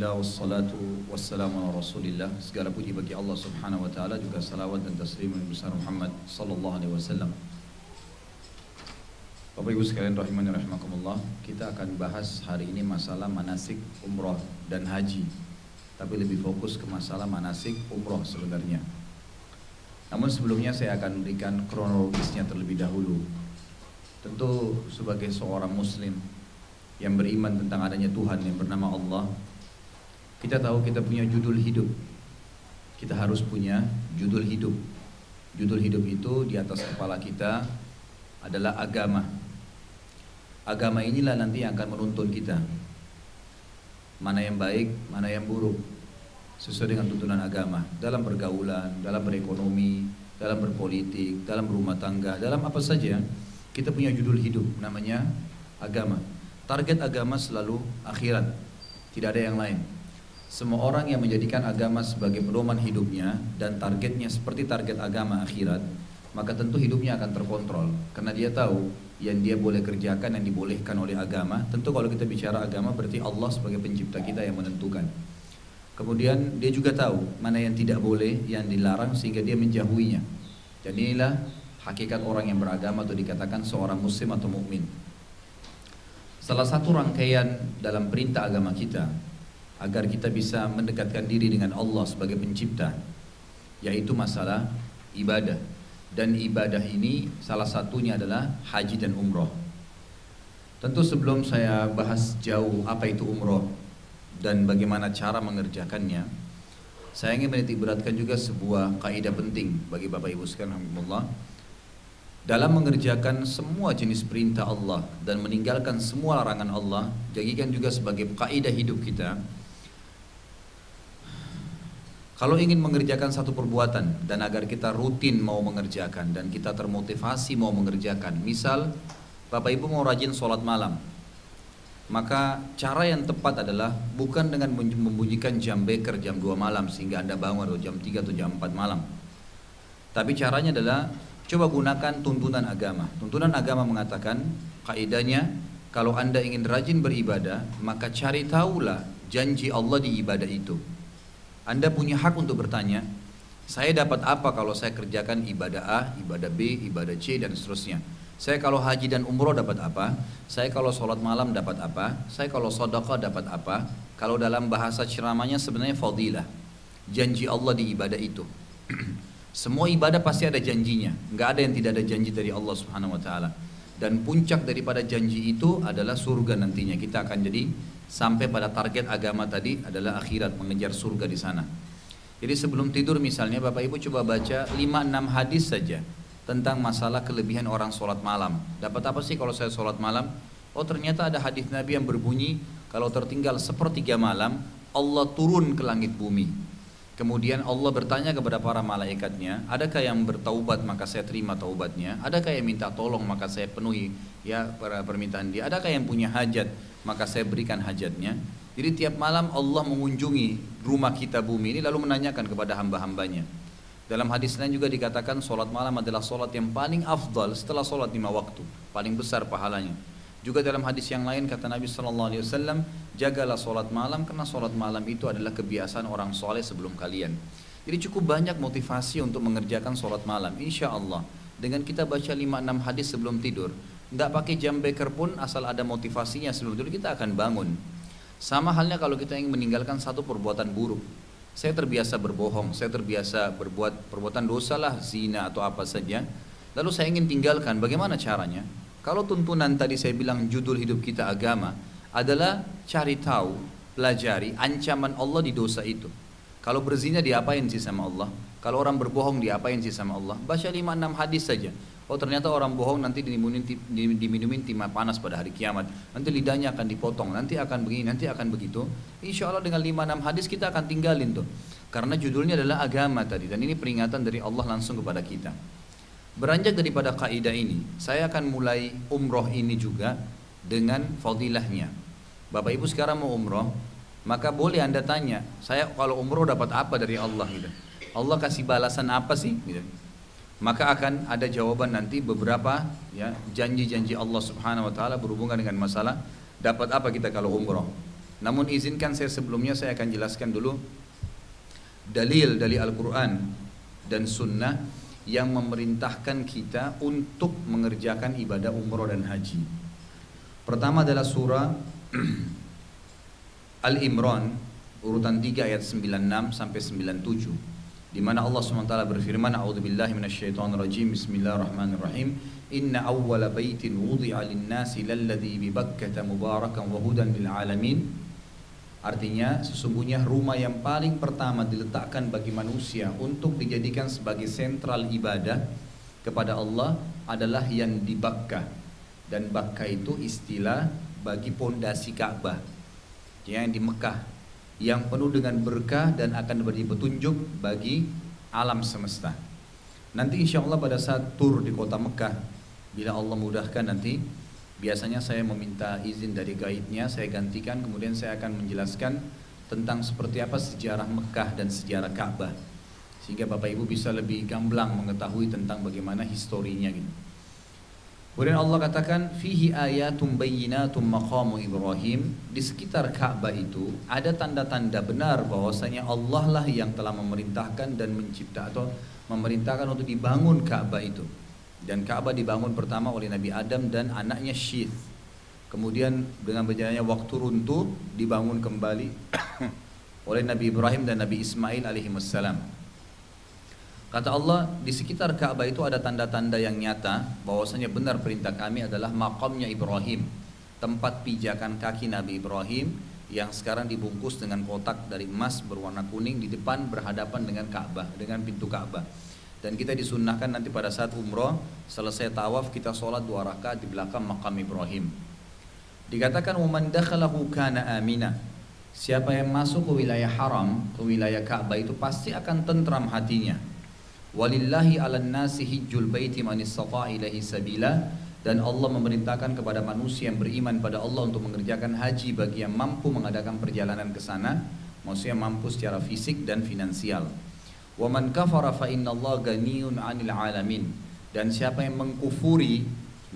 Alhamdulillah wassalatu wassalamu ala rasulillah. Segala puji bagi Allah subhanahu wa ta'ala Juga salawat dan taslim Nabi besar Muhammad sallallahu alaihi wasallam. Bapak ibu sekalian rahimani rahimakumullah Kita akan bahas hari ini masalah manasik umroh dan haji. Tapi lebih fokus ke masalah manasik umroh sebenarnya. Namun sebelumnya saya akan berikan kronologisnya terlebih dahulu. Tentu sebagai seorang muslim yang beriman tentang adanya Tuhan yang bernama Allah kita tahu kita punya judul hidup. Kita harus punya judul hidup. Judul hidup itu di atas kepala kita adalah agama. Agama inilah nanti yang akan menuntun kita. Mana yang baik, mana yang buruk. Sesuai dengan tuntunan agama. Dalam pergaulan, dalam berekonomi, dalam berpolitik, dalam berumah tangga, dalam apa saja. Kita punya judul hidup namanya agama. Target agama selalu akhirat. Tidak ada yang lain. Semua orang yang menjadikan agama sebagai pedoman hidupnya dan targetnya seperti target agama akhirat, maka tentu hidupnya akan terkontrol karena dia tahu yang dia boleh kerjakan yang dibolehkan oleh agama. Tentu kalau kita bicara agama berarti Allah sebagai pencipta kita yang menentukan. Kemudian dia juga tahu mana yang tidak boleh, yang dilarang sehingga dia menjauhinya. Dan inilah hakikat orang yang beragama atau dikatakan seorang muslim atau mukmin. Salah satu rangkaian dalam perintah agama kita agar kita bisa mendekatkan diri dengan Allah sebagai pencipta yaitu masalah ibadah. Dan ibadah ini salah satunya adalah haji dan umroh. Tentu sebelum saya bahas jauh apa itu umroh dan bagaimana cara mengerjakannya saya ingin menitik beratkan juga sebuah kaidah penting bagi Bapak Ibu sekalian alhamdulillah. Dalam mengerjakan semua jenis perintah Allah dan meninggalkan semua larangan Allah jadikan juga sebagai kaidah hidup kita kalau ingin mengerjakan satu perbuatan dan agar kita rutin mau mengerjakan dan kita termotivasi mau mengerjakan, misal Bapak Ibu mau rajin sholat malam, maka cara yang tepat adalah bukan dengan membunyikan jam beker jam 2 malam sehingga Anda bangun atau jam 3 atau jam 4 malam. Tapi caranya adalah coba gunakan tuntunan agama. Tuntunan agama mengatakan kaidahnya kalau Anda ingin rajin beribadah, maka cari tahulah janji Allah di ibadah itu. Anda punya hak untuk bertanya, saya dapat apa kalau saya kerjakan ibadah A, ibadah B, ibadah C, dan seterusnya. Saya kalau haji dan umroh dapat apa? Saya kalau sholat malam dapat apa? Saya kalau sodaka dapat apa? Kalau dalam bahasa ceramahnya sebenarnya fadilah. Janji Allah di ibadah itu. Semua ibadah pasti ada janjinya. Nggak ada yang tidak ada janji dari Allah Subhanahu Wa Taala. Dan puncak daripada janji itu adalah surga nantinya. Kita akan jadi sampai pada target agama tadi adalah akhirat mengejar surga di sana. Jadi sebelum tidur misalnya Bapak Ibu coba baca 5-6 hadis saja tentang masalah kelebihan orang sholat malam. Dapat apa sih kalau saya sholat malam? Oh ternyata ada hadis Nabi yang berbunyi kalau tertinggal sepertiga malam Allah turun ke langit bumi. Kemudian Allah bertanya kepada para malaikatnya, adakah yang bertaubat maka saya terima taubatnya? Adakah yang minta tolong maka saya penuhi ya permintaan dia? Adakah yang punya hajat maka saya berikan hajatnya. Jadi tiap malam Allah mengunjungi rumah kita bumi ini lalu menanyakan kepada hamba-hambanya. Dalam hadis lain juga dikatakan solat malam adalah solat yang paling afdal setelah solat lima waktu, paling besar pahalanya. Juga dalam hadis yang lain kata Nabi Shallallahu Alaihi Wasallam, jagalah solat malam karena solat malam itu adalah kebiasaan orang soleh sebelum kalian. Jadi cukup banyak motivasi untuk mengerjakan solat malam, insya Allah. Dengan kita baca 5-6 hadis sebelum tidur, tidak pakai jam beker pun asal ada motivasinya sebelum tidur kita akan bangun. Sama halnya kalau kita ingin meninggalkan satu perbuatan buruk. Saya terbiasa berbohong, saya terbiasa berbuat perbuatan dosa lah, zina atau apa saja. Lalu saya ingin tinggalkan, bagaimana caranya? Kalau tuntunan tadi saya bilang judul hidup kita agama adalah cari tahu, pelajari ancaman Allah di dosa itu. Kalau berzina diapain sih sama Allah? Kalau orang berbohong diapain sih sama Allah? Baca 5-6 hadis saja. Oh ternyata orang bohong nanti diminumin, diminumin timah panas pada hari kiamat. Nanti lidahnya akan dipotong, nanti akan begini, nanti akan begitu. Insya Allah dengan 5-6 hadis kita akan tinggalin tuh. Karena judulnya adalah agama tadi. Dan ini peringatan dari Allah langsung kepada kita. Beranjak daripada kaidah ini, saya akan mulai umroh ini juga dengan fadilahnya. Bapak Ibu sekarang mau umroh, maka boleh anda tanya, saya kalau umroh dapat apa dari Allah gitu. Allah kasih balasan apa sih? Gitu maka akan ada jawaban nanti beberapa ya janji-janji Allah Subhanahu wa taala berhubungan dengan masalah dapat apa kita kalau umroh. Namun izinkan saya sebelumnya saya akan jelaskan dulu dalil dari Al-Quran dan Sunnah yang memerintahkan kita untuk mengerjakan ibadah umroh dan haji. Pertama adalah surah Al-Imran urutan 3 ayat 96 sampai 97 di mana Allah SWT berfirman A'udzubillahi minasyaitonirrajim Bismillahirrahmanirrahim Inna awwala baitin wudi'a lin-nasi lalladzi bi Bakkah mubarakan wa hudan lil alamin Artinya sesungguhnya rumah yang paling pertama diletakkan bagi manusia untuk dijadikan sebagai sentral ibadah kepada Allah adalah yang di Bakkah. Dan Bakkah itu istilah bagi pondasi Ka'bah. Yang di Mekah yang penuh dengan berkah dan akan beri petunjuk bagi alam semesta. Nanti insya Allah pada saat tur di kota Mekah, bila Allah mudahkan nanti Biasanya saya meminta izin dari guide-nya, saya gantikan, kemudian saya akan menjelaskan tentang seperti apa sejarah Mekah dan sejarah Ka'bah. Sehingga Bapak Ibu bisa lebih gamblang mengetahui tentang bagaimana historinya gitu. Kemudian Allah katakan fihi ayatum bayyinatum maqamu Ibrahim di sekitar Ka'bah itu ada tanda-tanda benar bahwasanya Allah lah yang telah memerintahkan dan mencipta atau memerintahkan untuk dibangun Ka'bah itu. Dan Ka'bah dibangun pertama oleh Nabi Adam dan anaknya Syith. Kemudian dengan berjalannya waktu runtuh dibangun kembali oleh Nabi Ibrahim dan Nabi Ismail alaihi wassalam. Kata Allah, di sekitar Ka'bah itu ada tanda-tanda yang nyata bahwasanya benar perintah kami adalah makamnya Ibrahim, tempat pijakan kaki Nabi Ibrahim yang sekarang dibungkus dengan kotak dari emas berwarna kuning di depan berhadapan dengan Ka'bah, dengan pintu Ka'bah. Dan kita disunnahkan nanti pada saat umroh selesai tawaf kita sholat dua rakaat di belakang makam Ibrahim. Dikatakan dakhalahu kana amina. Siapa yang masuk ke wilayah haram, ke wilayah Ka'bah itu pasti akan tentram hatinya. Walillahi 'alan nasi hijjul baiti man ilaihi sabila dan Allah memerintahkan kepada manusia yang beriman pada Allah untuk mengerjakan haji bagi yang mampu mengadakan perjalanan ke sana, maksudnya mampu secara fisik dan finansial. Wa man kafara fa 'anil alamin. Dan siapa yang mengkufuri,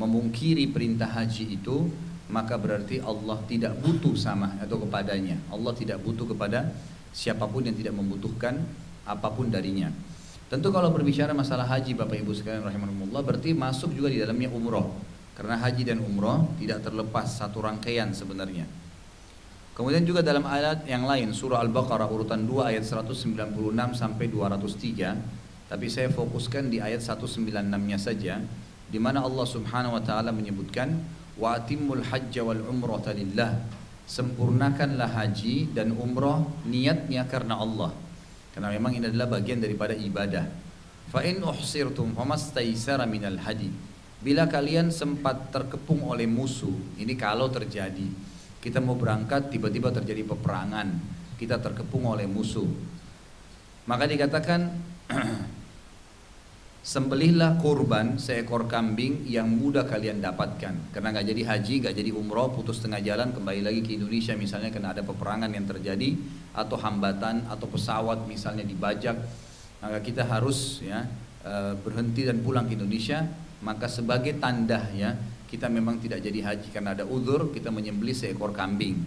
memungkiri perintah haji itu, maka berarti Allah tidak butuh sama atau kepadanya. Allah tidak butuh kepada siapa pun yang tidak membutuhkan apa pun darinya. Tentu kalau berbicara masalah haji Bapak Ibu sekalian rahimahumullah berarti masuk juga di dalamnya umroh. Karena haji dan umroh tidak terlepas satu rangkaian sebenarnya. Kemudian juga dalam ayat yang lain surah Al-Baqarah urutan 2 ayat 196 sampai 203 tapi saya fokuskan di ayat 196-nya saja di mana Allah Subhanahu wa taala menyebutkan wa atimul hajja wal umrata lillah. Sempurnakanlah haji dan umrah niatnya karena Allah. Karena memang ini adalah bagian daripada ibadah. Fa in uhsirtum famastaisara minal hadi. Bila kalian sempat terkepung oleh musuh ini kalau terjadi kita mau berangkat tiba-tiba terjadi peperangan, kita terkepung oleh musuh. Maka dikatakan sembelihlah kurban seekor kambing yang mudah kalian dapatkan. Karena nggak jadi haji, nggak jadi umroh, putus tengah jalan kembali lagi ke Indonesia misalnya karena ada peperangan yang terjadi atau hambatan atau pesawat misalnya dibajak, maka kita harus ya eh, berhenti dan pulang ke Indonesia. Maka sebagai tanda ya kita memang tidak jadi haji karena ada uzur, kita menyembelih seekor kambing.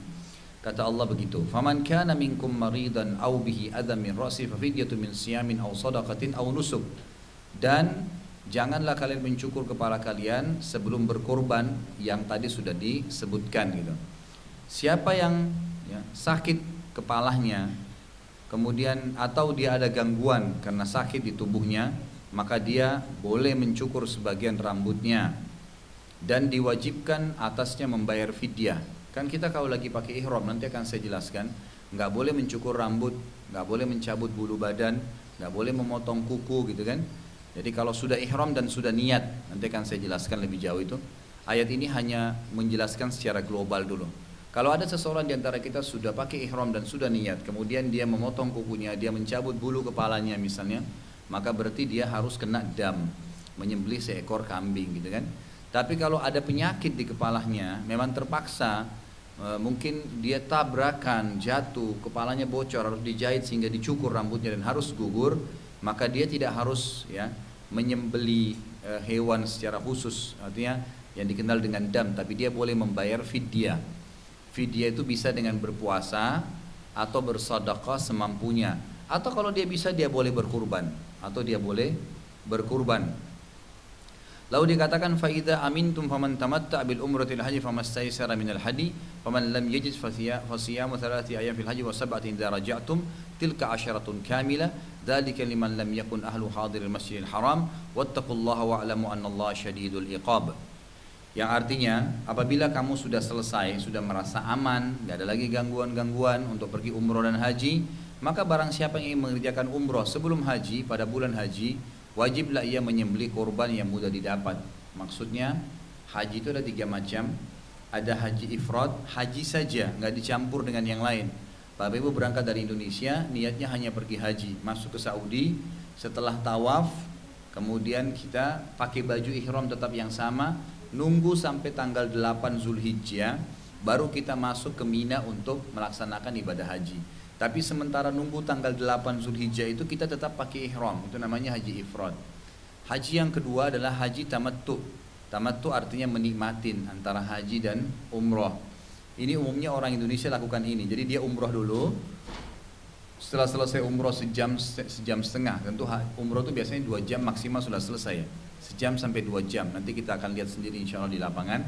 Kata Allah begitu, "Faman kana minkum maridan aw bihi adam min ra'si fa fidyatun min siyamin aw sadaqatin aw nusuk." Dan janganlah kalian mencukur kepala kalian sebelum berkorban yang tadi sudah disebutkan gitu. Siapa yang ya, sakit kepalanya, kemudian atau dia ada gangguan karena sakit di tubuhnya, maka dia boleh mencukur sebagian rambutnya dan diwajibkan atasnya membayar fidyah. Kan kita kalau lagi pakai ihram nanti akan saya jelaskan, nggak boleh mencukur rambut, nggak boleh mencabut bulu badan, nggak boleh memotong kuku gitu kan. Jadi kalau sudah ihram dan sudah niat, nanti akan saya jelaskan lebih jauh itu. Ayat ini hanya menjelaskan secara global dulu. Kalau ada seseorang di antara kita sudah pakai ihram dan sudah niat, kemudian dia memotong kukunya, dia mencabut bulu kepalanya misalnya, maka berarti dia harus kena dam, menyembelih seekor kambing gitu kan. Tapi kalau ada penyakit di kepalanya, memang terpaksa e, mungkin dia tabrakan, jatuh, kepalanya bocor, harus dijahit sehingga dicukur rambutnya dan harus gugur, maka dia tidak harus ya menyembeli e, hewan secara khusus, artinya yang dikenal dengan dam, tapi dia boleh membayar fidyah. Fidyah itu bisa dengan berpuasa atau bersedekah semampunya. Atau kalau dia bisa dia boleh berkurban atau dia boleh berkurban. Lalu dikatakan faida amintum faman tamatta bil umratil haji famastaysara minal hadi faman lam yajid fasiyamu thalathati ayam fil haji wa sab'atin idza raja'tum tilka asyaratun kamila dzalika liman lam yakun ahlu hadiril masjidil haram wattaqullaha wa'lamu annallaha syadidul iqab. Yang artinya apabila kamu sudah selesai sudah merasa aman nggak ada lagi gangguan-gangguan untuk pergi umroh dan haji maka barang siapa yang ingin mengerjakan umroh sebelum haji pada bulan haji wajiblah ia menyembeli korban yang mudah didapat. Maksudnya haji itu ada tiga macam. Ada haji ifrad, haji saja, nggak dicampur dengan yang lain. Bapak Ibu berangkat dari Indonesia, niatnya hanya pergi haji, masuk ke Saudi, setelah tawaf, kemudian kita pakai baju ihram tetap yang sama, nunggu sampai tanggal 8 Zulhijjah, baru kita masuk ke Mina untuk melaksanakan ibadah haji. Tapi sementara nunggu tanggal 8 Zulhijjah itu kita tetap pakai ihram. Itu namanya haji ifrad. Haji yang kedua adalah haji tamattu. Tamattu artinya menikmatin antara haji dan umroh. Ini umumnya orang Indonesia lakukan ini. Jadi dia umroh dulu. Setelah selesai umroh sejam sejam setengah, tentu umroh itu biasanya dua jam maksimal sudah selesai. Sejam sampai dua jam. Nanti kita akan lihat sendiri insya Allah di lapangan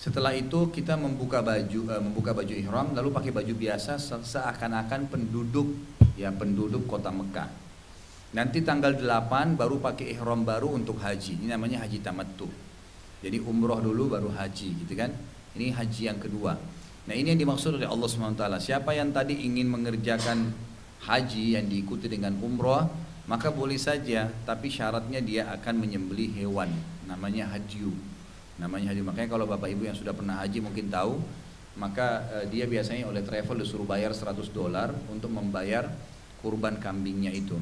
setelah itu kita membuka baju uh, membuka baju ihram lalu pakai baju biasa seakan-akan penduduk ya penduduk kota Mekah. Nanti tanggal 8 baru pakai ihram baru untuk haji. Ini namanya haji tamattu. Jadi umroh dulu baru haji gitu kan. Ini haji yang kedua. Nah, ini yang dimaksud oleh Allah SWT. Siapa yang tadi ingin mengerjakan haji yang diikuti dengan umroh, maka boleh saja, tapi syaratnya dia akan menyembeli hewan namanya hadyu namanya haji makanya kalau bapak ibu yang sudah pernah haji mungkin tahu maka uh, dia biasanya oleh travel disuruh bayar 100 dolar untuk membayar kurban kambingnya itu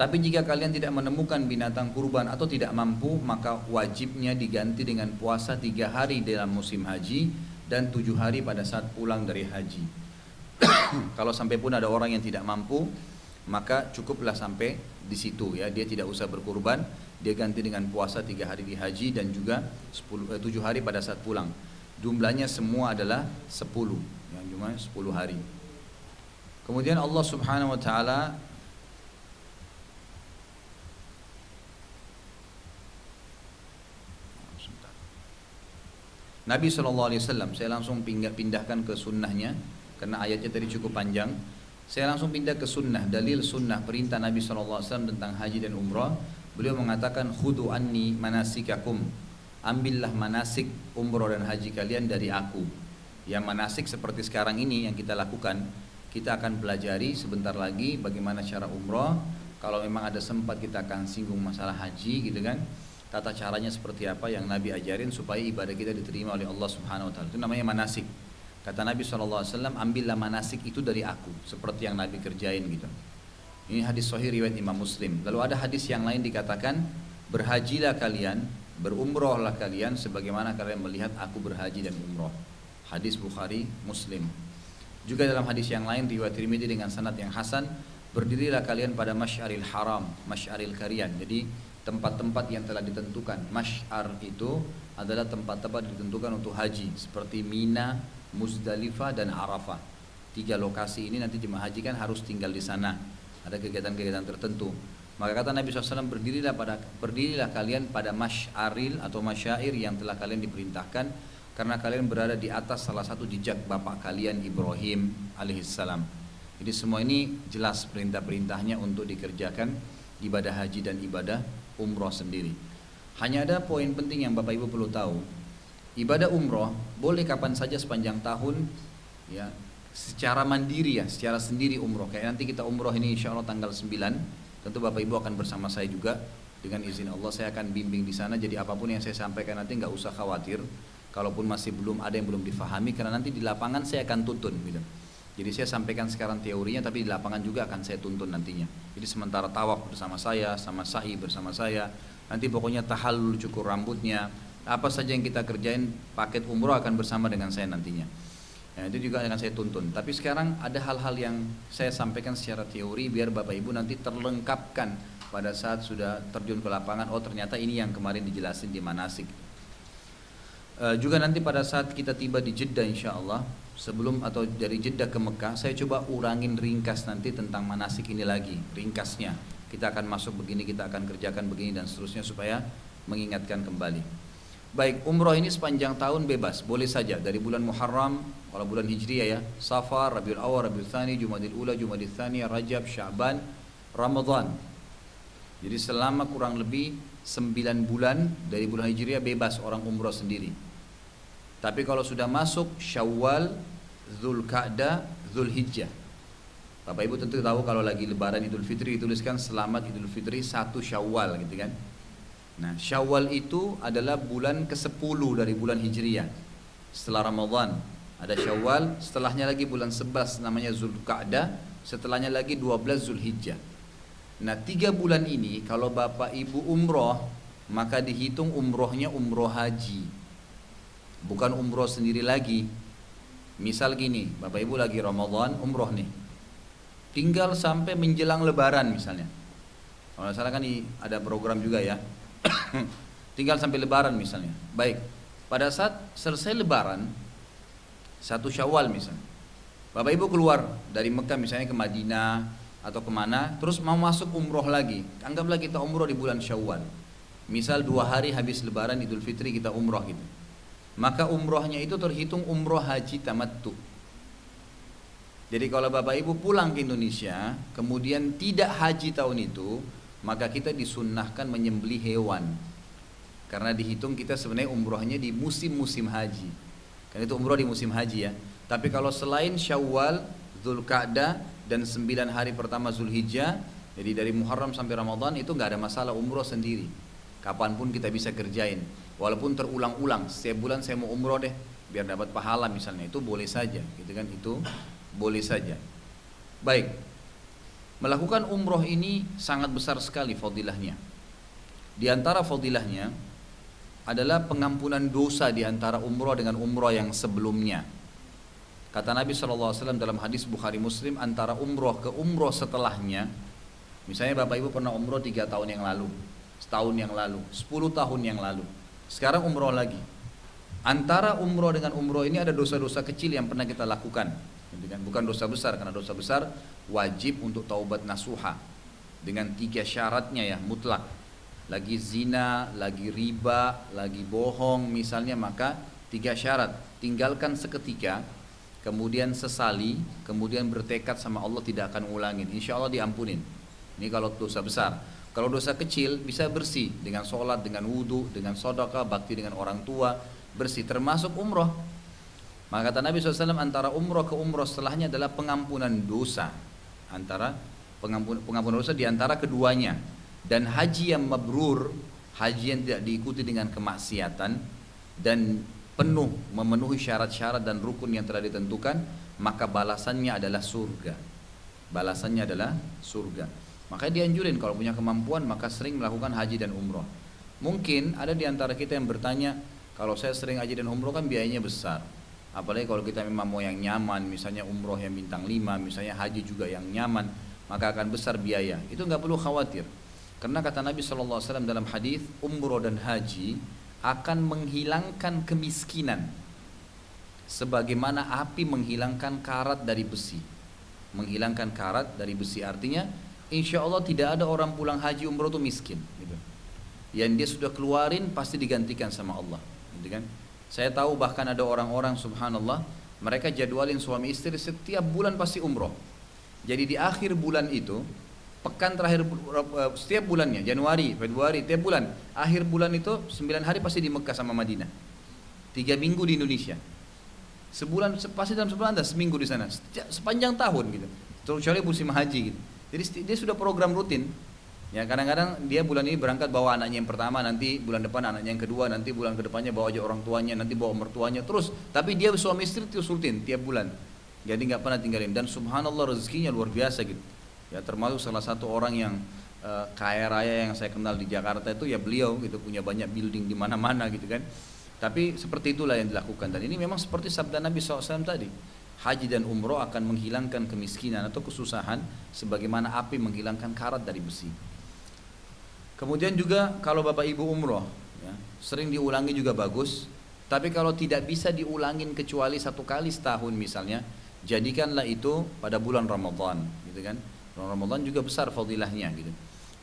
tapi jika kalian tidak menemukan binatang kurban atau tidak mampu, maka wajibnya diganti dengan puasa tiga hari dalam musim haji dan tujuh hari pada saat pulang dari haji. Kalau sampai pun ada orang yang tidak mampu, maka cukuplah sampai di situ ya. Dia tidak usah berkurban, dia ganti dengan puasa tiga hari di haji dan juga 10, eh, 7 hari pada saat pulang jumlahnya semua adalah 10 yang cuma 10 hari kemudian Allah subhanahu wa ta'ala Nabi SAW, saya langsung pindahkan ke sunnahnya karena ayatnya tadi cukup panjang. Saya langsung pindah ke sunnah, dalil sunnah perintah Nabi SAW tentang haji dan umrah. Beliau mengatakan khudu anni manasikakum. Ambillah manasik umroh dan haji kalian dari aku. Yang manasik seperti sekarang ini yang kita lakukan, kita akan pelajari sebentar lagi bagaimana cara umroh. Kalau memang ada sempat kita akan singgung masalah haji gitu kan. Tata caranya seperti apa yang Nabi ajarin supaya ibadah kita diterima oleh Allah Subhanahu wa taala. Itu namanya manasik. Kata Nabi SAW, ambillah manasik itu dari aku, seperti yang Nabi kerjain gitu. Ini hadis sahih riwayat Imam Muslim. Lalu ada hadis yang lain dikatakan berhajilah kalian, berumrohlah kalian sebagaimana kalian melihat aku berhaji dan umroh. Hadis Bukhari Muslim. Juga dalam hadis yang lain riwayat Tirmidzi dengan sanad yang hasan, berdirilah kalian pada Masyaril Haram, Masyaril Karian. Jadi tempat-tempat yang telah ditentukan. Masyar itu adalah tempat-tempat ditentukan untuk haji seperti Mina, Muzdalifah dan Arafah. Tiga lokasi ini nanti jemaah haji kan harus tinggal di sana ada kegiatan-kegiatan tertentu. Maka kata Nabi SAW berdirilah pada berdirilah kalian pada masyaril atau masyair yang telah kalian diperintahkan karena kalian berada di atas salah satu jejak bapak kalian Ibrahim alaihissalam. Jadi semua ini jelas perintah-perintahnya untuk dikerjakan ibadah haji dan ibadah umroh sendiri. Hanya ada poin penting yang Bapak Ibu perlu tahu. Ibadah umroh boleh kapan saja sepanjang tahun ya secara mandiri ya, secara sendiri umroh. Kayak nanti kita umroh ini insya Allah tanggal 9, tentu Bapak Ibu akan bersama saya juga. Dengan izin Allah saya akan bimbing di sana. Jadi apa pun yang saya sampaikan nanti nggak usah khawatir. Kalaupun masih belum ada yang belum difahami, karena nanti di lapangan saya akan tuntun. Gitu. Jadi saya sampaikan sekarang teorinya, tapi di lapangan juga akan saya tuntun nantinya. Jadi sementara tawaf bersama saya, sama sa'i bersama saya, nanti pokoknya tahallul cukur rambutnya, apa saja yang kita kerjain paket umroh akan bersama dengan saya nantinya. Ya, itu juga akan saya tuntun. Tapi sekarang ada hal-hal yang saya sampaikan secara teori biar Bapak Ibu nanti terlengkapkan pada saat sudah terjun ke lapangan. Oh ternyata ini yang kemarin dijelasin di manasik. Uh, juga nanti pada saat kita tiba di Jeddah insya Allah sebelum atau dari Jeddah ke Mekah saya coba urangin ringkas nanti tentang manasik ini lagi ringkasnya kita akan masuk begini kita akan kerjakan begini dan seterusnya supaya mengingatkan kembali baik umroh ini sepanjang tahun bebas boleh saja dari bulan Muharram kalau bulan Hijriah ya Safar, Rabiul Awal, Rabiul Thani, Jumadil Ula, Jumadil Thani, Rajab, Syaban, Ramadan jadi selama kurang lebih 9 bulan dari bulan Hijriah bebas orang umroh sendiri tapi kalau sudah masuk Syawal, Zulkaadah, Zulhijjah. Bapak Ibu tentu tahu kalau lagi lebaran Idul Fitri dituliskan selamat Idul Fitri satu Syawal gitu kan. Nah, Syawal itu adalah bulan ke-10 dari bulan Hijriah. Setelah Ramadan ada Syawal, setelahnya lagi bulan 11 namanya Zulkaadah, setelahnya lagi 12 Zulhijjah. Nah, tiga bulan ini kalau Bapak Ibu umroh, maka dihitung umrohnya umroh haji bukan umroh sendiri lagi. Misal gini, Bapak Ibu lagi Ramadan, umroh nih. Tinggal sampai menjelang lebaran misalnya. Kalau salah kan ada program juga ya. Tinggal sampai lebaran misalnya. Baik, pada saat selesai lebaran, satu syawal misalnya. Bapak Ibu keluar dari Mekah misalnya ke Madinah atau ke mana, terus mau masuk umroh lagi. Anggaplah kita umroh di bulan syawal. Misal dua hari habis lebaran Idul Fitri kita umroh gitu maka umrohnya itu terhitung umroh haji tamattu. Jadi kalau Bapak Ibu pulang ke Indonesia, kemudian tidak haji tahun itu, maka kita disunnahkan menyembeli hewan. Karena dihitung kita sebenarnya umrohnya di musim-musim haji. Karena itu umroh di musim haji ya. Tapi kalau selain Syawal, Zulkaadah dan sembilan hari pertama Zulhijjah, jadi dari Muharram sampai Ramadan itu nggak ada masalah umroh sendiri. Kapan pun kita bisa kerjain walaupun terulang-ulang setiap bulan saya mau umroh deh biar dapat pahala misalnya itu boleh saja gitu kan itu boleh saja baik melakukan umroh ini sangat besar sekali fadilahnya di antara fadilahnya adalah pengampunan dosa di antara umroh dengan umroh yang sebelumnya kata Nabi SAW dalam hadis Bukhari Muslim antara umroh ke umroh setelahnya misalnya Bapak Ibu pernah umroh tiga tahun yang lalu setahun yang lalu sepuluh tahun yang lalu sekarang umroh lagi. Antara umroh dengan umroh ini ada dosa-dosa kecil yang pernah kita lakukan. Bukan dosa besar, karena dosa besar wajib untuk taubat nasuha. Dengan tiga syaratnya ya, mutlak. Lagi zina, lagi riba, lagi bohong misalnya, maka tiga syarat. Tinggalkan seketika, kemudian sesali, kemudian bertekad sama Allah tidak akan ulangin. Insya Allah diampunin. Ini kalau dosa besar. Kalau dosa kecil bisa bersih dengan sholat, dengan wudhu, dengan sodaka, bakti dengan orang tua, bersih termasuk umroh. Maka kata Nabi SAW antara umroh ke umroh setelahnya adalah pengampunan dosa. Antara pengampun, pengampunan dosa di antara keduanya. Dan haji yang mabrur, haji yang tidak diikuti dengan kemaksiatan dan penuh memenuhi syarat-syarat dan rukun yang telah ditentukan, maka balasannya adalah surga. Balasannya adalah surga. Makanya dianjurin kalau punya kemampuan maka sering melakukan haji dan umroh. Mungkin ada di antara kita yang bertanya, kalau saya sering haji dan umroh kan biayanya besar. Apalagi kalau kita memang mau yang nyaman, misalnya umroh yang bintang 5, misalnya haji juga yang nyaman, maka akan besar biaya. Itu nggak perlu khawatir. Karena kata Nabi SAW dalam hadis umroh dan haji akan menghilangkan kemiskinan sebagaimana api menghilangkan karat dari besi menghilangkan karat dari besi artinya insya Allah tidak ada orang pulang haji umroh itu miskin gitu. yang dia sudah keluarin pasti digantikan sama Allah gitu kan saya tahu bahkan ada orang-orang subhanallah mereka jadwalin suami istri setiap bulan pasti umroh. Jadi di akhir bulan itu pekan terakhir eh, setiap bulannya Januari Februari tiap bulan akhir bulan itu 9 hari pasti di Mekah sama Madinah. Tiga minggu di Indonesia. Sebulan pasti dalam sebulan ada seminggu di sana sepanjang tahun gitu. Kecuali musim haji gitu. Jadi dia sudah program rutin. Ya kadang-kadang dia bulan ini berangkat bawa anaknya yang pertama, nanti bulan depan anaknya yang kedua, nanti bulan ke depannya bawa aja orang tuanya, nanti bawa mertuanya terus. Tapi dia suami istri terus rutin tiap bulan. Jadi nggak pernah tinggalin dan subhanallah rezekinya luar biasa gitu. Ya termasuk salah satu orang yang uh, kaya raya yang saya kenal di Jakarta itu ya beliau gitu punya banyak building di mana-mana gitu kan. Tapi seperti itulah yang dilakukan dan ini memang seperti sabda Nabi SAW tadi haji dan umroh akan menghilangkan kemiskinan atau kesusahan sebagaimana api menghilangkan karat dari besi. Kemudian juga kalau bapak ibu umroh, ya, sering diulangi juga bagus. Tapi kalau tidak bisa diulangin kecuali satu kali setahun misalnya, jadikanlah itu pada bulan Ramadan, gitu kan? Bulan Ramadan juga besar fadilahnya, gitu.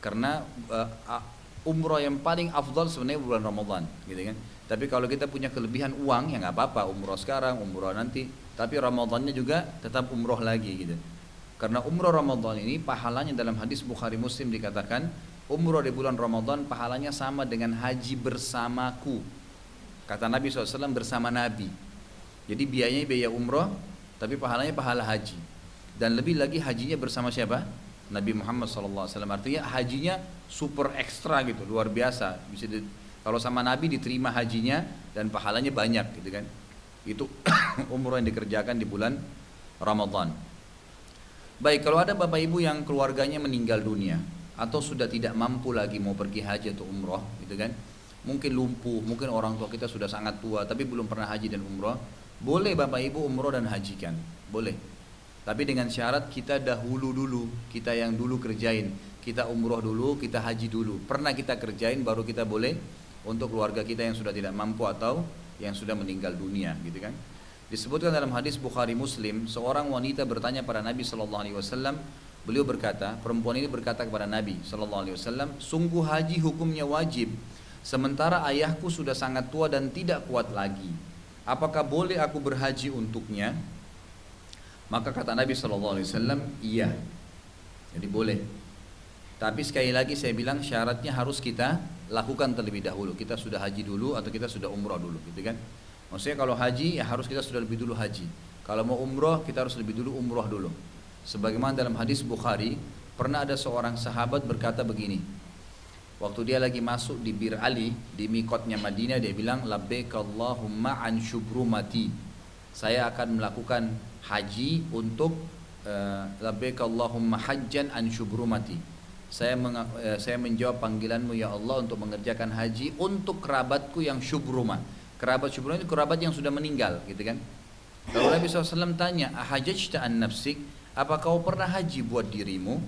Karena uh, umroh yang paling afdal sebenarnya bulan Ramadan, gitu kan? Tapi kalau kita punya kelebihan uang ya nggak apa-apa, umroh sekarang, umroh nanti. Tapi Ramadannya juga tetap umroh lagi, gitu. Karena umroh Ramadan ini pahalanya dalam hadis Bukhari Muslim dikatakan umroh di bulan Ramadan pahalanya sama dengan haji bersamaku. Kata Nabi SAW bersama Nabi. Jadi biayanya biaya umroh, tapi pahalanya pahala haji. Dan lebih lagi hajinya bersama siapa? Nabi Muhammad SAW. Artinya hajinya super ekstra gitu, luar biasa. Bisa di, kalau sama Nabi diterima hajinya dan pahalanya banyak gitu kan. Itu umroh yang dikerjakan di bulan Ramadan. Baik, kalau ada bapak ibu yang keluarganya meninggal dunia atau sudah tidak mampu lagi mau pergi haji atau umroh gitu kan mungkin lumpuh, mungkin orang tua kita sudah sangat tua tapi belum pernah haji dan umroh, boleh Bapak Ibu umroh dan hajikan, boleh. Tapi dengan syarat kita dahulu dulu, kita yang dulu kerjain, kita umroh dulu, kita haji dulu. Pernah kita kerjain baru kita boleh untuk keluarga kita yang sudah tidak mampu atau yang sudah meninggal dunia, gitu kan? Disebutkan dalam hadis Bukhari Muslim, seorang wanita bertanya pada Nabi Shallallahu Alaihi Wasallam, beliau berkata, perempuan ini berkata kepada Nabi Shallallahu Alaihi Wasallam, sungguh haji hukumnya wajib, Sementara ayahku sudah sangat tua dan tidak kuat lagi. Apakah boleh aku berhaji untuknya? Maka kata Nabi SAW, iya. Jadi boleh. Tapi sekali lagi saya bilang syaratnya harus kita lakukan terlebih dahulu. Kita sudah haji dulu atau kita sudah umroh dulu, gitu kan? Maksudnya kalau haji ya harus kita sudah lebih dulu haji. Kalau mau umroh kita harus lebih dulu umroh dulu. Sebagaimana dalam hadis Bukhari pernah ada seorang sahabat berkata begini, Waktu dia lagi masuk di Bir Ali di mikotnya Madinah dia bilang labbaik Allahumma an syubrumati. Saya akan melakukan haji untuk uh, labbaik Allahumma hajjan an syubrumati. Saya uh, saya menjawab panggilanmu ya Allah untuk mengerjakan haji untuk kerabatku yang syubruma. Kerabat syubruma itu kerabat yang sudah meninggal, gitu kan? Kalau Nabi SAW tanya, ahajajta an nafsik, apa kau pernah haji buat dirimu?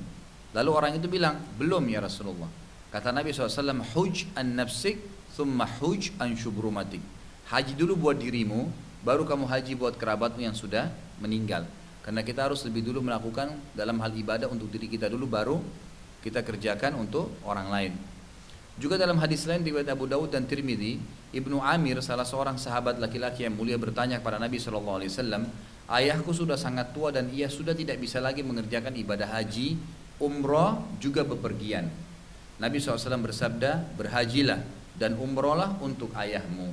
Lalu orang itu bilang, belum ya Rasulullah. Kata Nabi SAW, huj an nafsik, thumma huj an syubrumatik. Haji dulu buat dirimu, baru kamu haji buat kerabatmu yang sudah meninggal. Karena kita harus lebih dulu melakukan dalam hal ibadah untuk diri kita dulu, baru kita kerjakan untuk orang lain. Juga dalam hadis lain riwayat Abu Dawud dan Tirmidzi, Ibnu Amir salah seorang sahabat laki-laki yang mulia bertanya kepada Nabi SAW, ayahku sudah sangat tua dan ia sudah tidak bisa lagi mengerjakan ibadah haji, umroh juga bepergian. Nabi SAW bersabda, berhajilah dan umrohlah untuk ayahmu.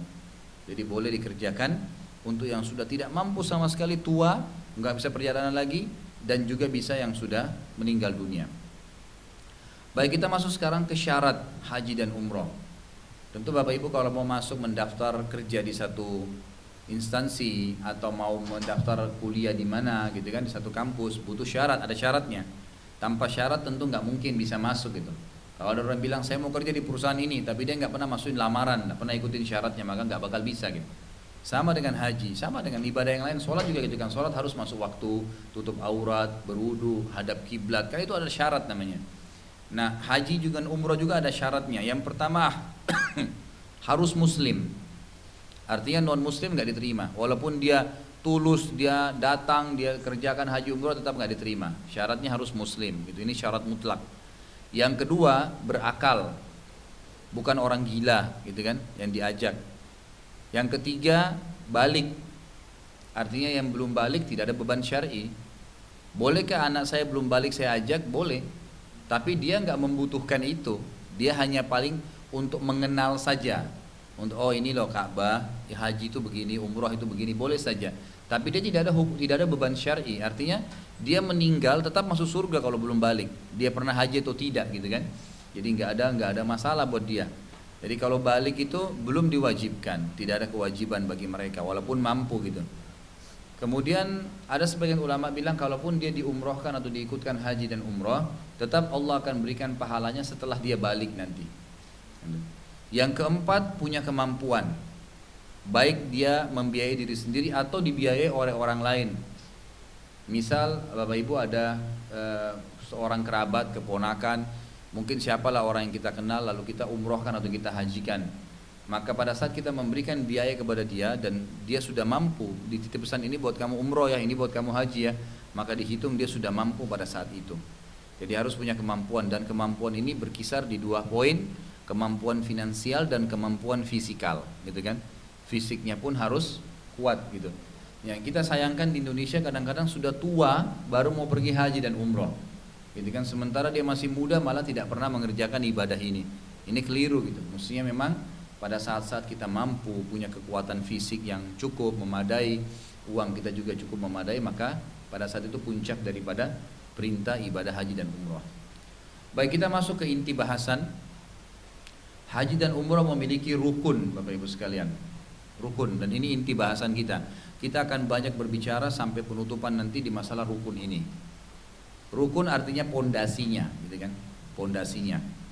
Jadi boleh dikerjakan untuk yang sudah tidak mampu sama sekali tua, nggak bisa perjalanan lagi, dan juga bisa yang sudah meninggal dunia. Baik kita masuk sekarang ke syarat haji dan umroh. Tentu Bapak Ibu kalau mau masuk mendaftar kerja di satu instansi atau mau mendaftar kuliah di mana gitu kan di satu kampus butuh syarat ada syaratnya. Tanpa syarat tentu nggak mungkin bisa masuk gitu. Kalau ada orang bilang saya mau kerja di perusahaan ini, tapi dia nggak pernah masukin lamaran, nggak pernah ikutin syaratnya, maka nggak bakal bisa gitu. Sama dengan haji, sama dengan ibadah yang lain, sholat juga gitu kan. Sholat harus masuk waktu, tutup aurat, berwudu, hadap kiblat, kan itu ada syarat namanya. Nah haji juga umroh juga ada syaratnya. Yang pertama harus muslim. Artinya non muslim nggak diterima. Walaupun dia tulus, dia datang, dia kerjakan haji umroh tetap nggak diterima. Syaratnya harus muslim. Gitu. Ini syarat mutlak. Yang kedua, berakal. Bukan orang gila, gitu kan, yang diajak. Yang ketiga, balik. Artinya yang belum balik tidak ada beban syar'i. Bolehkah anak saya belum balik saya ajak? Boleh. Tapi dia nggak membutuhkan itu. Dia hanya paling untuk mengenal saja. Untuk oh ini loh Ka'bah, ya haji itu begini, umroh itu begini, boleh saja. Tapi dia tidak ada tidak ada beban syar'i. Artinya dia meninggal tetap masuk surga kalau belum balik. Dia pernah haji atau tidak gitu kan? Jadi nggak ada nggak ada masalah buat dia. Jadi kalau balik itu belum diwajibkan, tidak ada kewajiban bagi mereka walaupun mampu gitu. Kemudian ada sebagian ulama bilang kalaupun dia diumrohkan atau diikutkan haji dan umroh, tetap Allah akan berikan pahalanya setelah dia balik nanti. Yang keempat punya kemampuan baik dia membiayai diri sendiri atau dibiayai oleh orang lain. Misal Bapak Ibu ada e, seorang kerabat, keponakan, mungkin siapalah orang yang kita kenal lalu kita umrohkan atau kita hajikan. Maka pada saat kita memberikan biaya kepada dia dan dia sudah mampu dititip pesan ini buat kamu umroh ya, ini buat kamu haji ya, maka dihitung dia sudah mampu pada saat itu. Jadi harus punya kemampuan dan kemampuan ini berkisar di dua poin, kemampuan finansial dan kemampuan fisikal, gitu kan? Fisiknya pun harus kuat gitu. Yang kita sayangkan di Indonesia kadang-kadang sudah tua baru mau pergi haji dan umroh. Gitu kan sementara dia masih muda malah tidak pernah mengerjakan ibadah ini. Ini keliru gitu. Mestinya memang pada saat-saat kita mampu punya kekuatan fisik yang cukup memadai, uang kita juga cukup memadai, maka pada saat itu puncak daripada perintah ibadah haji dan umroh. Baik kita masuk ke inti bahasan. Haji dan umroh memiliki rukun Bapak Ibu sekalian. Rukun dan ini inti bahasan kita. Kita akan banyak berbicara sampai penutupan nanti di masalah rukun ini. Rukun artinya pondasinya, gitu kan? Pondasinya.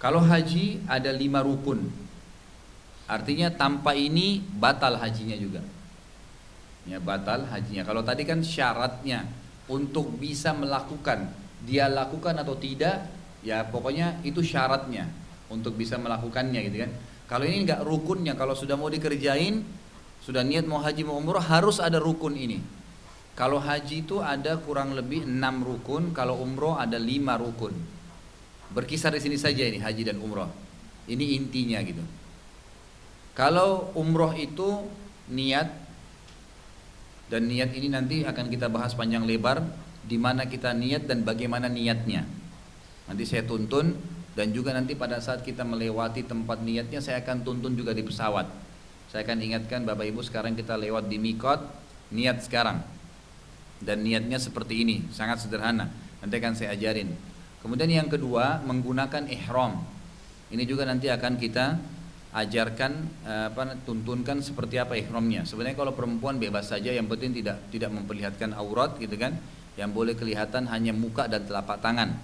Kalau haji ada lima rukun, artinya tanpa ini batal hajinya juga. Ya batal hajinya. Kalau tadi kan syaratnya untuk bisa melakukan, dia lakukan atau tidak, ya pokoknya itu syaratnya untuk bisa melakukannya gitu kan. Kalau ini nggak rukunnya, kalau sudah mau dikerjain, sudah niat mau haji mau umroh harus ada rukun ini. Kalau haji itu ada kurang lebih enam rukun, kalau umroh ada lima rukun. Berkisar di sini saja ini haji dan umroh. Ini intinya gitu. Kalau umroh itu niat dan niat ini nanti akan kita bahas panjang lebar di mana kita niat dan bagaimana niatnya. Nanti saya tuntun dan juga nanti pada saat kita melewati tempat niatnya saya akan tuntun juga di pesawat. Saya akan ingatkan Bapak Ibu sekarang kita lewat di Mikot, niat sekarang. Dan niatnya seperti ini, sangat sederhana. Nanti akan saya ajarin. Kemudian yang kedua menggunakan ihram. Ini juga nanti akan kita ajarkan eh, apa tuntunkan seperti apa ihramnya. Sebenarnya kalau perempuan bebas saja yang penting tidak tidak memperlihatkan aurat gitu kan. Yang boleh kelihatan hanya muka dan telapak tangan.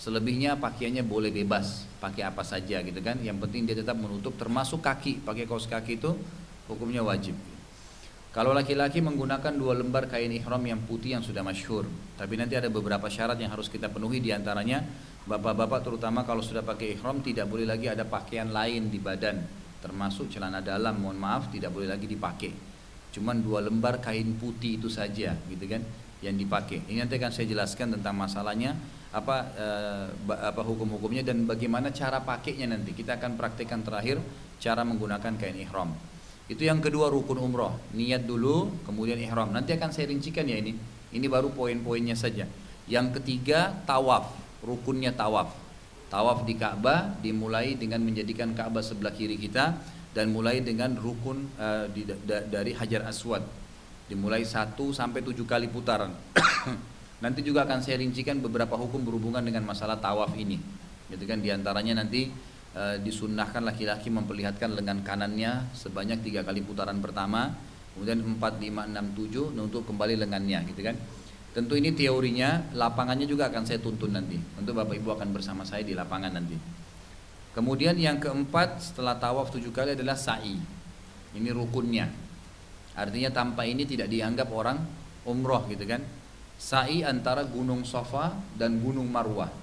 Selebihnya pakaiannya boleh bebas, pakai apa saja gitu kan. Yang penting dia tetap menutup termasuk kaki, pakai kaos kaki itu hukumnya wajib. Kalau laki-laki menggunakan dua lembar kain ihram yang putih yang sudah masyhur, tapi nanti ada beberapa syarat yang harus kita penuhi di antaranya bapak-bapak terutama kalau sudah pakai ihram tidak boleh lagi ada pakaian lain di badan, termasuk celana dalam, mohon maaf tidak boleh lagi dipakai. Cuman dua lembar kain putih itu saja, gitu kan, yang dipakai. Ini nanti akan saya jelaskan tentang masalahnya apa eh, apa hukum-hukumnya dan bagaimana cara pakainya nanti. Kita akan praktekkan terakhir cara menggunakan kain ihram. Itu yang kedua rukun umroh. Niat dulu, kemudian ihram. Nanti akan saya rincikan ya ini. Ini baru poin-poinnya saja. Yang ketiga tawaf, rukunnya tawaf. Tawaf di Ka'bah dimulai dengan menjadikan Ka'bah sebelah kiri kita dan mulai dengan rukun uh, di, da, dari Hajar Aswad. Dimulai satu sampai tujuh kali putaran. nanti juga akan saya rincikan beberapa hukum berhubungan dengan masalah tawaf ini. Gitu kan di antaranya nanti e, disunnahkan laki-laki memperlihatkan lengan kanannya sebanyak tiga kali putaran pertama kemudian 4, 5, 6, 7 untuk kembali lengannya gitu kan. Tentu ini teorinya lapangannya juga akan saya tuntun nanti. Tentu Bapak Ibu akan bersama saya di lapangan nanti. Kemudian yang keempat setelah tawaf tujuh kali adalah sa'i. Ini rukunnya. Artinya tanpa ini tidak dianggap orang umroh gitu kan. Sa'i antara gunung Safa dan gunung Marwah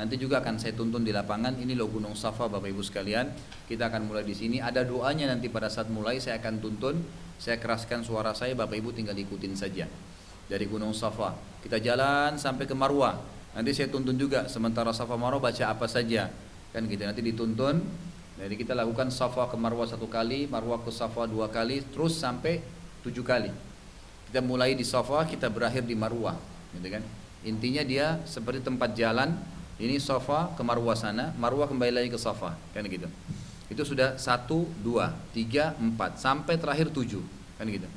Nanti juga akan saya tuntun di lapangan. Ini loh Gunung Safa Bapak Ibu sekalian. Kita akan mulai di sini. Ada doanya nanti pada saat mulai saya akan tuntun. Saya keraskan suara saya Bapak Ibu tinggal ikutin saja. Dari Gunung Safa. Kita jalan sampai ke Marwah. Nanti saya tuntun juga sementara Safa Marwah baca apa saja. Kan gitu nanti dituntun. Jadi kita lakukan Safa ke Marwah satu kali, Marwah ke Safa dua kali, terus sampai tujuh kali. Kita mulai di Safa, kita berakhir di Marwah, gitu kan? Intinya dia seperti tempat jalan ini sofa ke marwah sana, marwah kembali lagi ke sofa, kan gitu. Itu sudah satu, dua, tiga, empat, sampai terakhir tujuh, kan gitu.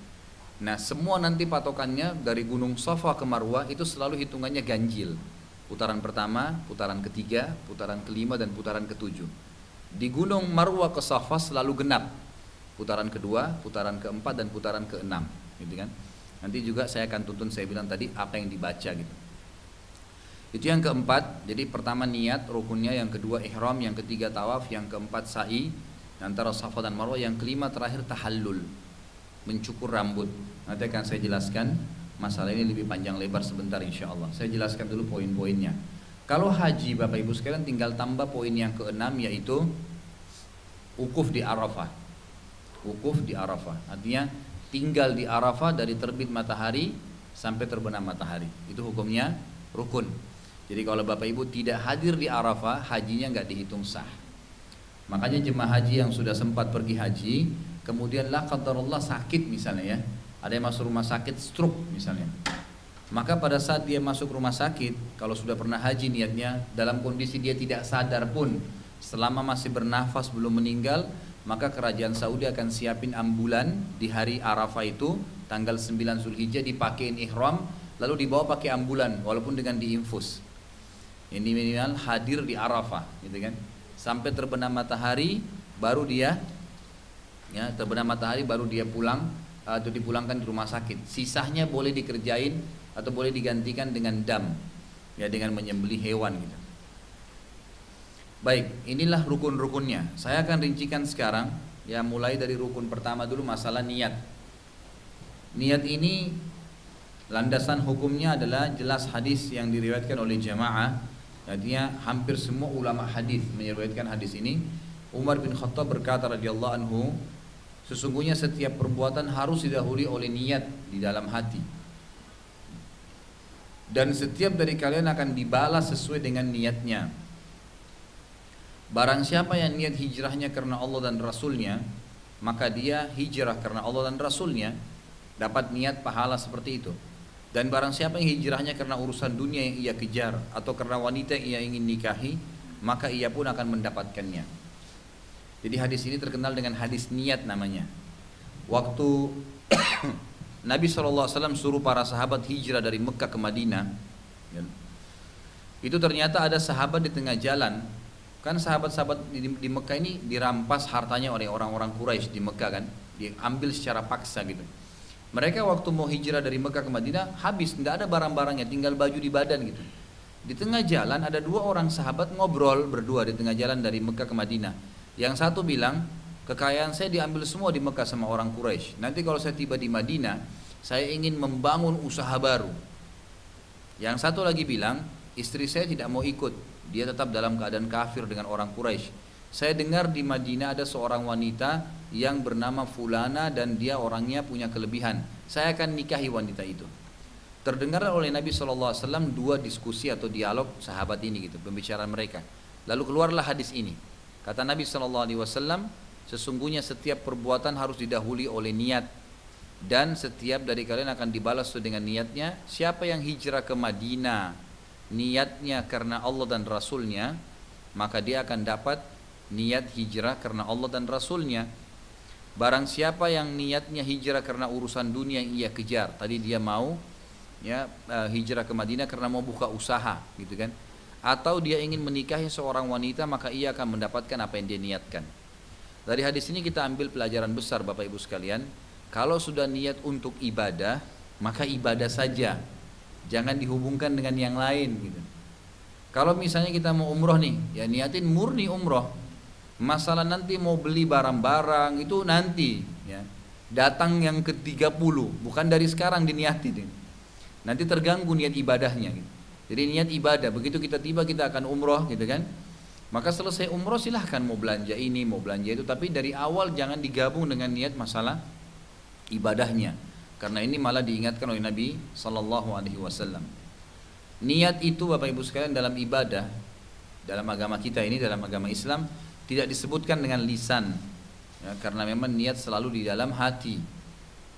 Nah semua nanti patokannya dari gunung sofa ke marwah itu selalu hitungannya ganjil. Putaran pertama, putaran ketiga, putaran kelima dan putaran ketujuh. Di gunung marwah ke sofa selalu genap. Putaran kedua, putaran keempat dan putaran keenam, gitu kan. Nanti juga saya akan tuntun saya bilang tadi apa yang dibaca gitu. Itu yang keempat, jadi pertama niat rukunnya, yang kedua ihram, yang ketiga tawaf, yang keempat sa'i antara Safa dan Marwah, yang kelima terakhir tahallul, mencukur rambut. Nanti akan saya jelaskan masalah ini lebih panjang lebar sebentar insya Allah. Saya jelaskan dulu poin-poinnya. Kalau haji Bapak Ibu sekalian tinggal tambah poin yang keenam yaitu Wukuf di Arafah. Wukuf di Arafah. Artinya tinggal di Arafah dari terbit matahari sampai terbenam matahari. Itu hukumnya rukun. Jadi kalau Bapak Ibu tidak hadir di Arafah, hajinya nggak dihitung sah. Makanya jemaah haji yang sudah sempat pergi haji, kemudian lah Allah sakit misalnya ya, ada yang masuk rumah sakit stroke misalnya. Maka pada saat dia masuk rumah sakit, kalau sudah pernah haji niatnya, dalam kondisi dia tidak sadar pun, selama masih bernafas belum meninggal, maka kerajaan Saudi akan siapin ambulan di hari Arafah itu, tanggal 9 Zulhijjah dipakein ihram, lalu dibawa pakai ambulan, walaupun dengan diinfus. Ini minimal hadir di Arafah, gitu kan? Sampai terbenam matahari, baru dia, ya terbenam matahari baru dia pulang atau dipulangkan di rumah sakit. Sisanya boleh dikerjain atau boleh digantikan dengan dam, ya dengan menyembelih hewan gitu. Baik, inilah rukun-rukunnya. Saya akan rincikan sekarang, ya mulai dari rukun pertama dulu masalah niat. Niat ini landasan hukumnya adalah jelas hadis yang diriwayatkan oleh jamaah. Artinya hampir semua ulama hadis menyebutkan hadis ini. Umar bin Khattab berkata radhiyallahu anhu, sesungguhnya setiap perbuatan harus didahului oleh niat di dalam hati. Dan setiap dari kalian akan dibalas sesuai dengan niatnya. Barang siapa yang niat hijrahnya karena Allah dan Rasulnya Maka dia hijrah karena Allah dan Rasulnya Dapat niat pahala seperti itu Dan barang siapa yang hijrahnya karena urusan dunia yang ia kejar Atau karena wanita yang ia ingin nikahi Maka ia pun akan mendapatkannya. Jadi hadis ini terkenal dengan hadis niat namanya. Waktu Nabi SAW suruh para sahabat hijrah dari Mekah ke Madinah ya, Itu ternyata ada sahabat di tengah jalan. Kan sahabat-sahabat di, di Mekah ini dirampas hartanya oleh orang-orang Quraisy di Mekah kan, diambil secara paksa gitu. Mereka waktu mau hijrah dari Mekah ke Madinah habis, nggak ada barang-barangnya, tinggal baju di badan gitu. Di tengah jalan ada dua orang sahabat ngobrol berdua di tengah jalan dari Mekah ke Madinah. Yang satu bilang, kekayaan saya diambil semua di Mekah sama orang Quraisy. Nanti kalau saya tiba di Madinah, saya ingin membangun usaha baru. Yang satu lagi bilang, istri saya tidak mau ikut, dia tetap dalam keadaan kafir dengan orang Quraisy. Saya dengar di Madinah ada seorang wanita yang bernama Fulana dan dia orangnya punya kelebihan. Saya akan nikahi wanita itu. Terdengar oleh Nabi SAW dua diskusi atau dialog sahabat ini gitu, pembicaraan mereka. Lalu keluarlah hadis ini. Kata Nabi SAW, sesungguhnya setiap perbuatan harus didahului oleh niat dan setiap dari kalian akan dibalas dengan niatnya. Siapa yang hijrah ke Madinah niatnya karena Allah dan Rasulnya maka dia akan dapat niat hijrah karena Allah dan Rasulnya. Barang siapa yang niatnya hijrah karena urusan dunia yang ia kejar. Tadi dia mau ya eh, hijrah ke Madinah karena mau buka usaha gitu kan. Atau dia ingin menikahi seorang wanita maka ia akan mendapatkan apa yang dia niatkan. Dari hadis ini kita ambil pelajaran besar Bapak Ibu sekalian. Kalau sudah niat untuk ibadah maka ibadah saja. Jangan dihubungkan dengan yang lain gitu. Kalau misalnya kita mau umroh nih, ya niatin murni umroh. Masalah nanti mau beli barang-barang itu nanti, ya. Datang yang ke-30, bukan dari sekarang diniatin. Nanti terganggu niat ibadahnya gitu. Jadi niat ibadah, begitu kita tiba kita akan umroh gitu kan. Maka selesai umroh silahkan mau belanja ini, mau belanja itu. Tapi dari awal jangan digabung dengan niat masalah ibadahnya. Karena ini malah diingatkan oleh Nabi Sallallahu Alaihi Wasallam. Niat itu Bapak Ibu sekalian dalam ibadah, dalam agama kita ini, dalam agama Islam tidak disebutkan dengan lisan, ya, karena memang niat selalu di dalam hati.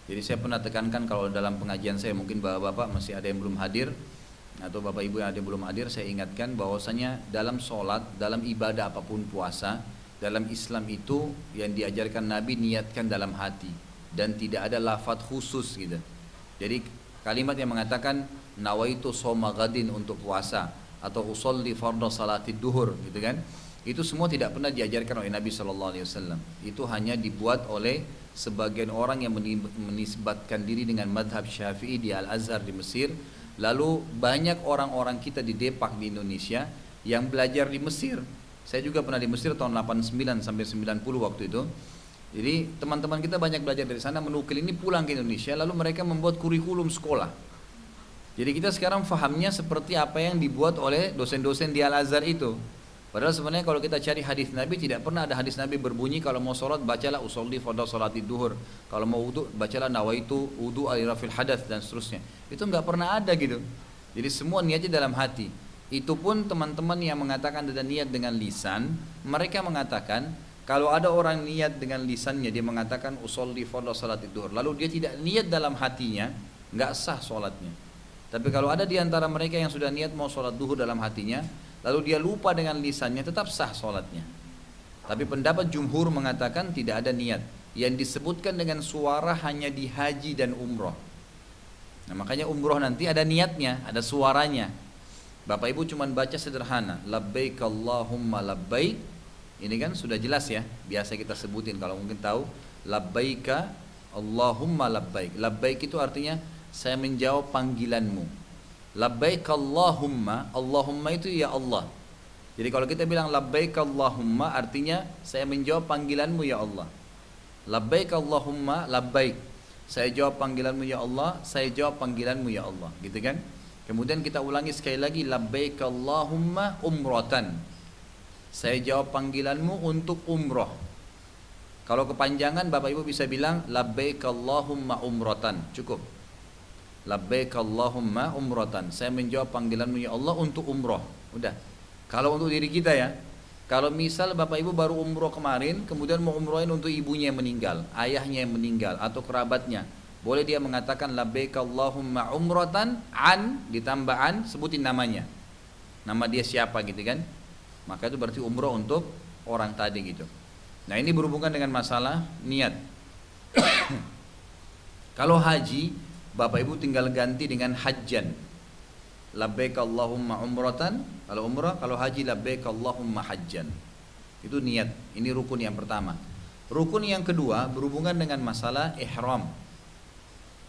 Jadi saya pernah tekankan kalau dalam pengajian saya mungkin bapak-bapak masih ada yang belum hadir atau bapak ibu yang ada yang belum hadir saya ingatkan bahwasanya dalam sholat, dalam ibadah apa pun puasa, dalam Islam itu yang diajarkan Nabi niatkan dalam hati dan tidak ada lafat khusus gitu. Jadi kalimat yang mengatakan nawaitu soma gadin untuk puasa atau usolli fardhu salati duhur gitu kan. Itu semua tidak pernah diajarkan oleh Nabi Shallallahu Alaihi Wasallam. Itu hanya dibuat oleh sebagian orang yang menisbatkan diri dengan madhab syafi'i di Al Azhar di Mesir. Lalu banyak orang-orang kita di Depak di Indonesia yang belajar di Mesir. Saya juga pernah di Mesir tahun 89 sampai 90 waktu itu jadi teman-teman kita banyak belajar dari sana menukil ini pulang ke Indonesia lalu mereka membuat kurikulum sekolah. Jadi kita sekarang fahamnya seperti apa yang dibuat oleh dosen-dosen di Al-Azhar itu. Padahal sebenarnya kalau kita cari hadis Nabi tidak pernah ada hadis Nabi berbunyi kalau mau sholat bacalah usolli fadal sholat duhur. Kalau mau wudhu bacalah nawaitu wudhu alirafil hadas dan seterusnya. Itu nggak pernah ada gitu. Jadi semua niatnya dalam hati. Itu pun teman-teman yang mengatakan ada niat dengan lisan, mereka mengatakan kalau ada orang niat dengan lisannya dia mengatakan usolli fadal sholat duhur, lalu dia tidak niat dalam hatinya, nggak sah sholatnya. Tapi kalau ada di antara mereka yang sudah niat mau sholat duhur dalam hatinya, lalu dia lupa dengan lisannya, tetap sah sholatnya. Tapi pendapat jumhur mengatakan tidak ada niat. Yang disebutkan dengan suara hanya di haji dan umroh. Nah makanya umroh nanti ada niatnya, ada suaranya. Bapak Ibu cuma baca sederhana, labbaik Allahumma labbaik. Ini kan sudah jelas ya, biasa kita sebutin kalau mungkin tahu, labbaika Allahumma labbaik. Labbaik itu artinya saya menjawab panggilanmu. Labbaik Allahumma, Allahumma itu ya Allah. Jadi kalau kita bilang labbaik Allahumma artinya saya menjawab panggilanmu ya Allah. Labbaik Allahumma labbaik. Saya jawab panggilanmu ya Allah, saya jawab panggilanmu ya Allah, gitu kan? Kemudian kita ulangi sekali lagi labbaik Allahumma umratan. Saya jawab panggilanmu untuk umroh. Kalau kepanjangan Bapak Ibu bisa bilang labbaik Allahumma umratan, cukup. Labbaik Allahumma umratan. Saya menjawab panggilanmu ya Allah untuk umroh. Udah. Kalau untuk diri kita ya. Kalau misal Bapak Ibu baru umroh kemarin, kemudian mau umrohin untuk ibunya yang meninggal, ayahnya yang meninggal, atau kerabatnya. Boleh dia mengatakan labbaik Allahumma umratan an ditambah an sebutin namanya. Nama dia siapa gitu kan? Maka itu berarti umroh untuk orang tadi gitu. Nah ini berhubungan dengan masalah niat. Kalau haji Bapak Ibu tinggal ganti dengan hajjan. Labbaik Allahumma umratan, kalau umrah, kalau haji labbaik Allahumma hajjan. Itu niat. Ini rukun yang pertama. Rukun yang kedua berhubungan dengan masalah ihram.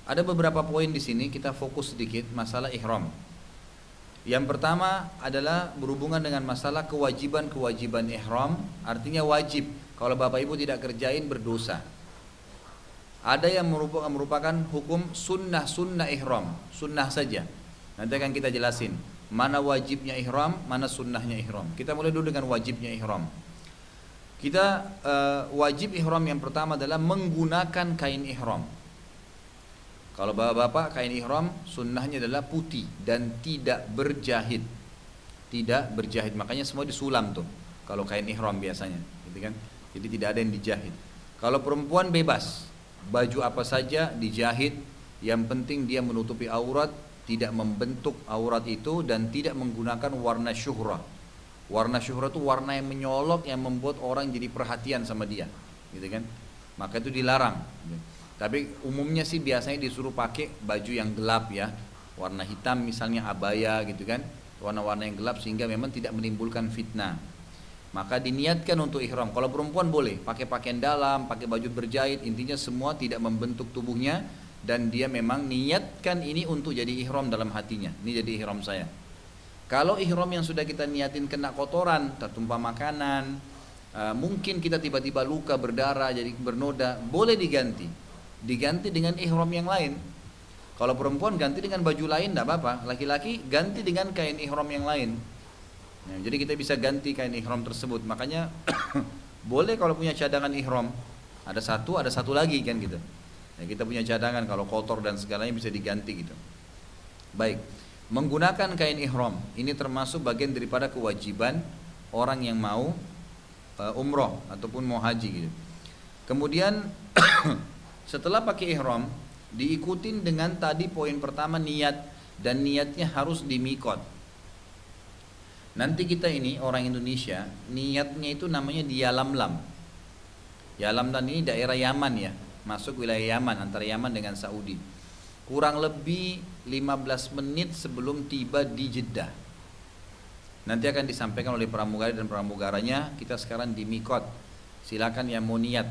Ada beberapa poin di sini kita fokus sedikit masalah ihram. Yang pertama adalah berhubungan dengan masalah kewajiban-kewajiban ihram, artinya wajib. Kalau Bapak Ibu tidak kerjain berdosa. Ada yang merupakan, merupakan hukum sunnah-sunnah ihram, sunnah saja. Nanti akan kita jelasin mana wajibnya ihram, mana sunnahnya ihram. Kita mulai dulu dengan wajibnya ihram. Kita uh, wajib ihram yang pertama adalah menggunakan kain ihram. Kalau bapak-bapak kain ihram sunnahnya adalah putih dan tidak berjahit. Tidak berjahit, makanya semua disulam tuh. Kalau kain ihram biasanya, gitu kan? Jadi tidak ada yang dijahit. Kalau perempuan bebas, baju apa saja dijahit. Yang penting dia menutupi aurat tidak membentuk aurat itu dan tidak menggunakan warna syuhrah. Warna syuhrah itu warna yang menyolok yang membuat orang jadi perhatian sama dia. Gitu kan? Maka itu dilarang. Tapi umumnya sih biasanya disuruh pakai baju yang gelap ya. Warna hitam misalnya abaya gitu kan. Warna-warna yang gelap sehingga memang tidak menimbulkan fitnah maka diniatkan untuk ihram. Kalau perempuan boleh pakai pakaian dalam, pakai baju berjahit, intinya semua tidak membentuk tubuhnya dan dia memang niatkan ini untuk jadi ihram dalam hatinya. Ini jadi ihram saya. Kalau ihram yang sudah kita niatin kena kotoran, tertumpah makanan, uh, mungkin kita tiba-tiba luka berdarah jadi bernoda, boleh diganti. Diganti dengan ihram yang lain. Kalau perempuan ganti dengan baju lain tidak apa-apa. Laki-laki ganti dengan kain ihram yang lain. Ya, jadi kita bisa ganti kain ihram tersebut. Makanya boleh kalau punya cadangan ihram, ada satu, ada satu lagi kan gitu. Ya, kita punya cadangan kalau kotor dan segalanya bisa diganti gitu. Baik, menggunakan kain ihram ini termasuk bagian daripada kewajiban orang yang mau uh, umroh ataupun mau haji gitu. Kemudian setelah pakai ihram diikutin dengan tadi poin pertama niat dan niatnya harus di mikot Nanti kita ini orang Indonesia niatnya itu namanya di Yalamlam. Yalamlam ini daerah Yaman ya, masuk wilayah Yaman antara Yaman dengan Saudi. Kurang lebih 15 menit sebelum tiba di Jeddah. Nanti akan disampaikan oleh pramugari dan pramugaranya. Kita sekarang di Mikot. Silakan yang mau niat.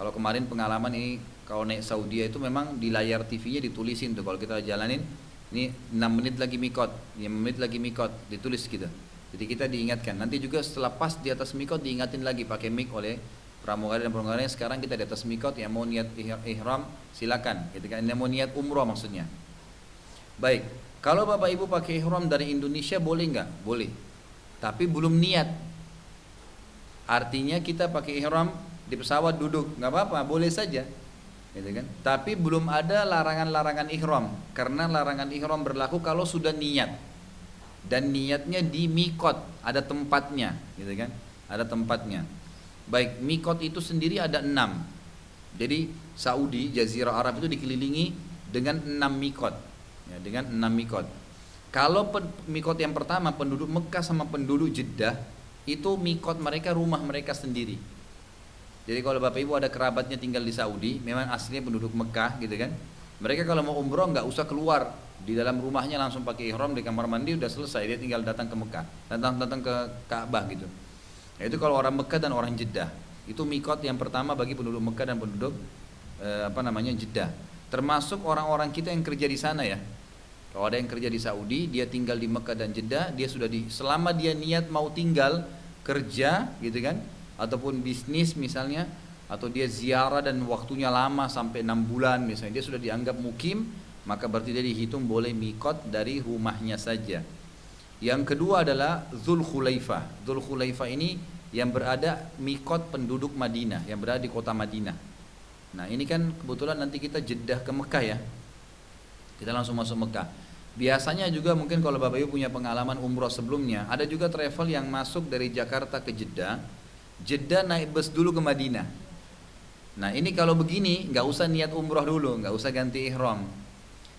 Kalau kemarin pengalaman ini kalau naik Saudi itu memang di layar TV-nya ditulisin tuh kalau kita jalanin ini 6 menit lagi mikot, 5 menit lagi mikot, ditulis gitu. Jadi kita diingatkan. Nanti juga setelah pas di atas mikot diingatin lagi pakai mik oleh pramugari dan pramugari sekarang kita di atas mikot yang mau niat ihram silakan. Gitu kan. Yang mau niat umroh maksudnya. Baik. Kalau Bapak Ibu pakai ihram dari Indonesia boleh nggak? Boleh. Tapi belum niat. Artinya kita pakai ihram di pesawat duduk, nggak apa-apa, boleh saja. Gitu kan? Tapi belum ada larangan-larangan ihram karena larangan ihram berlaku kalau sudah niat. Dan niatnya di mikot, ada tempatnya, gitu kan? Ada tempatnya. Baik, mikot itu sendiri ada enam. Jadi Saudi, Jazirah Arab itu dikelilingi dengan enam mikot, ya, dengan enam mikot. Kalau mikot yang pertama penduduk Mekah sama penduduk Jeddah itu mikot mereka rumah mereka sendiri. Jadi kalau bapak ibu ada kerabatnya tinggal di Saudi, memang aslinya penduduk Mekah gitu kan. Mereka kalau mau umroh nggak usah keluar di dalam rumahnya langsung pakai ihram di kamar mandi udah selesai dia tinggal datang ke Mekah, datang datang ke Ka'bah gitu. Nah, itu kalau orang Mekah dan orang Jeddah. Itu mikot yang pertama bagi penduduk Mekah dan penduduk eh, apa namanya Jeddah. Termasuk orang-orang kita yang kerja di sana ya. Kalau ada yang kerja di Saudi, dia tinggal di Mekah dan Jeddah, dia sudah di selama dia niat mau tinggal kerja gitu kan ataupun bisnis misalnya atau dia ziarah dan waktunya lama sampai enam bulan misalnya dia sudah dianggap mukim maka berarti dia dihitung boleh mikot dari rumahnya saja. Yang kedua adalah Zul Khulaifah. Zul Khulaifah ini yang berada mikot penduduk Madinah, yang berada di kota Madinah. Nah ini kan kebetulan nanti kita jedah ke Mekah ya. Kita langsung masuk Mekah. Biasanya juga mungkin kalau Bapak Ibu punya pengalaman umroh sebelumnya, ada juga travel yang masuk dari Jakarta ke Jeddah, Jeddah naik bus dulu ke Madinah. Nah ini kalau begini nggak usah niat umroh dulu, nggak usah ganti ihram.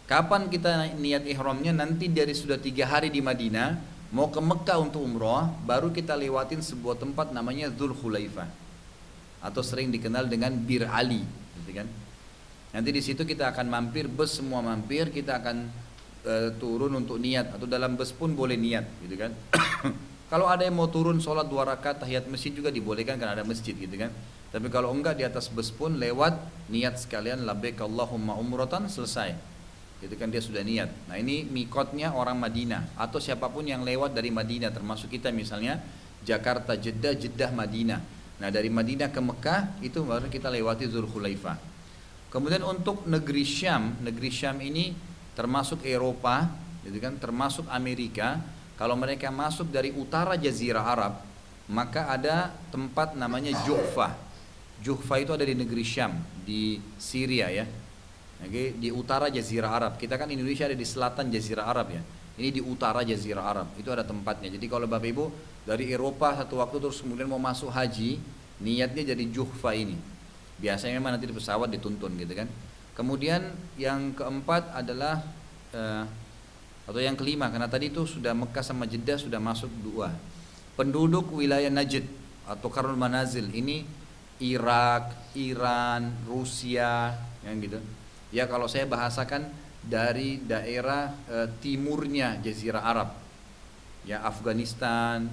Kapan kita niat ihramnya? Nanti dari sudah tiga hari di Madinah, mau ke Mekah untuk umroh, baru kita lewatin sebuah tempat namanya Dhul Khulaifah atau sering dikenal dengan Bir Ali, gitu kan? Nanti di situ kita akan mampir bus semua mampir, kita akan e, turun untuk niat atau dalam bus pun boleh niat, gitu kan? kalau ada yang mau turun sholat dua rakaat tahiyat masjid juga dibolehkan karena ada masjid, gitu kan? Tapi kalau enggak di atas bus pun lewat niat sekalian labbaik Allahumma umratan selesai. Itu kan dia sudah niat. Nah ini mikotnya orang Madinah atau siapa pun yang lewat dari Madinah termasuk kita misalnya Jakarta, Jeddah, Jeddah, Madinah. Nah dari Madinah ke Mekah itu baru kita lewati Zulhulaifah. Kemudian untuk negeri Syam, negeri Syam ini termasuk Eropa, gitu kan, termasuk Amerika. Kalau mereka masuk dari utara Jazirah Arab, maka ada tempat namanya Juhfa. Juhfa itu ada di negeri Syam, di Syria ya. Oke, di utara Jazirah Arab. Kita kan Indonesia ada di selatan Jazirah Arab ya. Ini di utara Jazirah Arab. Itu ada tempatnya. Jadi kalau Bapak Ibu dari Eropa satu waktu terus kemudian mau masuk haji, niatnya jadi Juhfa ini. Biasanya memang nanti di pesawat dituntun gitu kan. Kemudian yang keempat adalah uh, atau yang kelima karena tadi itu sudah Mekah sama Jeddah sudah masuk dua. Penduduk wilayah Najd atau Karnul Manazil ini Irak, Iran, Rusia, yang gitu. Ya kalau saya bahasakan dari daerah e, timurnya Jazirah Arab, ya Afghanistan,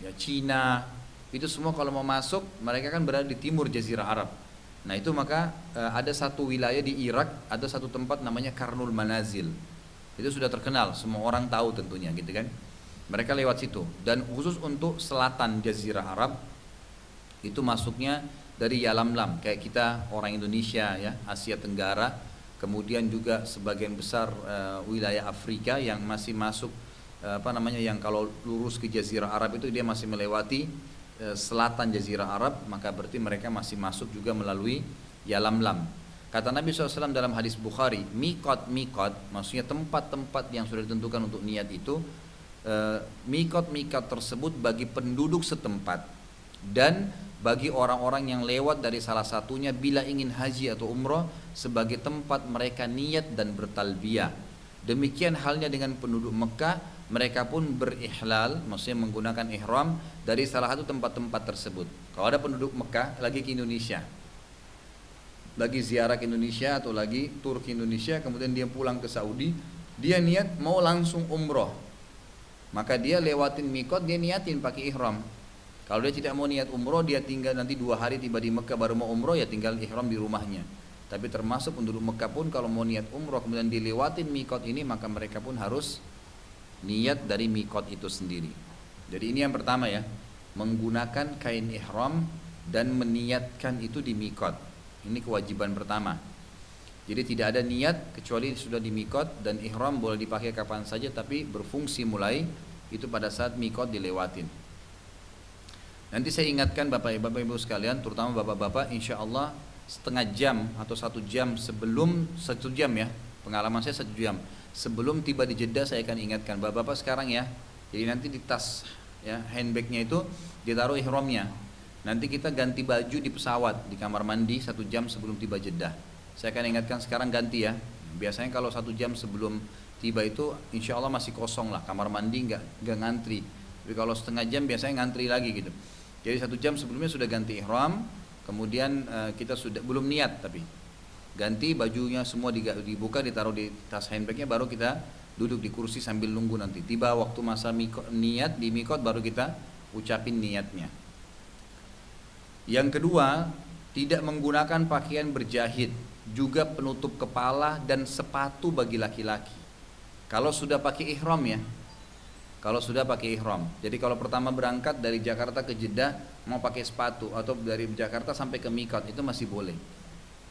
ya Cina, itu semua kalau mau masuk mereka kan berada di timur Jazirah Arab. Nah itu maka e, ada satu wilayah di Irak, ada satu tempat namanya Karnul Manazil. Itu sudah terkenal, semua orang tahu tentunya gitu kan. Mereka lewat situ dan khusus untuk selatan Jazirah Arab itu masuknya dari Yalamlam kayak kita orang Indonesia ya Asia Tenggara kemudian juga sebagian besar e, wilayah Afrika yang masih masuk e, apa namanya yang kalau lurus ke Jazirah Arab itu dia masih melewati Eh, selatan Jazirah Arab maka berarti mereka masih masuk juga melalui Yalamlam. Kata Nabi SAW dalam hadis Bukhari, mikot mikot, maksudnya tempat-tempat yang sudah ditentukan untuk niat itu, eh, mikot mikot tersebut bagi penduduk setempat dan bagi orang-orang yang lewat dari salah satunya bila ingin haji atau umroh sebagai tempat mereka niat dan bertalbiyah. Demikian halnya dengan penduduk Mekah mereka pun berihlal, maksudnya menggunakan ihram dari salah satu tempat-tempat tersebut. Kalau ada penduduk Mekah lagi ke Indonesia, lagi ziarah ke Indonesia atau lagi tur ke Indonesia, kemudian dia pulang ke Saudi, dia niat mau langsung umroh, maka dia lewatin mikot, dia niatin pakai ihram. Kalau dia tidak mau niat umroh, dia tinggal nanti dua hari tiba di Mekah baru mau umroh, ya tinggal ihram di rumahnya. Tapi termasuk penduduk Mekah pun kalau mau niat umroh kemudian dilewatin mikot ini maka mereka pun harus niat dari mikot itu sendiri. Jadi ini yang pertama ya, menggunakan kain ihram dan meniatkan itu di mikot. Ini kewajiban pertama. Jadi tidak ada niat kecuali sudah di mikot dan ihram boleh dipakai kapan saja tapi berfungsi mulai itu pada saat mikot dilewatin. Nanti saya ingatkan Bapak Bapak Ibu sekalian, terutama Bapak-bapak, insya Allah setengah jam atau satu jam sebelum satu jam ya, pengalaman saya satu jam sebelum tiba di Jeddah saya akan ingatkan Bapak-bapak sekarang ya. Jadi nanti di tas ya handbagnya itu ditaruh ihramnya. Nanti kita ganti baju di pesawat di kamar mandi satu jam sebelum tiba Jeddah. Saya akan ingatkan sekarang ganti ya. Biasanya kalau satu jam sebelum tiba itu insya Allah masih kosong lah kamar mandi nggak ngantri. Tapi kalau setengah jam biasanya ngantri lagi gitu. Jadi satu jam sebelumnya sudah ganti ihram, kemudian uh, kita sudah belum niat tapi ganti bajunya semua dibuka ditaruh di tas handbagnya baru kita duduk di kursi sambil nunggu nanti tiba waktu masa mikot, niat di mikot baru kita ucapin niatnya yang kedua tidak menggunakan pakaian berjahit juga penutup kepala dan sepatu bagi laki-laki kalau sudah pakai ihram ya kalau sudah pakai ihram. Jadi kalau pertama berangkat dari Jakarta ke Jeddah mau pakai sepatu atau dari Jakarta sampai ke Mikot itu masih boleh.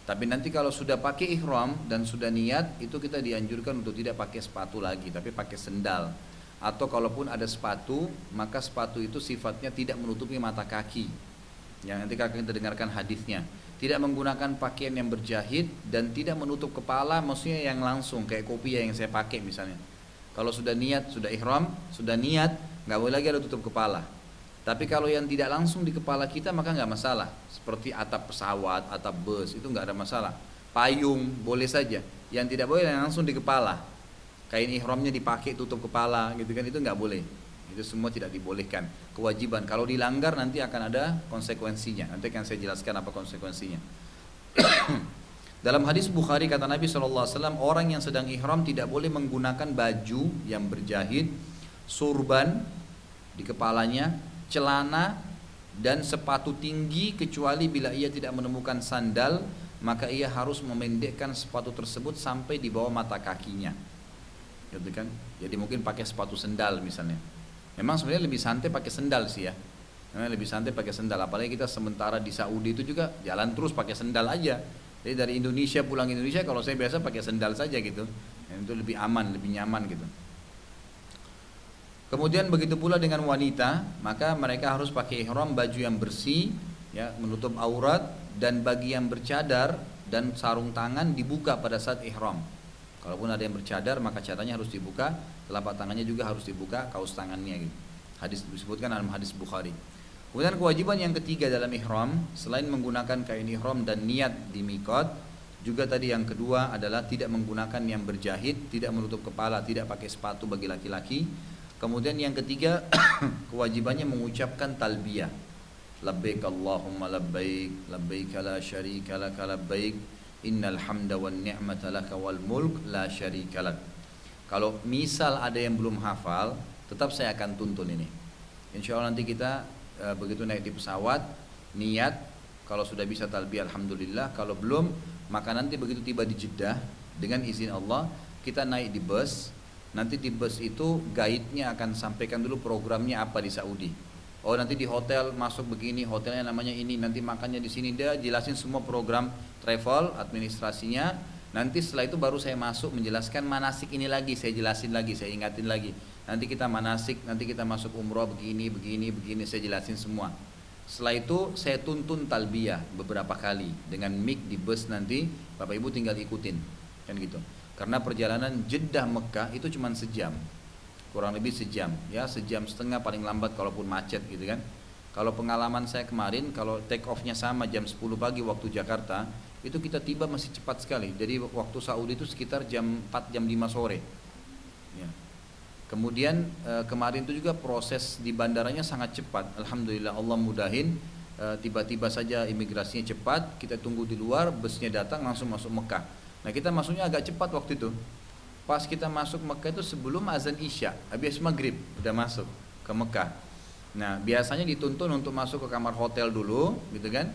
Tapi nanti kalau sudah pakai ihram dan sudah niat itu kita dianjurkan untuk tidak pakai sepatu lagi tapi pakai sendal. Atau kalaupun ada sepatu maka sepatu itu sifatnya tidak menutupi mata kaki. Yang nanti kakak kita dengarkan hadisnya. Tidak menggunakan pakaian yang berjahit dan tidak menutup kepala maksudnya yang langsung kayak kopi yang saya pakai misalnya kalau sudah niat, sudah ihram, sudah niat, nggak boleh lagi ada tutup kepala. Tapi kalau yang tidak langsung di kepala kita maka nggak masalah. Seperti atap pesawat, atap bus itu nggak ada masalah. Payung boleh saja. Yang tidak boleh yang langsung di kepala. Kain ihramnya dipakai tutup kepala gitu kan itu nggak boleh. Itu semua tidak dibolehkan. Kewajiban. Kalau dilanggar nanti akan ada konsekuensinya. Nanti akan saya jelaskan apa konsekuensinya. Dalam hadis Bukhari kata Nabi SAW, orang yang sedang ihram tidak boleh menggunakan baju yang berjahit, surban di kepalanya, celana dan sepatu tinggi kecuali bila ia tidak menemukan sandal, maka ia harus memendekkan sepatu tersebut sampai di bawah mata kakinya. Gitu kan? Jadi mungkin pakai sepatu sendal misalnya. Memang sebenarnya lebih santai pakai sendal sih ya. Memang lebih santai pakai sendal. Apalagi kita sementara di Saudi itu juga jalan terus pakai sendal aja jadi dari Indonesia pulang Indonesia kalau saya biasa pakai sendal saja gitu. Itu lebih aman, lebih nyaman gitu. Kemudian begitu pula dengan wanita, maka mereka harus pakai ihram baju yang bersih, ya, menutup aurat dan bagi yang bercadar dan sarung tangan dibuka pada saat ihram. Kalaupun ada yang bercadar, maka cadarnya harus dibuka, telapak tangannya juga harus dibuka, kaos tangannya gitu. Hadis disebutkan dalam hadis Bukhari. Kemudian kewajiban yang ketiga dalam ihram selain menggunakan kain ihram dan niat di mikot juga tadi yang kedua adalah tidak menggunakan yang berjahit, tidak menutup kepala, tidak pakai sepatu bagi laki-laki. Kemudian yang ketiga kewajibannya mengucapkan talbiyah. Labbaik Allahumma labbaik, labbaik la syarika lak labbaik, innal hamda wan ni'mata laka wal mulk la syarika lak. Kalau misal ada yang belum hafal, tetap saya akan tuntun ini. Insya Allah nanti kita e, begitu naik di pesawat niat kalau sudah bisa talbiyah alhamdulillah kalau belum maka nanti begitu tiba di Jeddah dengan izin Allah kita naik di bus nanti di bus itu guide-nya akan sampaikan dulu programnya apa di Saudi oh nanti di hotel masuk begini hotelnya namanya ini nanti makannya di sini. Dia jelasin semua program travel administrasinya. Nanti setelah itu baru saya masuk menjelaskan manasik ini lagi. Saya jelasin lagi saya ingatin lagi. Nanti kita manasik, nanti kita masuk umroh begini, begini, begini, saya jelasin semua. Setelah itu saya tuntun talbiyah beberapa kali. Dengan mic di bus nanti Bapak Ibu tinggal ikutin. Kan gitu. Karena perjalanan Jeddah Mekah itu cuma sejam, kurang lebih sejam, ya sejam setengah paling lambat kalaupun macet gitu kan. Kalau pengalaman saya kemarin, kalau take off-nya sama jam 10 pagi waktu Jakarta, itu kita tiba masih cepat sekali. Jadi waktu Saudi itu sekitar jam 4 jam 5 sore. Ya. Kemudian e, kemarin itu juga proses di bandaranya sangat cepat. Alhamdulillah Allah mudahin. E, tiba-tiba saja imigrasinya cepat. Kita tunggu di luar, busnya datang langsung masuk Mekah. Nah kita masuknya agak cepat waktu itu. Pas kita masuk Mekah itu sebelum azan Isya, habis maghrib udah masuk ke Mekah. Nah biasanya dituntun untuk masuk ke kamar hotel dulu, gitu kan?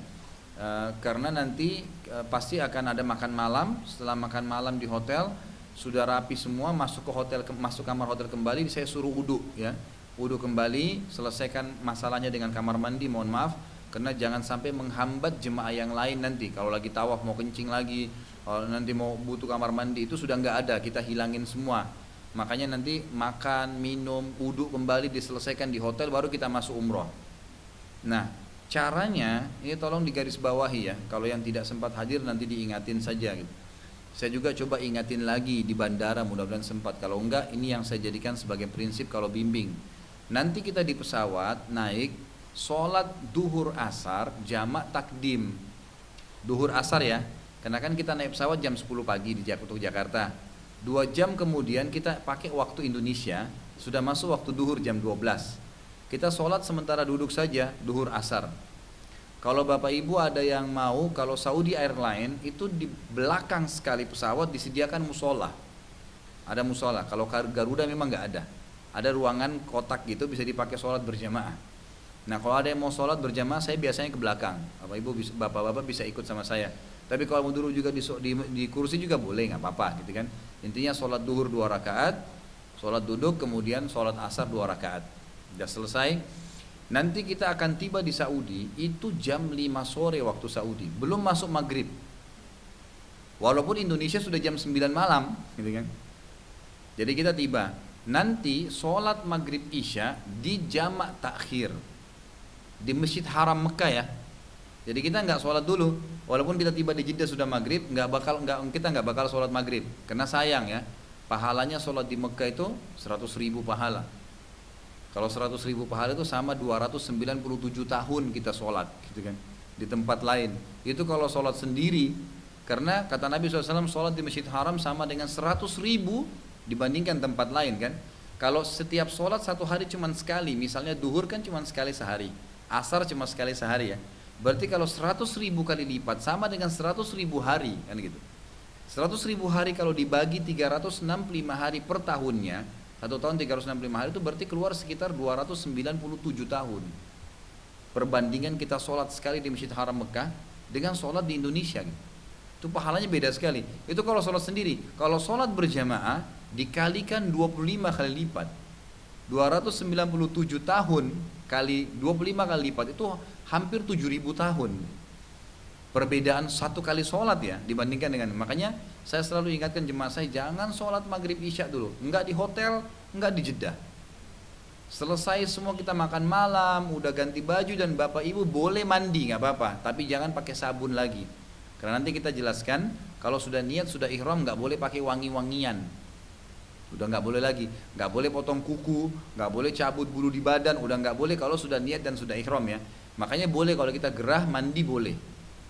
E, karena nanti e, pasti akan ada makan malam. Setelah makan malam di hotel, sudah rapi semua masuk ke hotel masuk kamar hotel kembali saya suruh wudhu ya wudhu kembali selesaikan masalahnya dengan kamar mandi mohon maaf karena jangan sampai menghambat jemaah yang lain nanti kalau lagi tawaf mau kencing lagi kalau nanti mau butuh kamar mandi itu sudah nggak ada kita hilangin semua makanya nanti makan minum wudhu kembali diselesaikan di hotel baru kita masuk umroh Nah, caranya ini tolong digaris bawahi ya. Kalau yang tidak sempat hadir nanti diingatin saja gitu. Saya juga coba ingatin lagi di bandara mudah-mudahan sempat. Kalau enggak ini yang saya jadikan sebagai prinsip kalau bimbing. Nanti kita di pesawat naik sholat duhur asar jamak takdim. Duhur asar ya. Karena kan kita naik pesawat jam 10 pagi di Jakarta. Dua jam kemudian kita pakai waktu Indonesia sudah masuk waktu duhur jam 12 kita sholat sementara duduk saja, duhur asar. Kalau Bapak Ibu ada yang mau, kalau Saudi Airline itu di belakang sekali pesawat disediakan musola. Ada musola. Kalau Garuda memang nggak ada. Ada ruangan kotak gitu bisa dipakai sholat berjamaah. Nah kalau ada yang mau sholat berjamaah saya biasanya ke belakang. Bapak Ibu, bapak-bapak bisa ikut sama saya. Tapi kalau mau duduk juga di, di, di kursi juga boleh nggak apa-apa gitu kan. Intinya sholat duhur dua rakaat, sholat duduk kemudian sholat asar dua rakaat. Sudah selesai. Nanti kita akan tiba di Saudi itu jam 5 sore waktu Saudi, belum masuk maghrib. Walaupun Indonesia sudah jam 9 malam, gitu kan. Jadi kita tiba. Nanti sholat maghrib isya di jamak takhir di Masjid Haram Mekah ya. Jadi kita nggak sholat dulu, walaupun kita tiba di Jeddah sudah maghrib, nggak bakal nggak kita nggak bakal sholat maghrib, karena sayang ya, pahalanya sholat di Mekah itu 100 ribu pahala. Kalau 100 ribu pahala itu sama 297 tahun kita sholat gitu kan di tempat lain. Itu kalau sholat sendiri karena kata Nabi SAW sholat di Masjid Haram sama dengan 100 ribu dibandingkan tempat lain kan. Kalau setiap sholat satu hari cuma sekali, misalnya duhur kan cuma sekali sehari, asar cuma sekali sehari ya. Berarti kalau 100 ribu kali lipat sama dengan 100 ribu hari kan gitu. 100 ribu hari kalau dibagi 365 hari per tahunnya satu tahun 365 hari itu berarti keluar sekitar 297 tahun. Perbandingan kita sholat sekali di Masjid Haram Mekah dengan sholat di Indonesia. Itu pahalanya beda sekali. Itu kalau sholat sendiri. Kalau sholat berjamaah dikalikan 25 kali lipat. 297 tahun kali 25 kali lipat itu hampir 7000 tahun. Perbedaan satu kali sholat ya dibandingkan dengan makanya saya selalu ingatkan jemaah saya jangan sholat maghrib isya dulu. Enggak di hotel enggak di Jeddah. Selesai semua kita makan malam udah ganti baju dan bapak ibu boleh mandi nggak apa-apa. Tapi jangan pakai sabun lagi. Karena nanti kita jelaskan kalau sudah niat sudah ihram nggak boleh pakai wangi-wangian udah nggak boleh lagi. Nggak boleh potong kuku nggak boleh cabut bulu di badan. Udah nggak boleh kalau sudah niat dan sudah ihram ya. Makanya boleh kalau kita gerah mandi boleh.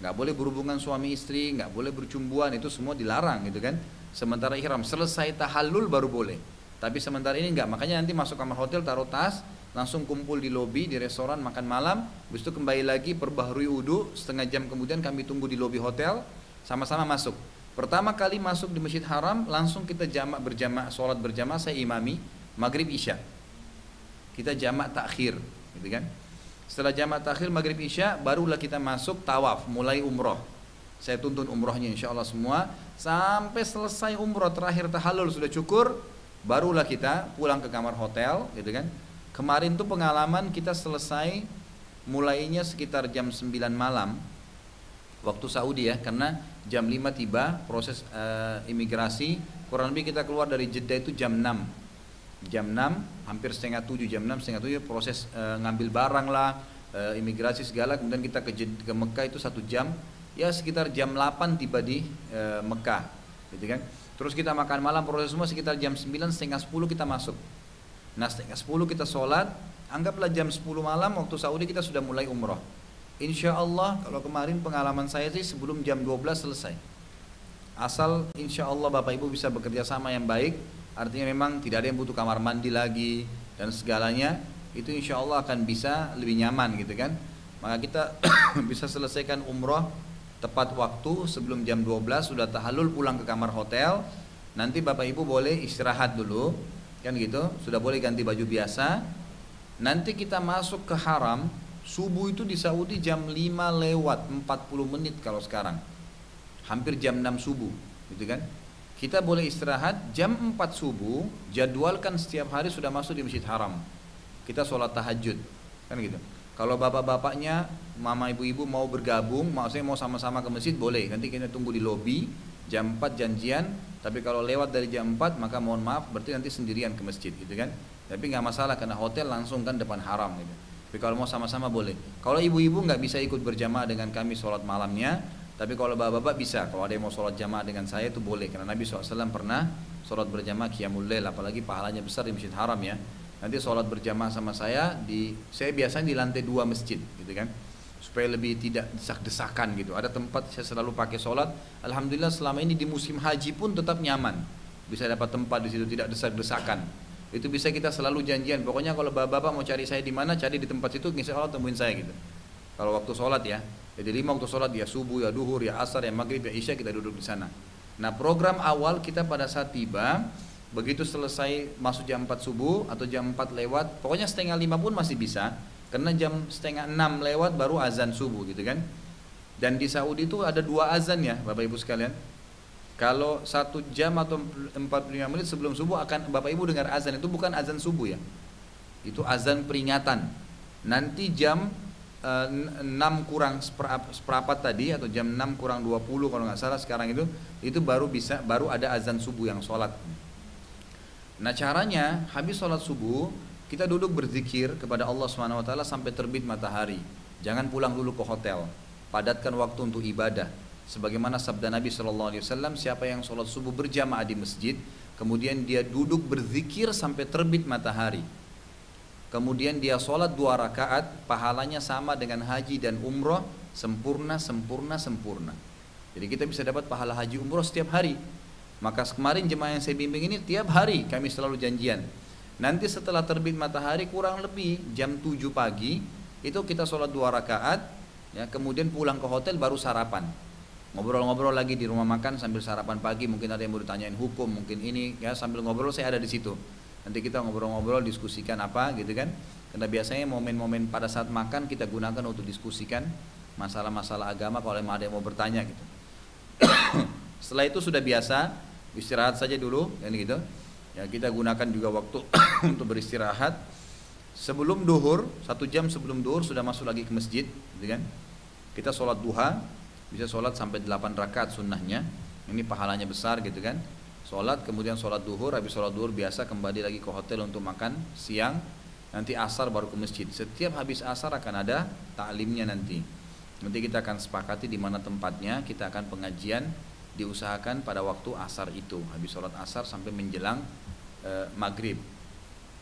Nggak boleh berhubungan suami istri, nggak boleh bercumbuan. Itu semua dilarang gitu kan. Sementara ihram selesai tahallul baru boleh. Tapi sementara ini nggak, makanya nanti masuk kamar hotel taruh tas, langsung kumpul di lobi di restoran makan malam, habis itu kembali lagi perbaharui wudhu, setengah jam kemudian kami tunggu di lobi hotel, sama-sama masuk. Pertama kali masuk di Masjid Haram, langsung kita jamak berjamaah, sholat berjamaah, saya imami, maghrib isya. Kita jamak takhir, gitu kan. Setelah jamaah takhir maghrib isya barulah kita masuk tawaf mulai umroh. Saya tuntun umrohnya insya Allah semua sampai selesai umroh terakhir tahallul sudah cukur barulah kita pulang ke kamar hotel gitu kan. Kemarin tuh pengalaman kita selesai mulainya sekitar jam 9 malam waktu Saudi ya karena jam 5 tiba proses uh, imigrasi. Kurang lebih kita keluar dari Jeddah itu jam 6 jam 6 hampir setengah 7 jam 6 setengah 7 proses e, ngambil barang lah e, imigrasi segala. Kemudian kita ke, ke Mekah itu satu jam. Ya sekitar jam 8 tiba di e, Mekah gitu kan. Terus kita makan malam proses semua sekitar jam 9 setengah 10 kita masuk. Nah setengah 10 kita sholat anggaplah jam 10 malam waktu Saudi kita sudah mulai umroh Insya Allah kalau kemarin pengalaman saya sih sebelum jam 12 selesai. Asal insya Allah Bapak Ibu bisa bekerja sama yang baik artinya memang tidak ada yang butuh kamar mandi lagi dan segalanya itu insya Allah akan bisa lebih nyaman gitu kan. Maka kita bisa selesaikan umroh tepat waktu sebelum jam 12 sudah tahallul pulang ke kamar hotel. Nanti bapak ibu boleh istirahat dulu kan gitu. Sudah boleh ganti baju biasa. Nanti kita masuk ke haram subuh itu di Saudi jam 5 lewat 40 menit kalau sekarang hampir jam 6 subuh gitu kan kita boleh istirahat jam 4 subuh, jadwalkan setiap hari sudah masuk di Masjid Haram. Kita sholat tahajud, kan gitu. Kalau bapak-bapaknya, mama ibu-ibu mau bergabung, maksudnya mau sama-sama ke masjid boleh. Nanti kita tunggu di lobi jam 4 janjian. Tapi kalau lewat dari jam 4 maka mohon maaf berarti nanti sendirian ke masjid gitu kan. Tapi nggak masalah karena hotel langsung kan depan haram gitu. Tapi kalau mau sama-sama boleh. Kalau ibu-ibu nggak bisa ikut berjamaah dengan kami sholat malamnya, tapi kalau bapak-bapak bisa. Kalau ada yang mau sholat jamaah dengan saya itu boleh. Karena Nabi SAW pernah sholat berjamaah qiyamul lail, apalagi pahalanya besar di Masjid Haram ya. Nanti sholat berjamaah sama saya di saya biasanya di lantai dua masjid, gitu kan supaya lebih tidak desak-desakan gitu. Ada tempat saya selalu pakai sholat. Alhamdulillah selama ini di musim haji pun tetap nyaman. Bisa dapat tempat di situ tidak desak-desakan. Itu bisa kita selalu janjian. Pokoknya kalau bapak-bapak mau cari saya di mana, cari di tempat situ, insya Allah temuin saya gitu. Kalau waktu sholat ya, jadi lima waktu sholat ya subuh, ya duhur, ya asar, ya maghrib, ya isya kita duduk di sana. Nah program awal kita pada saat tiba, begitu selesai masuk jam 4 subuh atau jam 4 lewat, pokoknya setengah lima pun masih bisa, karena jam setengah enam lewat baru azan subuh gitu kan. Dan di Saudi itu ada dua azan ya Bapak Ibu sekalian. Kalau satu jam atau 45 menit sebelum subuh akan Bapak Ibu dengar azan itu bukan azan subuh ya. Itu azan peringatan. Nanti jam eh, 6 kurang seperapat tadi atau jam 6 kurang 20 kalau nggak salah sekarang itu itu baru bisa baru ada azan subuh yang sholat. Nah caranya habis sholat subuh kita duduk berzikir kepada Allah swt sampai terbit matahari. Jangan pulang dulu ke hotel. Padatkan waktu untuk ibadah sebagaimana sabda Nabi Shallallahu Alaihi Wasallam siapa yang sholat subuh berjamaah di masjid kemudian dia duduk berzikir sampai terbit matahari. Kemudian dia sholat dua rakaat pahalanya sama dengan haji dan umroh sempurna sempurna sempurna. Jadi kita bisa dapat pahala haji umroh setiap hari. Maka kemarin jemaah yang saya bimbing ini tiap hari kami selalu janjian. Nanti setelah terbit matahari kurang lebih jam 7 pagi itu kita sholat dua rakaat ya kemudian pulang ke hotel baru sarapan ngobrol-ngobrol lagi di rumah makan sambil sarapan pagi mungkin ada yang mau ditanyain hukum mungkin ini ya sambil ngobrol saya ada di situ. Nanti kita ngobrol-ngobrol diskusikan apa gitu kan? Karena biasanya momen-momen pada saat makan kita gunakan untuk diskusikan masalah-masalah agama kalau ada yang mau bertanya gitu. Setelah itu sudah biasa istirahat saja dulu kan gitu. Ya kita gunakan juga waktu untuk beristirahat. Sebelum duhur satu jam sebelum duhur sudah masuk lagi ke masjid gitu kan? Kita sholat duha bisa sholat sampai 8 rakaat sunnahnya. Ini pahalanya besar gitu kan. Sholat kemudian sholat duhur. Habis sholat duhur biasa kembali lagi ke hotel untuk makan siang. Nanti asar baru ke masjid. Setiap habis asar akan ada taklimnya nanti. Nanti kita akan sepakati di mana tempatnya. Kita akan pengajian diusahakan pada waktu asar itu. Habis sholat asar sampai menjelang e, maghrib.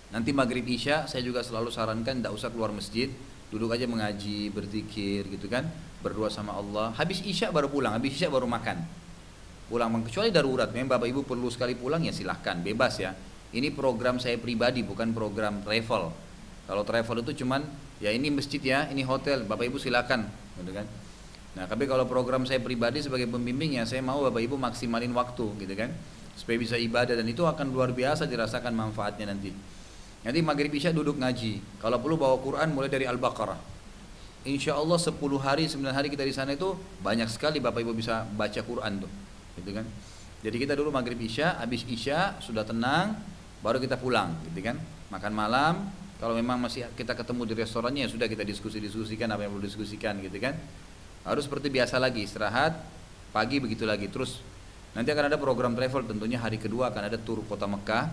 Nanti maghrib isya saya juga selalu sarankan tidak usah keluar masjid. Duduk aja mengaji berzikir gitu kan berdoa sama Allah. Habis isya baru pulang habis isya baru makan. Pulang kecuali darurat. Memang bapak ibu perlu sekali pulang ya silahkan. Bebas ya. Ini program saya pribadi bukan program travel. Kalau travel itu cuman ya ini masjid ya ini hotel. Bapak ibu silakan gitu kan. Nah tapi kalau program saya pribadi sebagai pembimbing ya saya mau bapak ibu maksimalin waktu gitu kan. Supaya bisa ibadah dan itu akan luar biasa dirasakan manfaatnya nanti. Nanti maghrib isya duduk ngaji. Kalau perlu bawa Quran mulai dari Al-Baqarah Insya Allah 10 hari, 9 hari kita di sana itu banyak sekali Bapak Ibu bisa baca Quran tuh. Gitu kan. Jadi kita dulu maghrib isya, habis isya sudah tenang, baru kita pulang, gitu kan. Makan malam, kalau memang masih kita ketemu di restorannya ya sudah kita diskusi-diskusikan apa yang perlu diskusikan gitu kan. Harus seperti biasa lagi, istirahat, pagi begitu lagi. Terus nanti akan ada program travel tentunya hari kedua akan ada tur kota Mekah.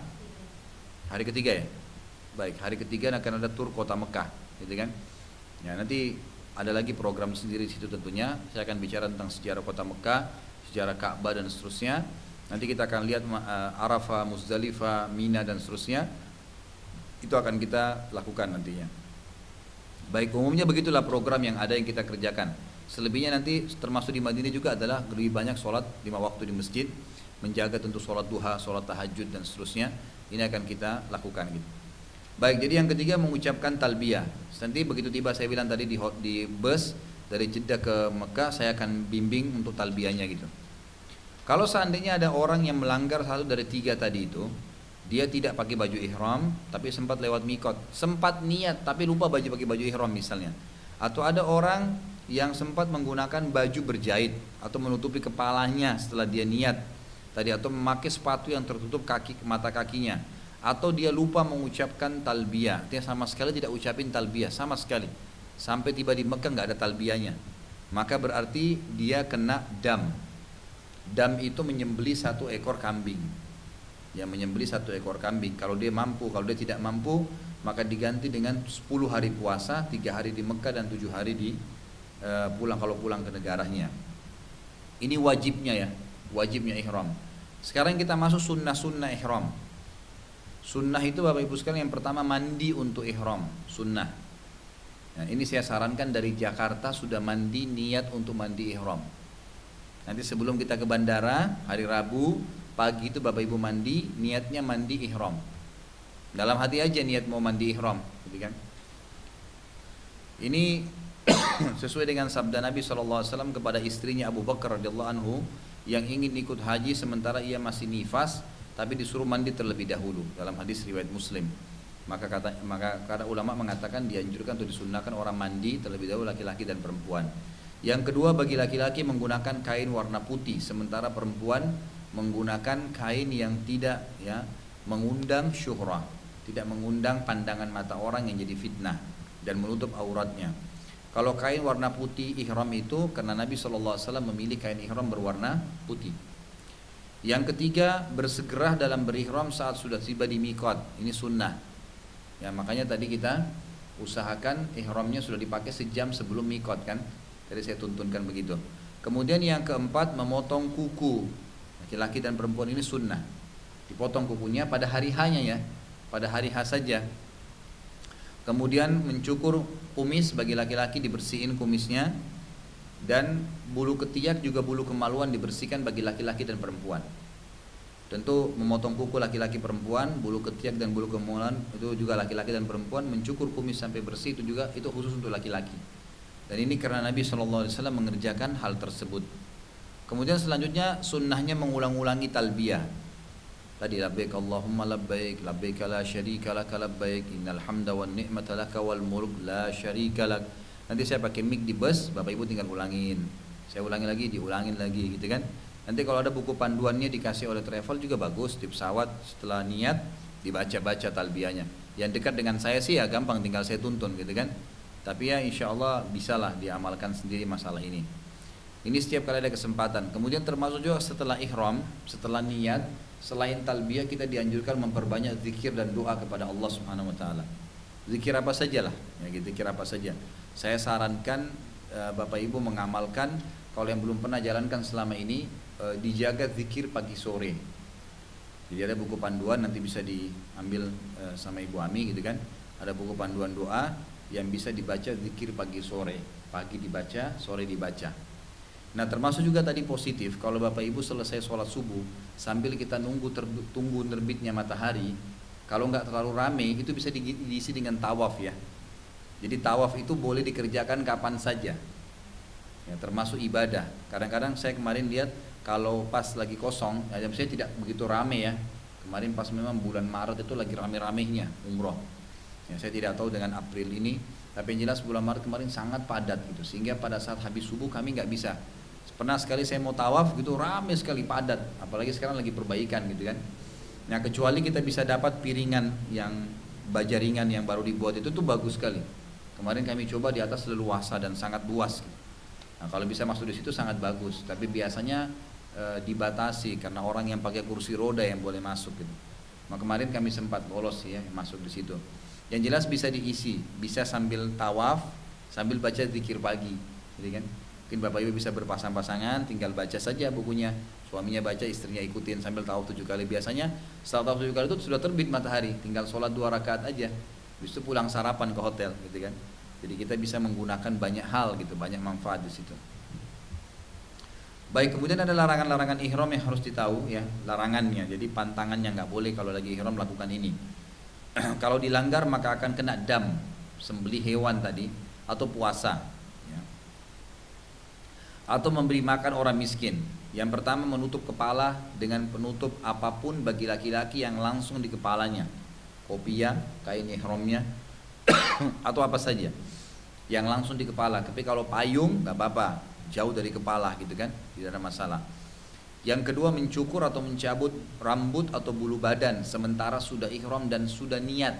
Hari ketiga ya? Baik, hari ketiga akan ada tur kota Mekah, gitu kan. Ya, nanti ada lagi program sendiri di situ tentunya. Saya akan bicara tentang sejarah kota Mekah, sejarah Ka'bah dan seterusnya. Nanti kita akan lihat uh, Arafah, Muzdalifah, Mina dan seterusnya. Itu akan kita lakukan nantinya. Baik, umumnya begitulah program yang ada yang kita kerjakan. Selebihnya nanti termasuk di Madinah juga adalah lebih banyak sholat lima waktu di masjid, menjaga tentu sholat duha, sholat tahajud dan seterusnya. Ini akan kita lakukan gitu. Baik, jadi yang ketiga mengucapkan talbiyah. Nanti begitu tiba saya bilang tadi di, di bus dari Jeddah ke Mekah, saya akan bimbing untuk talbiyahnya gitu. Kalau seandainya ada orang yang melanggar satu dari tiga tadi itu, dia tidak pakai baju ihram, tapi sempat lewat mikot, sempat niat tapi lupa baju pakai baju ihram misalnya. Atau ada orang yang sempat menggunakan baju berjahit atau menutupi kepalanya setelah dia niat tadi atau memakai sepatu yang tertutup kaki mata kakinya atau dia lupa mengucapkan talbiyah. Dia sama sekali tidak ucapin talbiyah. Sama sekali. Sampai tiba di Mekah nggak ada talbiyahnya. Maka berarti dia kena dam. Dam itu menyembeli satu ekor kambing. Yang menyembeli satu ekor kambing. Kalau dia mampu kalau dia tidak mampu maka diganti dengan 10 hari puasa, 3 hari di Mekah dan 7 hari di uh, pulang. Kalau pulang ke negaranya. Ini wajibnya ya, wajibnya ihram. Sekarang kita masuk sunnah-sunnah ihram. Sunnah itu Bapak Ibu sekalian yang pertama mandi untuk ihram, sunnah. Nah, ini saya sarankan dari Jakarta sudah mandi niat untuk mandi ihram. Nanti sebelum kita ke bandara hari Rabu pagi itu Bapak Ibu mandi niatnya mandi ihram. Dalam hati aja niat mau mandi ihram, gitu kan? Ini sesuai dengan sabda Nabi SAW kepada istrinya Abu Bakar radhiyallahu anhu yang ingin ikut haji sementara ia masih nifas tapi disuruh mandi terlebih dahulu dalam hadis riwayat Muslim. Maka kata maka kata ulama mengatakan dianjurkan untuk disunahkan orang mandi terlebih dahulu laki-laki dan perempuan. Yang kedua bagi laki-laki menggunakan kain warna putih sementara perempuan menggunakan kain yang tidak ya mengundang syuhrah tidak mengundang pandangan mata orang yang jadi fitnah dan menutup auratnya. Kalau kain warna putih ihram itu karena Nabi SAW memilih kain ihram berwarna putih. Yang ketiga bersegera dalam berihram saat sudah tiba di mikot. Ini sunnah. Ya makanya tadi kita usahakan ihramnya sudah dipakai sejam sebelum mikot kan. Tadi saya tuntunkan begitu. Kemudian yang keempat memotong kuku. Laki-laki dan perempuan ini sunnah. Dipotong kukunya pada hari hanya ya pada hari H saja. Kemudian mencukur kumis bagi laki-laki dibersihin kumisnya dan bulu ketiak juga bulu kemaluan dibersihkan bagi laki-laki dan perempuan. Tentu memotong kuku laki-laki perempuan, bulu ketiak dan bulu kemaluan itu juga laki-laki dan perempuan, mencukur kumis sampai bersih itu juga itu khusus untuk laki-laki. Dan ini karena Nabi SAW mengerjakan hal tersebut. Kemudian selanjutnya sunnahnya mengulang-ulangi talbiyah Tadi labbaik Allahumma labbaik labbaik la syarika lak labbaik innal hamda wan ni'mata laka wal mulk la syarika lak. Nanti saya pakai mic di bus, Bapak Ibu tinggal ulangin. Saya ulangi lagi, diulangin lagi gitu kan. Nanti kalau ada buku panduannya dikasih oleh travel juga bagus di pesawat setelah niat dibaca-baca talbiyahnya. Yang dekat dengan saya sih ya gampang tinggal saya tuntun gitu kan. Tapi ya insya Allah bisalah diamalkan sendiri masalah ini. Ini setiap kali ada kesempatan. Kemudian termasuk juga setelah ihram, setelah niat, selain talbiyah kita dianjurkan memperbanyak zikir dan doa kepada Allah Subhanahu wa taala. Zikir apa saja lah, ya gitu, zikir apa saja. Saya sarankan e, Bapak Ibu mengamalkan kalau yang belum pernah jalankan selama ini e, dijaga zikir pagi sore. Jadi ada buku panduan nanti bisa diambil e, sama Ibu Ami gitu kan. Ada buku panduan doa yang bisa dibaca zikir pagi sore. Pagi dibaca, sore dibaca. Nah termasuk juga tadi positif kalau Bapak Ibu selesai sholat subuh sambil kita nunggu ter, tunggu terbitnya matahari kalau nggak terlalu rame itu bisa di, diisi dengan tawaf ya. Jadi tawaf itu boleh dikerjakan kapan saja. Ya, termasuk ibadah. Kadang-kadang saya kemarin lihat kalau pas lagi kosong, ya saya tidak begitu rame ya. Kemarin pas memang bulan Maret itu lagi rame-ramenya umroh. Ya, saya tidak tahu dengan April ini, tapi yang jelas bulan Maret kemarin sangat padat gitu. Sehingga pada saat habis subuh kami nggak bisa Pernah sekali saya mau tawaf gitu rame sekali padat, apalagi sekarang lagi perbaikan gitu kan. Nah kecuali kita bisa dapat piringan yang baja ringan yang baru dibuat itu tuh bagus sekali. Kemarin kami coba di atas leluasa dan sangat luas. Nah kalau bisa masuk di situ sangat bagus, tapi biasanya e, dibatasi karena orang yang pakai kursi roda yang boleh masuk gitu. Nah, kemarin kami sempat lolos ya masuk di situ. Yang jelas bisa diisi, bisa sambil tawaf, sambil baca zikir pagi, gitu kan? Mungkin Bapak Ibu bisa berpasang-pasangan, tinggal baca saja bukunya. Suaminya baca, istrinya ikutin sambil tahu tujuh kali. Biasanya setelah tahu tujuh kali itu sudah terbit matahari, tinggal sholat dua rakaat aja. Habis itu pulang sarapan ke hotel, gitu kan. Jadi kita bisa menggunakan banyak hal gitu, banyak manfaat di situ. Baik, kemudian ada larangan-larangan ihram yang harus ditahu ya, larangannya. Jadi pantangannya nggak boleh kalau lagi ihram melakukan ini. kalau dilanggar maka akan kena dam, sembelih hewan tadi atau puasa atau memberi makan orang miskin. Yang pertama menutup kepala dengan penutup apa pun bagi laki-laki yang langsung di kepalanya. Kopiah, kain ihramnya atau apa saja yang langsung di kepala. Tapi kalau payung nggak apa-apa, jauh dari kepala gitu kan, tidak ada masalah. Yang kedua mencukur atau mencabut rambut atau bulu badan sementara sudah ihram dan sudah niat.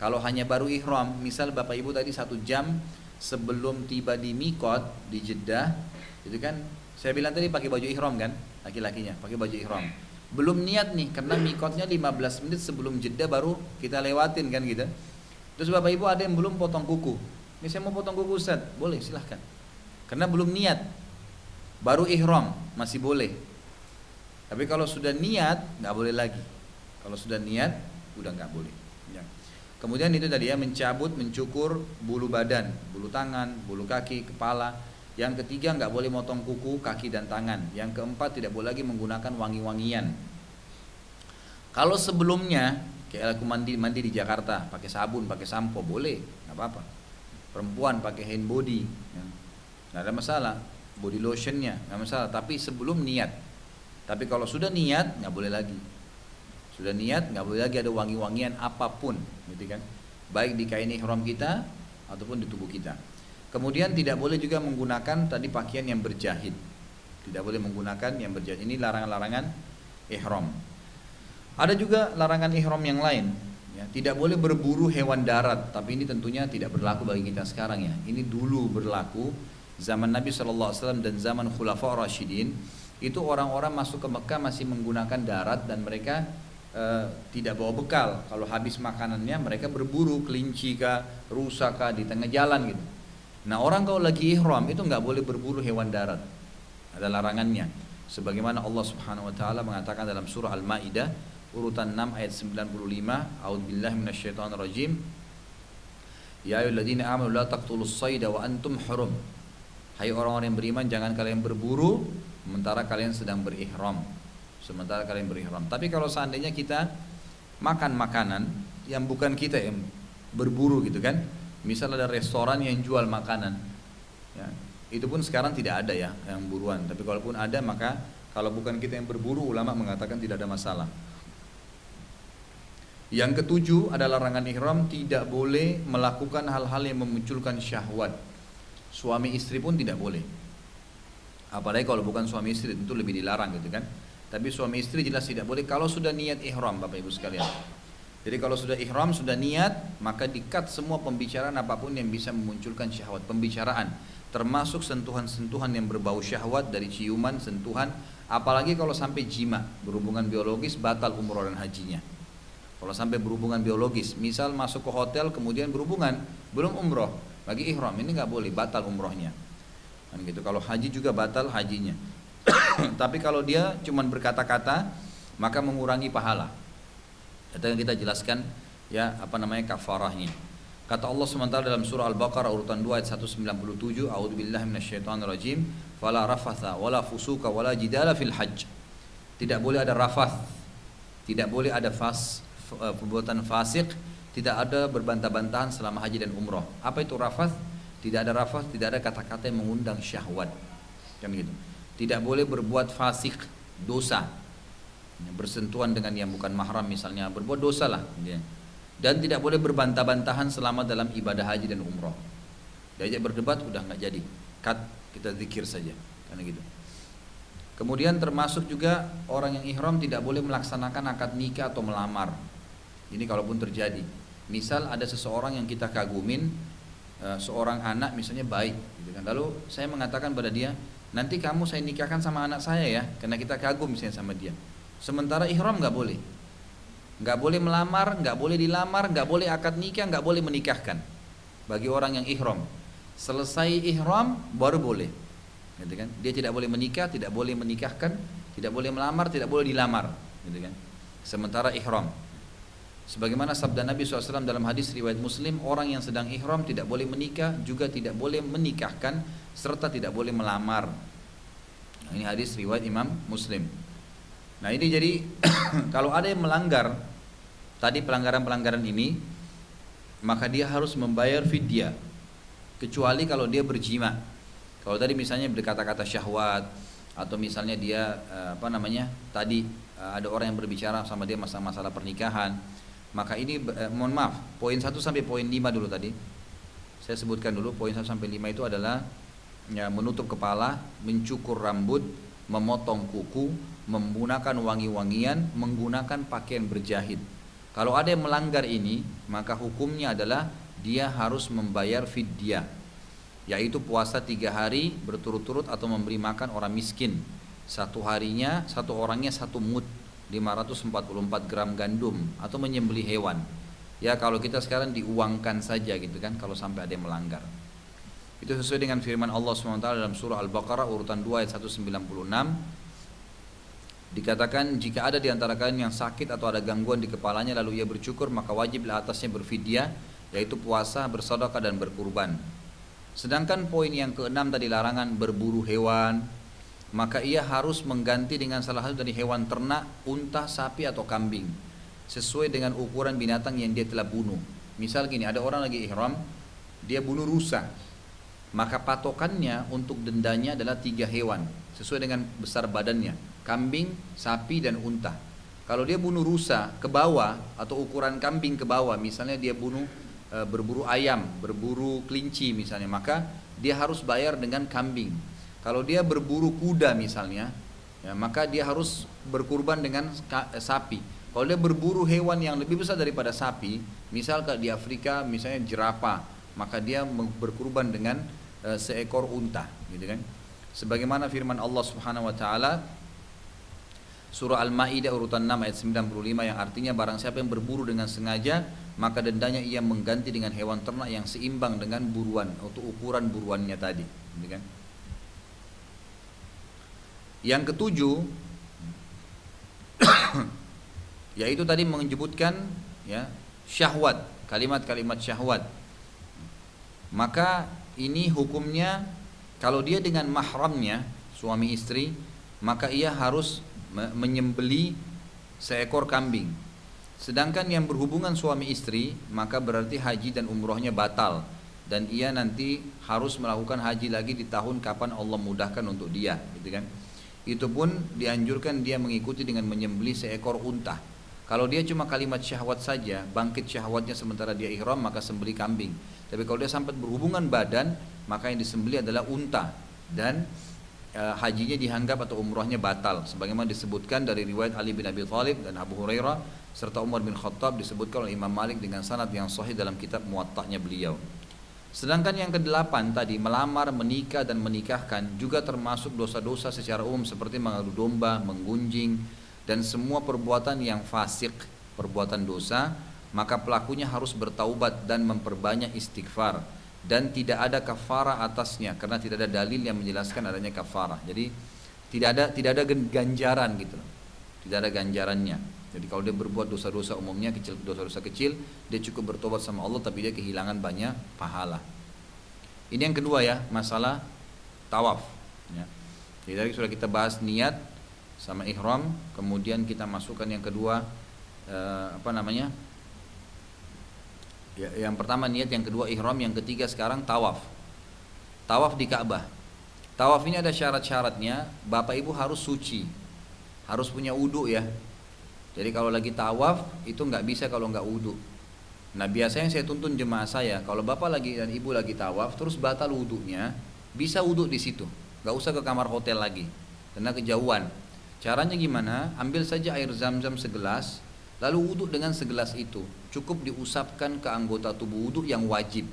Kalau hanya baru ihram, misal Bapak Ibu tadi satu jam sebelum tiba di Mikot di Jeddah itu kan saya bilang tadi pakai baju ihram kan laki-lakinya pakai baju ihram belum niat nih karena mikotnya 15 menit sebelum jeda baru kita lewatin kan gitu. Terus bapak ibu ada yang belum potong kuku? Ini saya mau potong kuku Ustaz. Boleh silahkan. Karena belum niat baru ihram masih boleh. Tapi kalau sudah niat nggak boleh lagi. Kalau sudah niat udah nggak boleh. Ya. kemudian itu tadi ya mencabut mencukur bulu badan. Bulu tangan bulu kaki kepala yang ketiga nggak boleh motong kuku, kaki dan tangan. Yang keempat tidak boleh lagi menggunakan wangi-wangian. Kalau sebelumnya kayak aku mandi mandi di Jakarta pakai sabun, pakai sampo boleh, nggak apa-apa. Perempuan pakai hand body, ya. nggak ada masalah. Body lotionnya nggak masalah. Tapi sebelum niat. Tapi kalau sudah niat nggak boleh lagi. Sudah niat nggak boleh lagi ada wangi-wangian apa pun, gitu kan? Baik di kain ihram kita ataupun di tubuh kita. Kemudian tidak boleh juga menggunakan tadi pakaian yang berjahit. Tidak boleh menggunakan yang berjahit. Ini larangan-larangan ihram. Ada juga larangan ihram yang lain. Ya, tidak boleh berburu hewan darat, tapi ini tentunya tidak berlaku bagi kita sekarang ya. Ini dulu berlaku zaman Nabi SAW dan zaman Khulafa Rashidin itu orang-orang masuk ke Mekah masih menggunakan darat dan mereka e, tidak bawa bekal. Kalau habis makanannya mereka berburu kelinci kah, rusa kah di tengah jalan gitu. Nah orang kalau lagi ihram itu nggak boleh berburu hewan darat. Ada larangannya. Sebagaimana Allah Subhanahu wa taala mengatakan dalam surah Al-Maidah urutan 6 ayat 95, A'udzubillahi minasyaitonir rajim. Ya ayyuhalladzina amanu la taqtulus sayda wa antum hurum. Hai orang-orang yang beriman jangan kalian berburu sementara kalian sedang berihram. Sementara kalian berihram. Tapi kalau seandainya kita makan makanan yang bukan kita yang berburu gitu kan, misal ada restoran yang jual makanan ya, itu pun sekarang tidak ada ya yang buruan. Tapi kalaupun ada maka kalau bukan kita yang berburu ulama mengatakan tidak ada masalah. Yang ketujuh adalah larangan ihram tidak boleh melakukan hal-hal yang memunculkan syahwat. Suami istri pun tidak boleh. Apalagi kalau bukan suami istri tentu lebih dilarang gitu kan. Tapi suami istri jelas tidak boleh. Kalau sudah niat ihram Bapak Ibu sekalian jadi kalau sudah ihram, sudah niat, maka dikat semua pembicaraan apa pun yang bisa memunculkan syahwat. Pembicaraan, termasuk sentuhan-sentuhan yang berbau syahwat dari ciuman, sentuhan, apalagi kalau sampai jima, berhubungan biologis, batal umroh dan hajinya. Kalau sampai berhubungan biologis, misal masuk ke hotel kemudian berhubungan, belum umroh, lagi ihram, ini nggak boleh, batal umrohnya. Kan gitu. Kalau haji juga batal hajinya. Tapi kalau dia cuma berkata-kata, maka mengurangi pahala. Yang kita jelaskan ya apa namanya kafarahnya. Kata Allah SWT dalam surah Al-Baqarah urutan 2 ayat 197, A'udzubillahi minasyaitonirrajim, fala rafatha wala fusuka wala jidala fil hajj. Tidak boleh ada rafath, tidak boleh ada fas eh, perbuatan fasik, tidak ada berbantah-bantahan selama haji dan umroh. Apa itu rafath? Tidak ada rafath, tidak ada kata-kata yang mengundang syahwat. Kan gitu. Tidak boleh berbuat fasik, dosa, bersentuhan dengan yang bukan mahram misalnya berbuat dosa lah dan tidak boleh berbantah-bantahan selama dalam ibadah haji dan umroh. Diajak berdebat udah nggak jadi. Cut kita zikir saja karena gitu. Kemudian termasuk juga orang yang ihram tidak boleh melaksanakan akad nikah atau melamar. Ini kalaupun terjadi. Misal ada seseorang yang kita kagumin eh, seorang anak misalnya baik gitu kan. Lalu saya mengatakan pada dia nanti kamu saya nikahkan sama anak saya ya karena kita kagum misalnya sama dia Sementara ihram nggak boleh. Nggak boleh melamar, nggak boleh dilamar, nggak boleh akad nikah, nggak boleh menikahkan. Bagi orang yang ihram. Selesai ihram baru boleh. Gitu kan? Dia tidak boleh menikah, tidak boleh menikahkan, tidak boleh melamar, tidak boleh dilamar. Gitu kan? Sementara ihram. Sebagaimana sabda Nabi SAW dalam hadis riwayat Muslim, orang yang sedang ihram tidak boleh menikah, juga tidak boleh menikahkan, serta tidak boleh melamar. Nah, ini hadis riwayat Imam Muslim. Nah ini jadi kalau ada yang melanggar tadi pelanggaran-pelanggaran ini maka dia harus membayar fidyah kecuali kalau dia berjima. Kalau tadi misalnya berkata-kata syahwat atau misalnya dia eh, apa namanya tadi eh, ada orang yang berbicara sama dia masalah-masalah pernikahan maka ini eh, mohon maaf poin 1 sampai poin 5 dulu tadi saya sebutkan dulu poin 1 sampai 5 itu adalah ya, menutup kepala mencukur rambut memotong kuku menggunakan wangi-wangian, menggunakan pakaian berjahit. Kalau ada yang melanggar ini, maka hukumnya adalah dia harus membayar fidyah, yaitu puasa tiga hari berturut-turut atau memberi makan orang miskin. Satu harinya, satu orangnya satu mut. 544 gram gandum atau menyembeli hewan. Ya kalau kita sekarang diuangkan saja gitu kan kalau sampai ada yang melanggar. Itu sesuai dengan firman Allah SWT dalam surah Al-Baqarah urutan 2 ayat 196 Dikatakan jika ada di antara kalian yang sakit atau ada gangguan di kepalanya lalu ia bercukur maka wajiblah atasnya berfidyah yaitu puasa, bersedekah dan berkurban. Sedangkan poin yang keenam tadi larangan berburu hewan, maka ia harus mengganti dengan salah satu dari hewan ternak, unta, sapi atau kambing sesuai dengan ukuran binatang yang dia telah bunuh. Misal gini, ada orang lagi ihram, dia bunuh rusa, maka patokannya untuk dendanya adalah tiga hewan sesuai dengan besar badannya kambing, sapi dan unta. Kalau dia bunuh rusa ke bawah atau ukuran kambing ke bawah, misalnya dia bunuh e, berburu ayam, berburu kelinci misalnya, maka dia harus bayar dengan kambing. Kalau dia berburu kuda misalnya, ya, maka dia harus berkurban dengan e, sapi. Kalau dia berburu hewan yang lebih besar daripada sapi, misal di Afrika misalnya jerapah, maka dia berkurban dengan e, seekor unta, gitu kan? Sebagaimana firman Allah Subhanahu wa taala Surah Al-Maidah urutan 6 ayat 95 yang artinya barang siapa yang berburu dengan sengaja maka dendanya ia mengganti dengan hewan ternak yang seimbang dengan buruan untuk ukuran buruannya tadi, gitu kan? Yang ketujuh yaitu tadi menyebutkan ya syahwat, kalimat-kalimat syahwat. Maka ini hukumnya kalau dia dengan mahramnya suami istri maka ia harus menyembeli seekor kambing. Sedangkan yang berhubungan suami istri maka berarti haji dan umrohnya batal dan ia nanti harus melakukan haji lagi di tahun kapan Allah mudahkan untuk dia, gitu kan? Itu pun dianjurkan dia mengikuti dengan menyembeli seekor unta. Kalau dia cuma kalimat syahwat saja, bangkit syahwatnya sementara dia ihram maka sembeli kambing. Tapi kalau dia sampai berhubungan badan, maka yang disembeli adalah unta dan uh, hajinya dianggap atau umrohnya batal sebagaimana disebutkan dari riwayat Ali bin Abi Thalib dan Abu Hurairah serta Umar bin Khattab disebutkan oleh Imam Malik dengan sanad yang sahih dalam kitab muwatta'nya beliau. Sedangkan yang kedelapan tadi melamar, menikah dan menikahkan juga termasuk dosa-dosa secara umum seperti mengadu domba, menggunjing dan semua perbuatan yang fasik, perbuatan dosa, maka pelakunya harus bertaubat dan memperbanyak istighfar dan tidak ada kafara atasnya karena tidak ada dalil yang menjelaskan adanya kafara. Jadi tidak ada tidak ada ganjaran gitu Tidak ada ganjarannya. Jadi kalau dia berbuat dosa-dosa umumnya kecil dosa-dosa kecil, dia cukup bertobat sama Allah tapi dia kehilangan banyak pahala. Ini yang kedua ya, masalah tawaf. Ya. Jadi tadi sudah kita bahas niat sama ihram, kemudian kita masukkan yang kedua eh, apa namanya? Ya, yang pertama niat, yang kedua ihram, yang ketiga sekarang tawaf. Tawaf di Ka'bah. Tawaf ini ada syarat-syaratnya. Bapak Ibu harus suci, harus punya wudhu ya. Jadi kalau lagi tawaf itu nggak bisa kalau nggak wudhu. Nah biasanya saya tuntun jemaah saya kalau bapak lagi dan ibu lagi tawaf terus batal wudhunya bisa wudhu di situ, nggak usah ke kamar hotel lagi karena kejauhan. Caranya gimana? Ambil saja air zam-zam segelas, Lalu wudhu dengan segelas itu cukup diusapkan ke anggota tubuh wudhu yang wajib.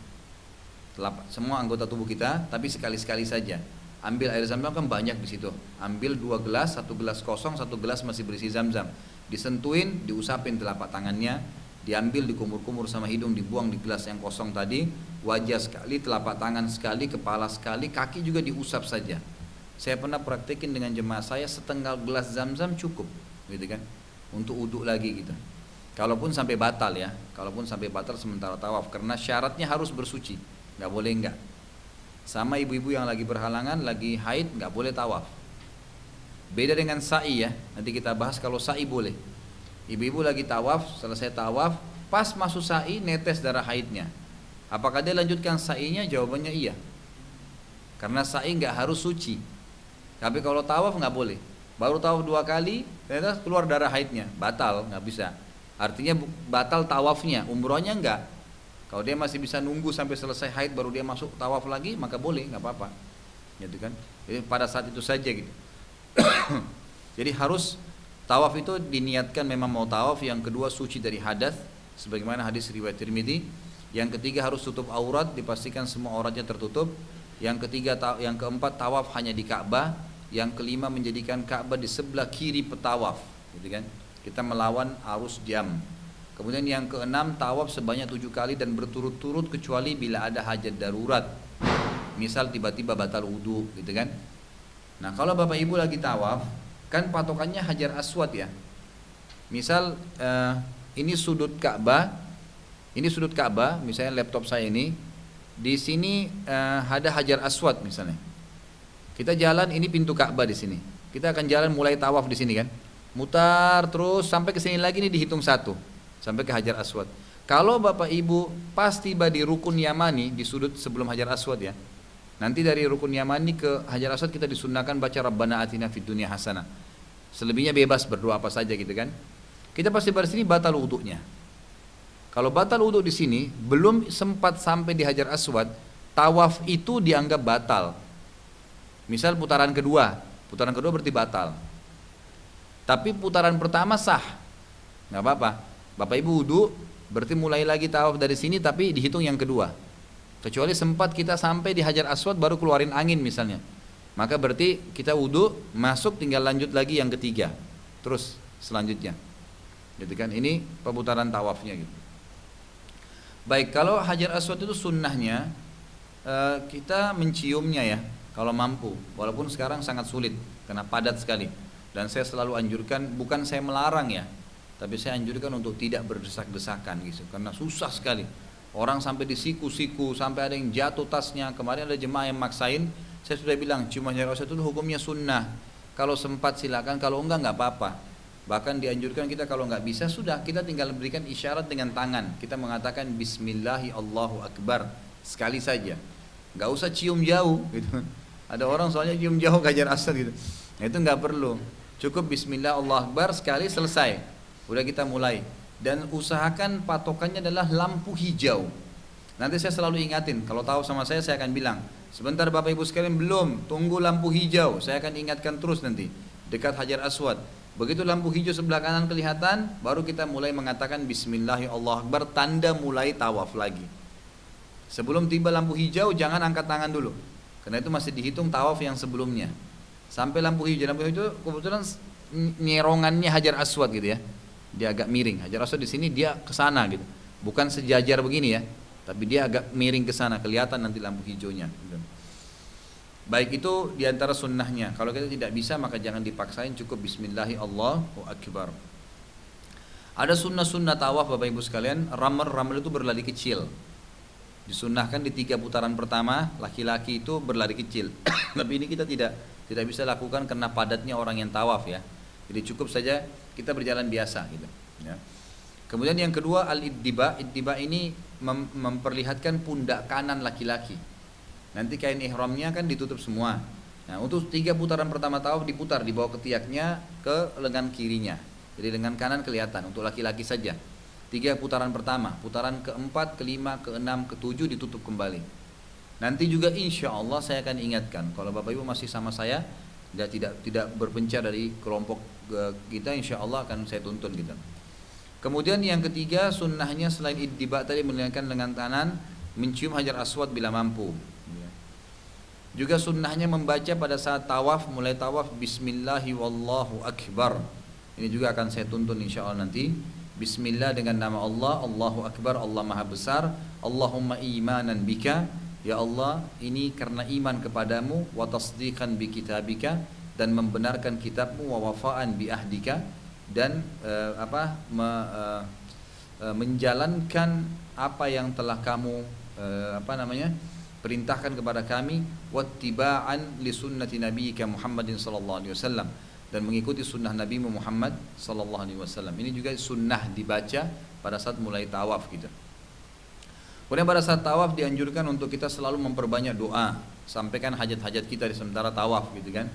Semua anggota tubuh kita, tapi sekali-sekali saja. Ambil air zam-zam kan banyak di situ. Ambil dua gelas, satu gelas kosong, satu gelas masih berisi zam-zam. Disentuhin, diusapin telapak tangannya, diambil, dikumur-kumur sama hidung, dibuang di gelas yang kosong tadi. Wajah sekali, telapak tangan sekali, kepala sekali, kaki juga diusap saja. Saya pernah praktekin dengan jemaah saya setengah gelas zam-zam cukup, gitu kan? untuk uduk lagi gitu. Kalaupun sampai batal ya, kalaupun sampai batal sementara tawaf karena syaratnya harus bersuci, nggak boleh enggak. Sama ibu-ibu yang lagi berhalangan, lagi haid nggak boleh tawaf. Beda dengan sa'i ya, nanti kita bahas kalau sa'i boleh. Ibu-ibu lagi tawaf, selesai tawaf, pas masuk sa'i netes darah haidnya. Apakah dia lanjutkan sa'inya? Jawabannya iya. Karena sa'i nggak harus suci. Tapi kalau tawaf nggak boleh. Baru tawaf dua kali, ternyata keluar darah haidnya, batal, nggak bisa. Artinya batal tawafnya, umrohnya enggak. Kalau dia masih bisa nunggu sampai selesai haid baru dia masuk tawaf lagi, maka boleh, nggak apa-apa. Gitu kan? Jadi pada saat itu saja gitu. Jadi harus tawaf itu diniatkan memang mau tawaf, yang kedua suci dari hadas, sebagaimana hadis riwayat Tirmidzi. Yang ketiga harus tutup aurat, dipastikan semua auratnya tertutup. Yang ketiga, yang keempat tawaf hanya di Ka'bah, yang kelima menjadikan Ka'bah di sebelah kiri petawaf, gitu kan? Kita melawan arus jam. Kemudian yang keenam tawaf sebanyak tujuh kali dan berturut-turut kecuali bila ada hajat darurat. Misal tiba-tiba batal wudhu gitu kan. Nah kalau bapak ibu lagi tawaf kan patokannya hajar aswad ya. Misal uh, ini sudut Ka'bah, ini sudut Ka'bah, misalnya laptop saya ini, di sini uh, ada hajar aswad misalnya. Kita jalan ini pintu Ka'bah di sini. Kita akan jalan mulai tawaf di sini kan. Mutar terus sampai ke sini lagi ini dihitung satu sampai ke Hajar Aswad. Kalau Bapak Ibu pas tiba di rukun Yamani di sudut sebelum Hajar Aswad ya. Nanti dari rukun Yamani ke Hajar Aswad kita disunahkan baca Rabbana atina fid dunya hasanah. Selebihnya bebas berdoa apa saja gitu kan. Kita pasti di sini batal wudhunya. Kalau batal wudhu di sini belum sempat sampai di Hajar Aswad, tawaf itu dianggap batal. Misal putaran kedua, putaran kedua berarti batal. Tapi putaran pertama sah, nggak apa-apa. Bapak Ibu wudhu, berarti mulai lagi tawaf dari sini tapi dihitung yang kedua. Kecuali sempat kita sampai di Hajar Aswad baru keluarin angin misalnya. Maka berarti kita wudhu, masuk tinggal lanjut lagi yang ketiga. Terus selanjutnya. Gitu kan? Ini pemutaran tawafnya gitu. Baik, kalau Hajar Aswad itu sunnahnya eh, kita menciumnya ya kalau mampu. Walaupun sekarang sangat sulit karena padat sekali. Dan saya selalu anjurkan bukan saya melarang ya, tapi saya anjurkan untuk tidak berdesak-desakan gitu karena susah sekali. Orang sampai disiku-siku, sampai ada yang jatuh tasnya. Kemarin ada jemaah yang maksain, saya sudah bilang cuma nyari itu hukumnya sunnah. Kalau sempat silakan, kalau enggak enggak apa-apa. Bahkan dianjurkan kita kalau enggak bisa sudah kita tinggal berikan isyarat dengan tangan. Kita mengatakan Bismillahi Allahu Akbar sekali saja. Enggak usah cium jauh gitu. Ada orang soalnya cium jauh kajar asal gitu. Nah, itu enggak perlu. Cukup Bismillah Allah Akbar sekali selesai. Udah kita mulai dan usahakan patokannya adalah lampu hijau. Nanti saya selalu ingatin, kalau tahu sama saya saya akan bilang, sebentar Bapak Ibu sekalian belum, tunggu lampu hijau. Saya akan ingatkan terus nanti dekat Hajar Aswad. Begitu lampu hijau sebelah kanan kelihatan, baru kita mulai mengatakan Bismillahirrahmanirrahim, tanda mulai tawaf lagi. Sebelum tiba lampu hijau, jangan angkat tangan dulu. Karena itu masih dihitung tawaf yang sebelumnya. Sampai lampu hijau, lampu hijau kebetulan nyerongannya Hajar Aswad gitu ya dia agak miring. Hajar Aswad di sini dia ke sana gitu. Bukan sejajar begini ya, tapi dia agak miring ke sana, kelihatan nanti lampu hijaunya. Gitu. Baik itu di antara sunnahnya. Kalau kita tidak bisa maka jangan dipaksain cukup Bismillahi Allahu Akbar. Ada sunnah-sunnah tawaf Bapak Ibu sekalian. Ramel ramel itu berlari kecil. Disunnahkan di tiga putaran pertama laki-laki itu berlari kecil. Tapi ini kita tidak tidak bisa lakukan karena padatnya orang yang tawaf ya. Jadi cukup saja kita berjalan biasa gitu ya. kemudian yang kedua al iddiba iddiba ini mem memperlihatkan pundak kanan laki-laki nanti kain ihramnya kan ditutup semua nah untuk tiga putaran pertama tawaf diputar di bawah ketiaknya ke lengan kirinya jadi lengan kanan kelihatan untuk laki-laki saja tiga putaran pertama putaran keempat kelima keenam ketujuh ditutup kembali nanti juga insya Allah saya akan ingatkan kalau bapak ibu masih sama saya tidak tidak tidak berpencar dari kelompok eh, kita insya Allah akan saya tuntun gitu. Kemudian yang ketiga sunnahnya selain iddiba tadi meninggalkan lengan kanan mencium hajar aswad bila mampu. Juga sunnahnya membaca pada saat tawaf mulai tawaf Bismillahi wallahu akbar. Ini juga akan saya tuntun insya Allah nanti. Bismillah dengan nama Allah, Allahu Akbar, Allah Maha Besar, Allahumma imanan bika, Ya Allah, ini karena iman kepadamu wa tasdiqan bi kitabika dan membenarkan kitabmu wa wafaan bi ahdika dan uh, apa me, uh, uh, menjalankan apa yang telah kamu uh, apa namanya? perintahkan kepada kami wattiba'an li sunnati Muhammadin sallallahu alaihi wasallam dan mengikuti sunnah Nabi Muhammad sallallahu alaihi wasallam. Ini juga sunnah dibaca pada saat mulai tawaf gitu. Kemudian pada saat tawaf dianjurkan untuk kita selalu memperbanyak doa, sampaikan hajat-hajat kita di sementara tawaf gitu kan.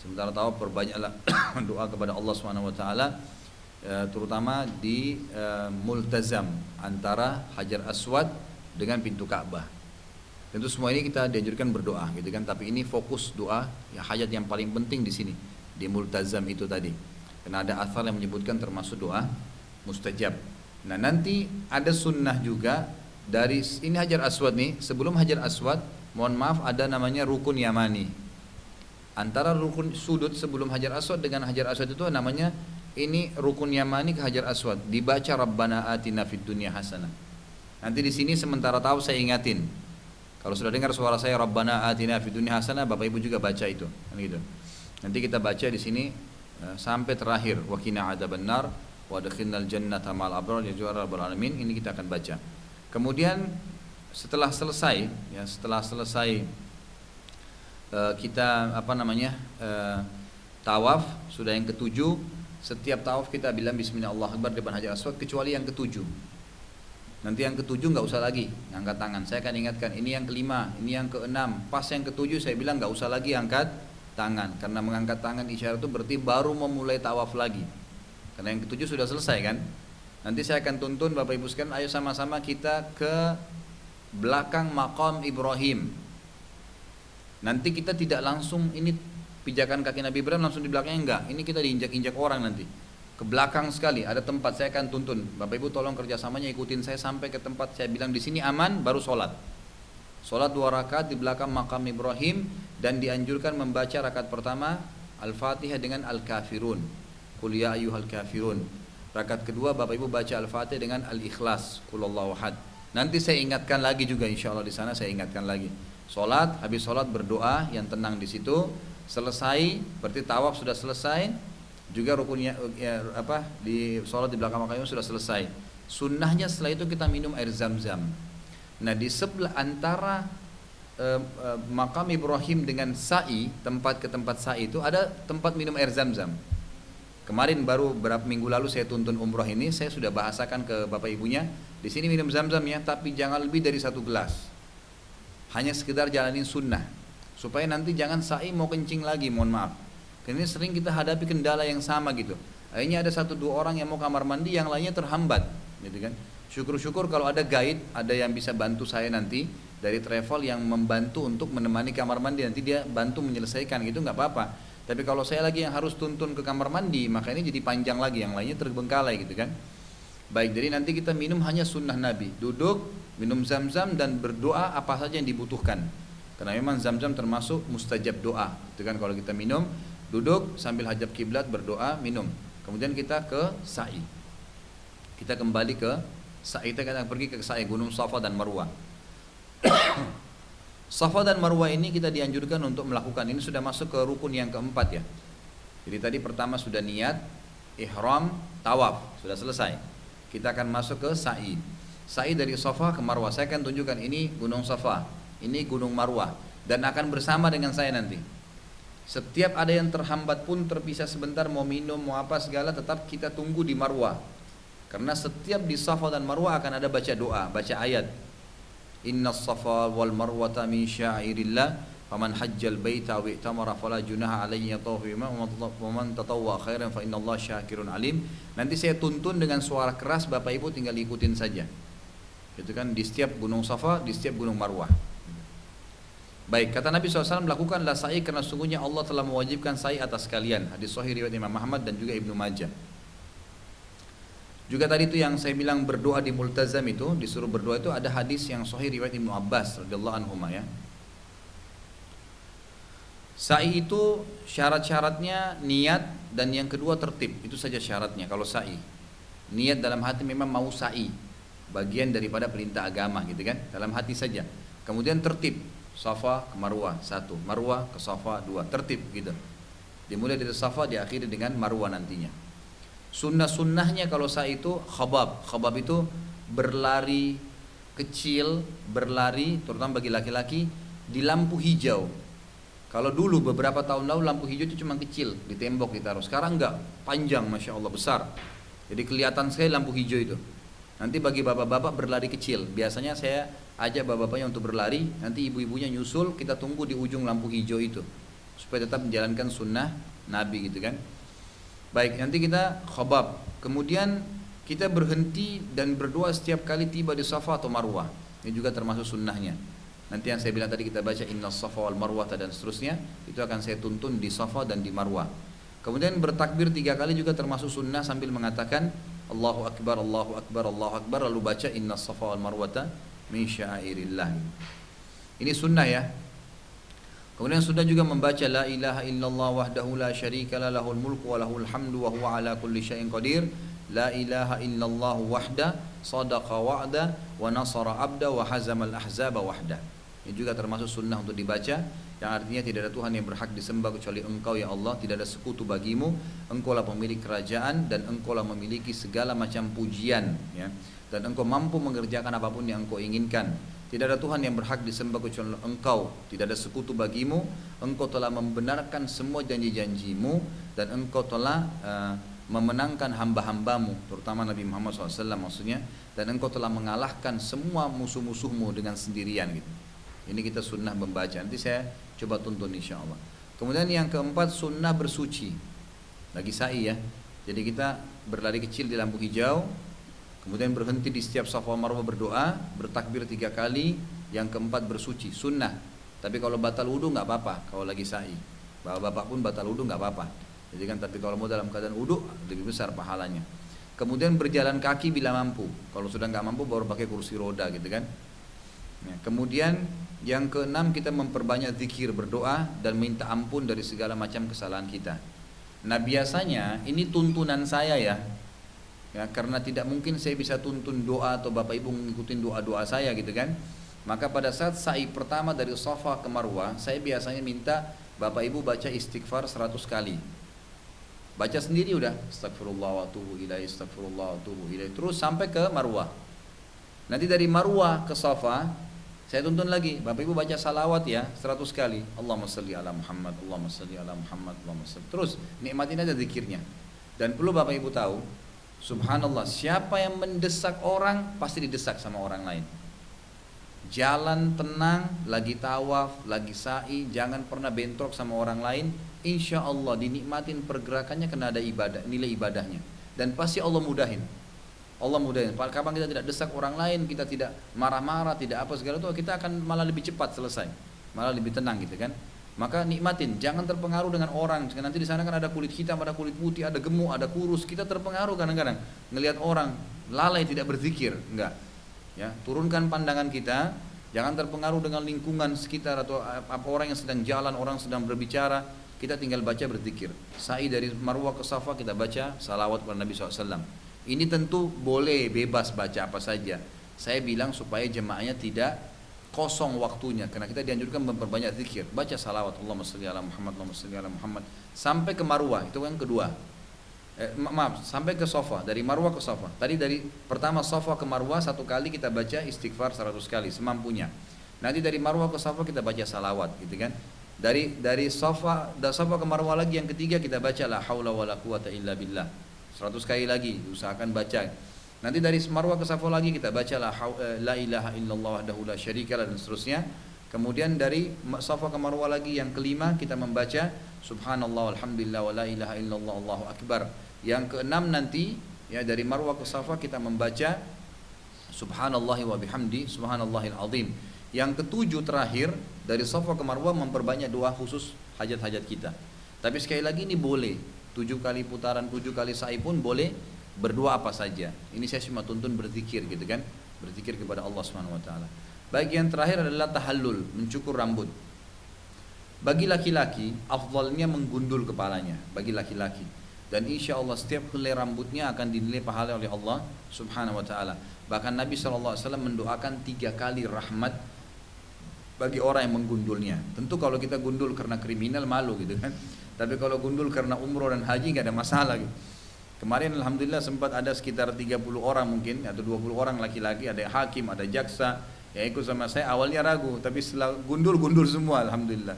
Sementara tawaf perbanyaklah doa kepada Allah Subhanahu wa taala e, terutama di e, multazam antara Hajar Aswad dengan pintu Ka'bah. Tentu semua ini kita dianjurkan berdoa gitu kan, tapi ini fokus doa ya hajat yang paling penting di sini di multazam itu tadi. Karena ada asal yang menyebutkan termasuk doa mustajab. Nah, nanti ada sunnah juga dari ini Hajar Aswad nih, sebelum Hajar Aswad, mohon maaf ada namanya rukun Yamani. Antara rukun sudut sebelum Hajar Aswad dengan Hajar Aswad itu namanya ini rukun yamani ke Hajar Aswad dibaca Rabbana atina fid dunya hasanah. Nanti di sini sementara tahu saya ingatin. Kalau sudah dengar suara saya Rabbana atina fid dunya hasanah, Bapak Ibu juga baca itu. Kan gitu. Nanti kita baca di sini uh, sampai terakhir wa qina adzabannar wa adkhilnal jannata ma'al abrar ya juara. Ini kita akan baca. Kemudian setelah selesai ya setelah selesai uh, kita apa namanya uh, tawaf sudah yang ketujuh setiap tawaf kita bilang Bismillah Allah Akbar depan Hajar Aswad kecuali yang ketujuh. Nanti yang ketujuh nggak usah lagi angkat tangan. Saya akan ingatkan ini yang kelima, ini yang keenam. Pas yang ketujuh saya bilang nggak usah lagi angkat tangan karena mengangkat tangan isyarat itu berarti baru memulai tawaf lagi. Karena yang ketujuh sudah selesai kan. Nanti saya akan tuntun Bapak Ibu sekalian, ayo sama-sama kita ke belakang makam Ibrahim. Nanti kita tidak langsung ini pijakan kaki Nabi Ibrahim langsung di belakangnya enggak. Ini kita diinjak-injak orang nanti. Ke belakang sekali ada tempat saya akan tuntun. Bapak Ibu tolong kerjasamanya ikutin saya sampai ke tempat saya bilang di sini aman baru sholat. Sholat dua rakaat di belakang makam Ibrahim dan dianjurkan membaca rakaat pertama Al-Fatihah dengan Al-Kafirun. Kuliah ya ayyuhal kafirun. Rakaat kedua Bapak Ibu baca Al-Fatihah dengan Al-Ikhlas. Kulallahu ahad. Nanti saya ingatkan lagi juga insya Allah di sana saya ingatkan lagi. Sholat, habis sholat berdoa yang tenang di situ selesai berarti tawaf sudah selesai juga rukunnya ya, apa di sholat di belakang makam sudah selesai sunnahnya setelah itu kita minum air zam-zam nah di sebelah antara makam Ibrahim dengan sa'i tempat ke tempat sa'i itu ada tempat minum air zam-zam. Kemarin baru beberapa minggu lalu saya tuntun umroh ini saya sudah bahasakan ke bapak ibunya di sini minum zam-zam ya tapi jangan lebih dari satu gelas. Hanya sekedar jalanin sunnah. Supaya nanti jangan sa'i mau kencing lagi mohon maaf. Karena ini sering kita hadapi kendala yang sama gitu. Akhirnya ada satu dua orang yang mau kamar mandi yang lainnya terhambat gitu kan syukur-syukur kalau ada guide ada yang bisa bantu saya nanti dari travel yang membantu untuk menemani kamar mandi nanti dia bantu menyelesaikan gitu nggak apa-apa tapi kalau saya lagi yang harus tuntun ke kamar mandi maka ini jadi panjang lagi yang lainnya terbengkalai gitu kan baik jadi nanti kita minum hanya sunnah nabi duduk minum zam-zam dan berdoa apa saja yang dibutuhkan karena memang zam-zam termasuk mustajab doa. Itu kan kalau kita minum, duduk sambil hajab kiblat berdoa, minum. Kemudian kita ke sa'i. Kita kembali ke. Kita akan pergi ke sa'i Gunung Safa dan Marwah. Safa dan Marwah ini kita dianjurkan untuk melakukan. Ini sudah masuk ke rukun yang keempat ya. Jadi tadi pertama sudah niat, ihram, tawaf, sudah selesai. Kita akan masuk ke sa'i. Sa'i dari Safa ke Marwah. Saya akan tunjukkan ini Gunung Safa ini Gunung Marwah dan akan bersama dengan saya nanti. Setiap ada yang terhambat pun terpisah sebentar mau minum mau apa segala tetap kita tunggu di Marwah. Karena setiap di Safa dan Marwah akan ada baca doa, baca ayat. Inna safa wal marwata min syairillah faman hajjal baita wa i'tamara fala junaha alayhi yatafu bima wa man tatawwa khairan fa Allah syakirun alim. Nanti saya tuntun dengan suara keras Bapak Ibu tinggal ikutin saja. Itu kan di setiap gunung Safa, di setiap gunung Marwah. Baik, kata Nabi SAW lakukanlah sa'i karena sungguhnya Allah telah mewajibkan sa'i atas kalian. Hadis sahih riwayat Imam Muhammad dan juga Ibnu Majah. Juga tadi itu yang saya bilang berdoa di multazam itu, disuruh berdoa itu ada hadis yang sahih riwayat Ibnu Abbas radhiyallahu anhu ya. Sa'i itu syarat-syaratnya niat dan yang kedua tertib. Itu saja syaratnya kalau sa'i. Niat dalam hati memang mau sa'i. Bagian daripada perintah agama gitu kan. Dalam hati saja. Kemudian tertib Safa ke Marwah satu, Marwah ke Safa dua, tertib gitu. Dimulai dari Safa diakhiri dengan Marwah nantinya. Sunnah-sunnahnya kalau saya itu khabab, khabab itu berlari kecil, berlari terutama bagi laki-laki di lampu hijau. Kalau dulu beberapa tahun lalu lampu hijau itu cuma kecil di tembok ditaruh. Sekarang enggak, panjang masya Allah besar. Jadi kelihatan sekali lampu hijau itu. Nanti bagi bapak-bapak berlari kecil. Biasanya saya ajak bapak-bapaknya untuk berlari, nanti ibu-ibunya nyusul, kita tunggu di ujung lampu hijau itu. Supaya tetap menjalankan sunnah Nabi gitu kan. Baik, nanti kita khobab. Kemudian kita berhenti dan berdoa setiap kali tiba di Safa atau Marwah. Ini juga termasuk sunnahnya. Nanti yang saya bilang tadi kita baca Inna Safa wal Marwah dan seterusnya, itu akan saya tuntun di Safa dan di Marwah. Kemudian bertakbir tiga kali juga termasuk sunnah sambil mengatakan Allahu Akbar, Allahu Akbar, Allahu Akbar lalu baca Inna Safa wal Marwata min syairillah. Ini sunnah ya. Kemudian sudah juga membaca la ilaha illallah wahdahu la syarika la lahul mulku wa lahul hamdu wa huwa ala kulli syai'in qadir. La ilaha illallah wahda sadaqa wa'da wa nasara abda wa hazamal ahzaba wahda. Ini juga termasuk sunnah untuk dibaca yang artinya tidak ada Tuhan yang berhak disembah kecuali Engkau ya Allah, tidak ada sekutu bagimu, Engkau lah pemilik kerajaan dan Engkau lah memiliki segala macam pujian ya. Dan Engkau mampu mengerjakan apa pun yang Engkau inginkan. Tidak ada Tuhan yang berhak disembah kecuali Engkau, tidak ada sekutu bagimu, Engkau telah membenarkan semua janji-janjimu dan Engkau telah uh, memenangkan hamba-hambamu, terutama Nabi Muhammad SAW maksudnya, dan Engkau telah mengalahkan semua musuh-musuhmu dengan sendirian gitu. Ini kita sunnah membaca. Nanti saya coba tuntun insya Allah. Kemudian yang keempat sunnah bersuci. Lagi sa'i ya. Jadi kita berlari kecil di lampu hijau, kemudian berhenti di setiap safa marwah berdoa, bertakbir tiga kali, yang keempat bersuci, sunnah. Tapi kalau batal wudhu nggak apa-apa kalau lagi sa'i. Bapak-bapak pun batal wudhu nggak apa-apa. Jadi kan tapi kalau mau dalam keadaan wudhu lebih besar pahalanya. Kemudian berjalan kaki bila mampu. Kalau sudah nggak mampu baru pakai kursi roda gitu kan. Ya, kemudian yang keenam kita memperbanyak zikir berdoa dan minta ampun dari segala macam kesalahan kita. Nah biasanya ini tuntunan saya ya, ya karena tidak mungkin saya bisa tuntun doa atau bapak ibu mengikuti doa doa saya gitu kan. Maka pada saat sa'i pertama dari sofa ke marwah, saya biasanya minta bapak ibu baca istighfar 100 kali. Baca sendiri udah, astagfirullah wa tuhu ilaih, astagfirullah wa tuhu ilaih. Terus sampai ke marwah. Nanti dari marwah ke sofa, saya tuntun lagi, Bapak Ibu baca salawat ya 100 kali. Allahumma salli ala Muhammad, Allahumma salli ala Muhammad, Allahumma salli. Terus nikmatin aja zikirnya. Dan perlu Bapak Ibu tahu, subhanallah, siapa yang mendesak orang pasti didesak sama orang lain. Jalan tenang, lagi tawaf, lagi sa'i, jangan pernah bentrok sama orang lain. Insya Allah dinikmatin pergerakannya kena ada ibadah, nilai ibadahnya. Dan pasti Allah mudahin. Allah mudahin. Kapan kita tidak desak orang lain, kita tidak marah-marah, tidak apa segala itu, kita akan malah lebih cepat selesai, malah lebih tenang gitu kan. Maka nikmatin, jangan terpengaruh dengan orang. Nanti di sana kan ada kulit hitam, ada kulit putih, ada gemuk, ada kurus. Kita terpengaruh kadang-kadang ngelihat orang lalai tidak berzikir, enggak. Ya, turunkan pandangan kita, jangan terpengaruh dengan lingkungan sekitar atau apa orang yang sedang jalan, orang sedang berbicara. Kita tinggal baca berzikir. Sa'i dari Marwah ke Safa kita baca salawat kepada Nabi SAW. Ini tentu boleh bebas baca apa saja. Saya bilang supaya jemaahnya tidak kosong waktunya karena kita dianjurkan memperbanyak zikir. Baca salawat Allahumma shalli ala Muhammad Allahumma shalli ala Muhammad sampai ke marwah itu yang kedua. Eh, ma maaf, sampai ke sofa dari marwah ke sofa. Tadi dari pertama sofa ke marwah satu kali kita baca istighfar seratus kali semampunya. Nanti dari marwah ke sofa kita baca salawat gitu kan. Dari dari sofa dari sofa ke marwah lagi yang ketiga kita baca la haula wala quwata illa billah 100 kali lagi usahakan baca nanti dari Marwah ke Safa lagi kita baca la, eh, la ilaha illallah wahdahu la syarika dan seterusnya. Kemudian dari Safa ke Marwah lagi yang kelima kita membaca subhanallah alhamdulillah wa la ilaha illallah allahu akbar. Yang keenam nanti ya dari Marwah ke Safa kita membaca subhanallah wa bihamdi subhanallahil azim. Yang ketujuh terakhir dari Safa ke Marwah memperbanyak doa khusus hajat-hajat kita. Tapi sekali lagi ini boleh. Tujuh kali putaran tujuh kali sa'i pun boleh berdoa apa saja ini saya cuma tuntun berzikir gitu kan berzikir kepada Allah Subhanahu wa taala bagian terakhir adalah tahallul mencukur rambut bagi laki-laki afdalnya menggundul kepalanya bagi laki-laki dan insya Allah setiap helai rambutnya akan dinilai pahala oleh Allah Subhanahu wa taala. Bahkan Nabi SAW mendoakan tiga kali rahmat bagi orang yang menggundulnya. Tentu kalau kita gundul karena kriminal malu gitu kan. Tapi kalau gundul karena umroh dan haji nggak ada masalah gitu. Kemarin alhamdulillah sempat ada sekitar 30 orang mungkin atau 20 orang laki-laki, ada hakim, ada jaksa yang ikut sama saya. Awalnya ragu, tapi setelah gundul-gundul semua alhamdulillah.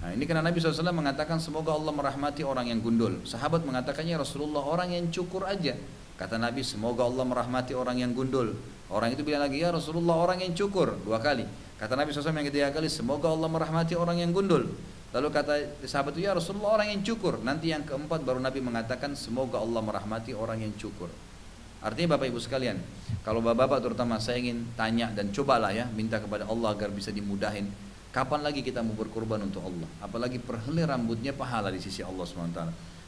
Nah, ini karena Nabi SAW mengatakan semoga Allah merahmati orang yang gundul. Sahabat mengatakannya Rasulullah orang yang cukur aja. Kata Nabi semoga Allah merahmati orang yang gundul. Orang itu bilang lagi ya Rasulullah orang yang cukur dua kali. Kata Nabi SAW yang ketiga kali semoga Allah merahmati orang yang gundul. Lalu kata sahabat itu ya Rasulullah orang yang cukur. Nanti yang keempat baru Nabi mengatakan semoga Allah merahmati orang yang cukur. Artinya Bapak Ibu sekalian, kalau Bapak-bapak terutama saya ingin tanya dan cobalah ya minta kepada Allah agar bisa dimudahin. Kapan lagi kita mau berkorban untuk Allah? Apalagi perhelai rambutnya pahala di sisi Allah SWT.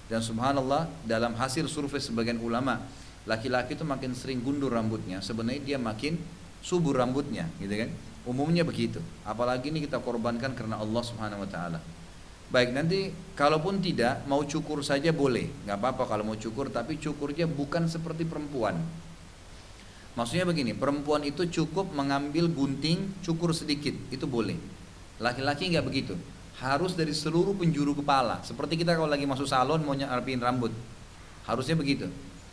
Dan subhanallah dalam hasil survei sebagian ulama, laki-laki itu makin sering gundur rambutnya, sebenarnya dia makin subur rambutnya, gitu kan? Umumnya begitu. Apalagi ini kita korbankan karena Allah Subhanahu wa taala. Baik, nanti kalaupun tidak mau cukur saja boleh. nggak apa-apa kalau mau cukur tapi cukurnya bukan seperti perempuan. Maksudnya begini, perempuan itu cukup mengambil gunting, cukur sedikit, itu boleh. Laki-laki nggak begitu. Harus dari seluruh penjuru kepala. Seperti kita kalau lagi masuk salon mau nyarapin rambut. Harusnya begitu.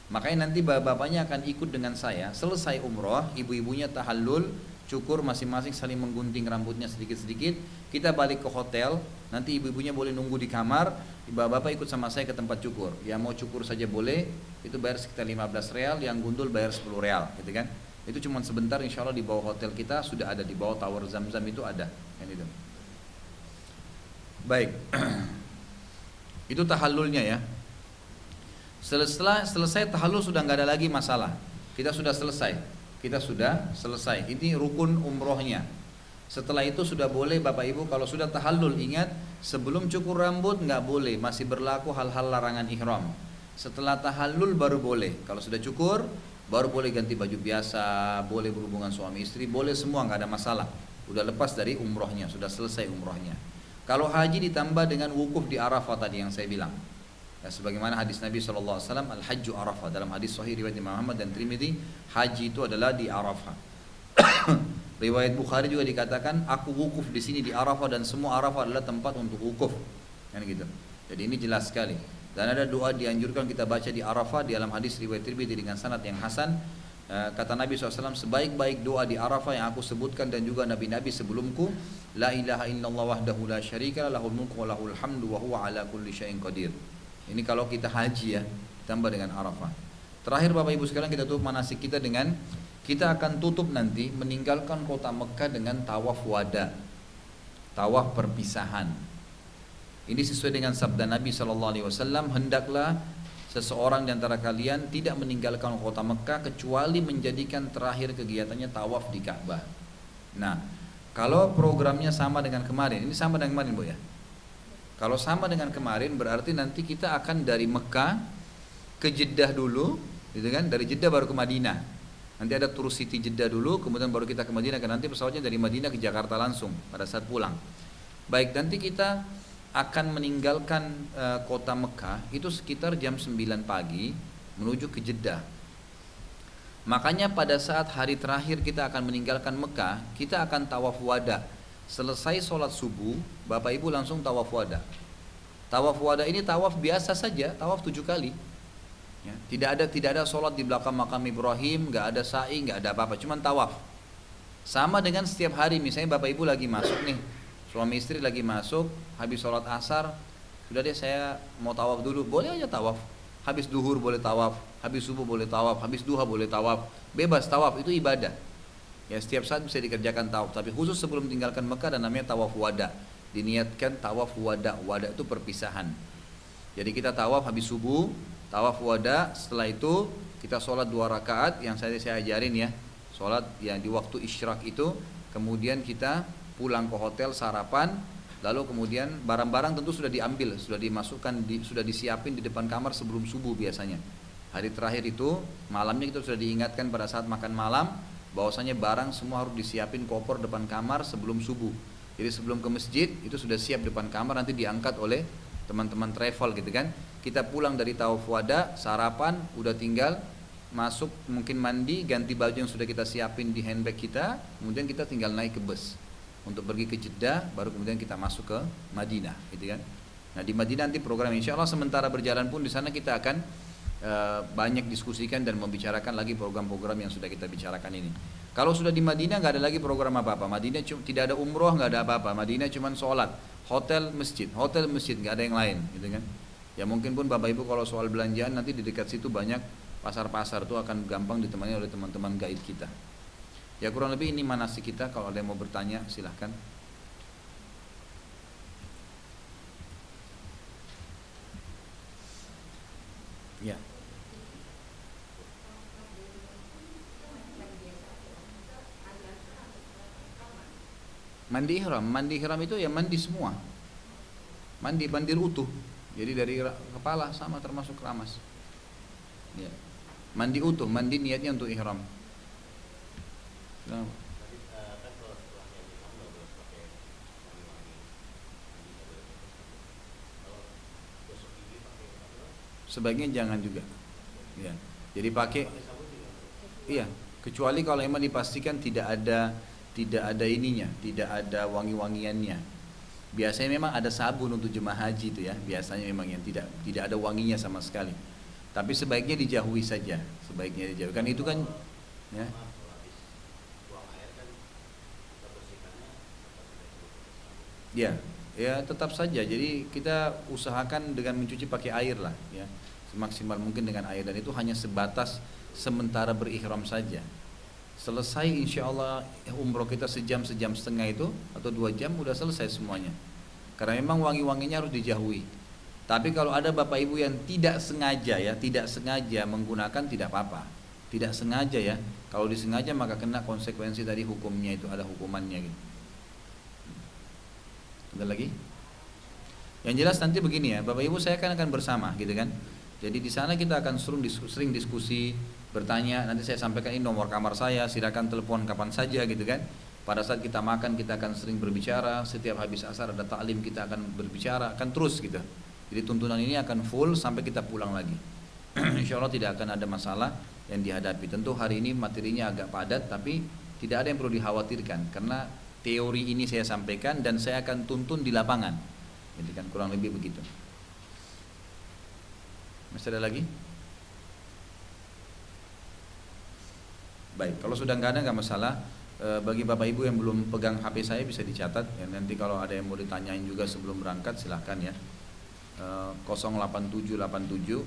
Makanya nanti bapak-bapaknya akan ikut dengan saya. Selesai umroh, ibu-ibunya tahallul, cukur masing-masing saling menggunting rambutnya sedikit-sedikit. Kita balik ke hotel, nanti ibu-ibunya boleh nunggu di kamar, bapak-bapak ikut sama saya ke tempat cukur. Yang mau cukur saja boleh, itu bayar sekitar 15 real, yang gundul bayar 10 real, gitu kan. Itu cuma sebentar insya Allah di bawah hotel kita sudah ada, di bawah tower zam-zam itu ada. Kan itu. Baik, itu tahallulnya ya. Setelah selesai tahallul sudah nggak ada lagi masalah. Kita sudah selesai kita sudah selesai. Ini rukun umrohnya. Setelah itu sudah boleh Bapak Ibu kalau sudah tahallul ingat sebelum cukur rambut nggak boleh masih berlaku hal-hal larangan ihram. Setelah tahallul baru boleh. Kalau sudah cukur baru boleh ganti baju biasa, boleh berhubungan suami istri, boleh semua nggak ada masalah. Udah lepas dari umrohnya, sudah selesai umrohnya. Kalau haji ditambah dengan wukuf di Arafah tadi yang saya bilang. Ya, sebagaimana hadis Nabi SAW, Al-Hajju Arafah. Dalam hadis Sahih riwayat Imam Muhammad dan Trimidi, haji itu adalah di Arafah. riwayat Bukhari juga dikatakan, aku wukuf di sini di Arafah dan semua Arafah adalah tempat untuk wukuf. Kan gitu. Jadi ini jelas sekali. Dan ada doa dianjurkan kita baca di Arafah di dalam hadis riwayat Tirmidzi dengan sanad yang hasan. Eh, kata Nabi SAW, sebaik-baik doa di Arafah yang aku sebutkan dan juga Nabi-Nabi sebelumku, La ilaha illallah wahdahu la syarika lahul mulku wa lahul hamdu wa huwa ala kulli syai'in qadir. Ini kalau kita haji ya, tambah dengan Arafah. Terakhir Bapak Ibu sekalian kita tutup manasik kita dengan kita akan tutup nanti meninggalkan kota Mekah dengan tawaf wada. Tawaf perpisahan. Ini sesuai dengan sabda Nabi Wasallam hendaklah seseorang di antara kalian tidak meninggalkan kota Mekah kecuali menjadikan terakhir kegiatannya tawaf di Ka'bah. Nah, kalau programnya sama dengan kemarin, ini sama dengan kemarin Bu ya? Kalau sama dengan kemarin berarti nanti kita akan dari Mekah ke Jeddah dulu, gitu kan? Dari Jeddah baru ke Madinah. Nanti ada tur City Jeddah dulu, kemudian baru kita ke Madinah. Karena nanti pesawatnya dari Madinah ke Jakarta langsung pada saat pulang. Baik, nanti kita akan meninggalkan e, kota Mekah itu sekitar jam 9 pagi menuju ke Jeddah. Makanya pada saat hari terakhir kita akan meninggalkan Mekah, kita akan tawaf wada Selesai sholat subuh, Bapak Ibu langsung tawaf wada. Tawaf wada ini tawaf biasa saja, tawaf tujuh kali. Ya, tidak ada tidak ada sholat di belakang makam Ibrahim, nggak ada sa'i, nggak ada apa-apa, cuma tawaf. Sama dengan setiap hari, misalnya Bapak Ibu lagi masuk nih, suami istri lagi masuk, habis sholat asar, sudah deh saya mau tawaf dulu, boleh aja tawaf. Habis duhur boleh tawaf, habis subuh boleh tawaf, habis duha boleh tawaf, bebas tawaf itu ibadah. Ya setiap saat bisa dikerjakan tawaf, tapi khusus sebelum tinggalkan Mekah dan namanya tawaf wada. Diniatkan tawaf wada, wada itu perpisahan. Jadi kita tawaf habis subuh, tawaf wada, setelah itu kita sholat dua rakaat yang saya saya ajarin ya, sholat yang di waktu isyrak itu, kemudian kita pulang ke hotel sarapan, lalu kemudian barang-barang tentu sudah diambil, sudah dimasukkan, di, sudah disiapin di depan kamar sebelum subuh biasanya. Hari terakhir itu malamnya kita sudah diingatkan pada saat makan malam, bahwasanya barang semua harus disiapin koper depan kamar sebelum subuh. Jadi sebelum ke masjid itu sudah siap depan kamar nanti diangkat oleh teman-teman travel gitu kan. Kita pulang dari tawaf wada, sarapan, udah tinggal masuk mungkin mandi, ganti baju yang sudah kita siapin di handbag kita, kemudian kita tinggal naik ke bus untuk pergi ke Jeddah, baru kemudian kita masuk ke Madinah, gitu kan. Nah di Madinah nanti program insya Allah sementara berjalan pun di sana kita akan banyak diskusikan dan membicarakan lagi program-program yang sudah kita bicarakan ini. Kalau sudah di Madinah nggak ada lagi program apa-apa. Madinah cuma tidak ada umroh nggak ada apa-apa. Madinah cuma sholat, hotel, masjid, hotel, masjid nggak ada yang lain, gitu kan? Ya mungkin pun bapak ibu kalau soal belanjaan nanti di dekat situ banyak pasar-pasar tuh akan gampang ditemani oleh teman-teman guide kita. Ya kurang lebih ini manasik kita. Kalau ada yang mau bertanya silahkan. Ya. mandi ihram mandi ihram itu ya mandi semua. Mandi mandi utuh. Jadi dari kepala sama termasuk keramas ya. mandi utuh mandi niatnya untuk ihram. Sebaiknya jangan juga. Ya. Jadi pakai iya. Kecuali kalau emang dipastikan tidak ada tidak ada ininya tidak ada wangi-wangiannya. Biasanya memang ada sabun untuk jemaah haji itu ya. Biasanya memang yang tidak tidak ada wanginya sama sekali. Tapi sebaiknya dijauhi saja sebaiknya dijauhi. Kan itu kan ya. Ya ya tetap saja. Jadi kita usahakan dengan mencuci pakai air lah ya. Semaksimal mungkin dengan air. Dan itu hanya sebatas sementara berikhram saja selesai insya Allah umroh kita sejam sejam setengah itu atau dua jam udah selesai semuanya. Karena memang wangi-wanginya harus dijauhi. Tapi kalau ada bapak ibu yang tidak sengaja ya tidak sengaja menggunakan tidak apa-apa. Tidak sengaja ya. Kalau disengaja maka kena konsekuensi dari hukumnya itu ada hukumannya gitu. Ada lagi? Yang jelas nanti begini ya, Bapak Ibu saya kan akan bersama gitu kan. Jadi di sana kita akan sering diskusi, bertanya, nanti saya sampaikan ini nomor kamar saya, silakan telepon kapan saja gitu kan. Pada saat kita makan kita akan sering berbicara, setiap habis asar ada taklim kita akan berbicara, akan terus gitu. Jadi tuntunan ini akan full sampai kita pulang lagi. Insya Allah tidak akan ada masalah yang dihadapi. Tentu hari ini materinya agak padat, tapi tidak ada yang perlu dikhawatirkan karena teori ini saya sampaikan dan saya akan tuntun di lapangan. Jadi kan kurang lebih begitu. Masih ada lagi? Baik, kalau sudah nggak ada nggak masalah. E, bagi bapak ibu yang belum pegang HP saya bisa dicatat. Ya, nanti kalau ada yang mau ditanyain juga sebelum berangkat silahkan ya. E, 08787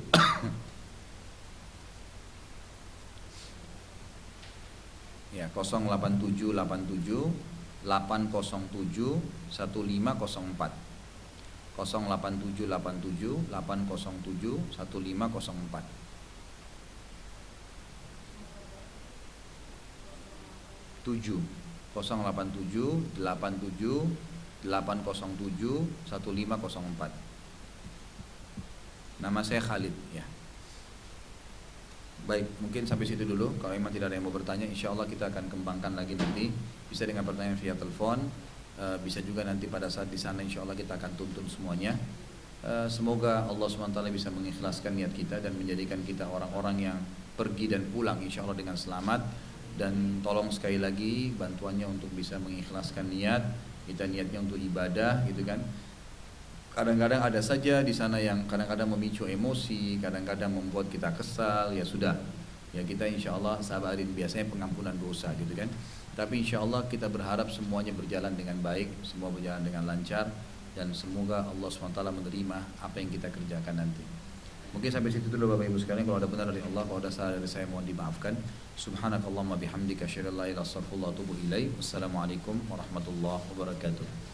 ya 08787 807 1504 08787 807 1504 087 87 807 1504 Nama saya Khalid ya Baik, mungkin sampai situ dulu. Kalau memang tidak ada yang mau bertanya, insya Allah kita akan kembangkan lagi nanti. Bisa dengan pertanyaan via telepon, eh, bisa juga nanti pada saat di sana insya Allah kita akan tuntun semuanya. Eh, semoga Allah SWT bisa mengikhlaskan niat kita dan menjadikan kita orang-orang yang pergi dan pulang insya Allah dengan selamat. Dan tolong sekali lagi bantuannya untuk bisa mengikhlaskan niat. Kita niatnya untuk ibadah gitu kan kadang-kadang ada saja di sana yang kadang-kadang memicu emosi, kadang-kadang membuat kita kesal, ya sudah. Ya kita insya Allah sabarin biasanya pengampunan dosa gitu kan. Tapi insya Allah kita berharap semuanya berjalan dengan baik, semua berjalan dengan lancar dan semoga Allah SWT menerima apa yang kita kerjakan nanti. Mungkin sampai situ dulu Bapak Ibu sekalian kalau ada benar dari Allah, kalau ada salah dari saya mohon dimaafkan. Subhanakallahumma bihamdika asyhadu an la ilaha illa anta astaghfiruka wa atubu ilaik. Wassalamualaikum warahmatullahi wabarakatuh.